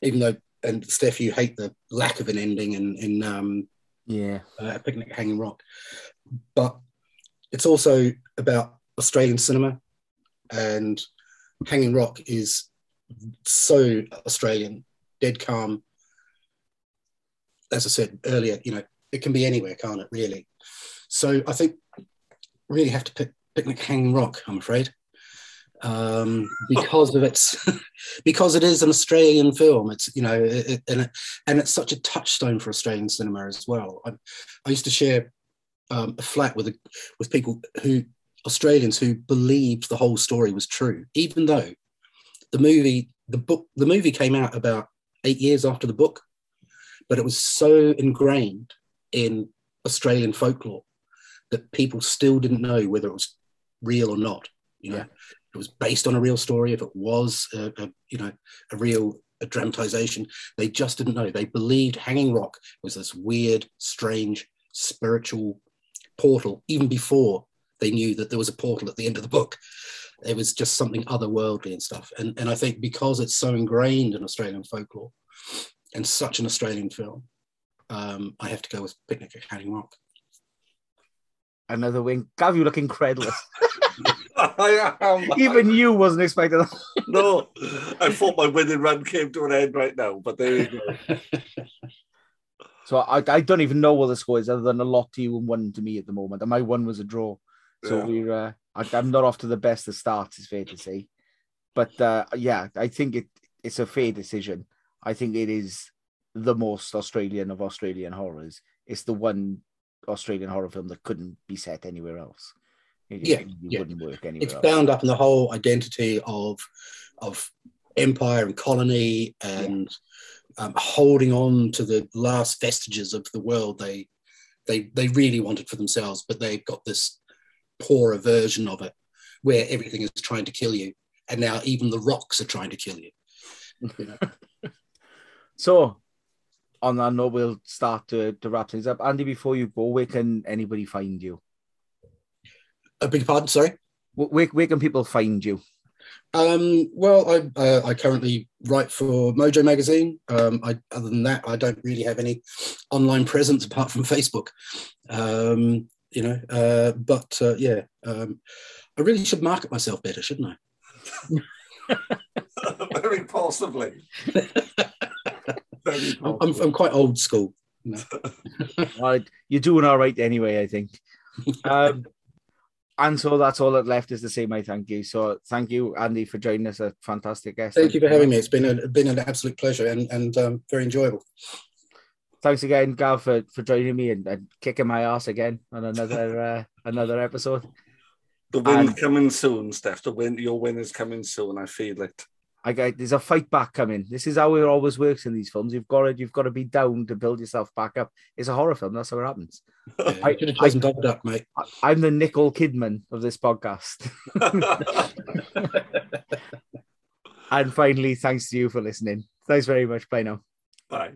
even though and Steph, you hate the lack of an ending in in um, yeah uh, Picnic Hanging Rock, but it's also about Australian cinema, and Hanging Rock is so Australian. Dead Calm, as I said earlier, you know it can be anywhere, can't it? Really. So I think really have to pick Picnic Hanging Rock. I'm afraid um, because of its (laughs) because it is an Australian film. It's you know, it, and it, and it's such a touchstone for Australian cinema as well. I, I used to share um, a flat with a, with people who Australians who believed the whole story was true, even though the movie the book the movie came out about eight years after the book, but it was so ingrained in Australian folklore that people still didn't know whether it was real or not. You know, yeah it was based on a real story, if it was, a, a, you know, a real a dramatization, they just didn't know. They believed Hanging Rock was this weird, strange, spiritual portal, even before they knew that there was a portal at the end of the book. It was just something otherworldly and stuff. And, and I think because it's so ingrained in Australian folklore and such an Australian film, um, I have to go with Picnic at Hanging Rock. Another wing. Gav, you look incredulous. (laughs) I am. Even you wasn't expecting that. no, I thought my winning run came to an end right now, but there you go. (laughs) So I, I don't even know what the score is other than a lot to you and one to me at the moment. And my one was a draw. So Yeah. we're uh, I, I'm not off to the best of starts, it's fair to say. But uh, yeah, I think it it's a fair decision. I think it is the most Australian of Australian horrors. It's the one Australian horror film that couldn't be set anywhere else. It, it Yeah, really yeah. wouldn't work anywhere It's else. bound up in the whole identity of of empire and colony and um, holding on to the last vestiges of the world they they they really wanted for themselves, but they've got this poorer version of it where everything is trying to kill you, and now even the rocks are trying to kill you. You know? (laughs) So, on that note, we'll start to, to wrap things up. Andy, before you go, where can anybody find you? I beg your pardon, sorry. Where, where can people find you? Um, well, I, uh, I currently write for Mojo Magazine. Um, I, other than that, I don't really have any online presence apart from Facebook. Um, you know, uh, but uh, yeah, um, I really should market myself better, shouldn't I? (laughs) Very possibly. Very I'm, I'm, I'm quite old school. You know? (laughs) Right, you're doing all right anyway, I think. Um, and so that's all that left is to say my thank you. So thank you, Andy, for joining us. A fantastic guest. Thank you for having me. It's been a, been an absolute pleasure and, and um, very enjoyable. Thanks again, Gav, for, for joining me and, and kicking my ass again on another (laughs) uh, another episode. The win And- coming soon, Steph. The win, your win is coming soon. I feel it. I got there's a fight back coming. This is how it always works in these films. You've got to you've got to be down to build yourself back up. It's a horror film. That's how it happens. (laughs) I should have chosen Double Duck, mate. I'm the Nicole Kidman of this podcast. (laughs) and finally, thanks to you for listening. Thanks very much. Bye now. Bye.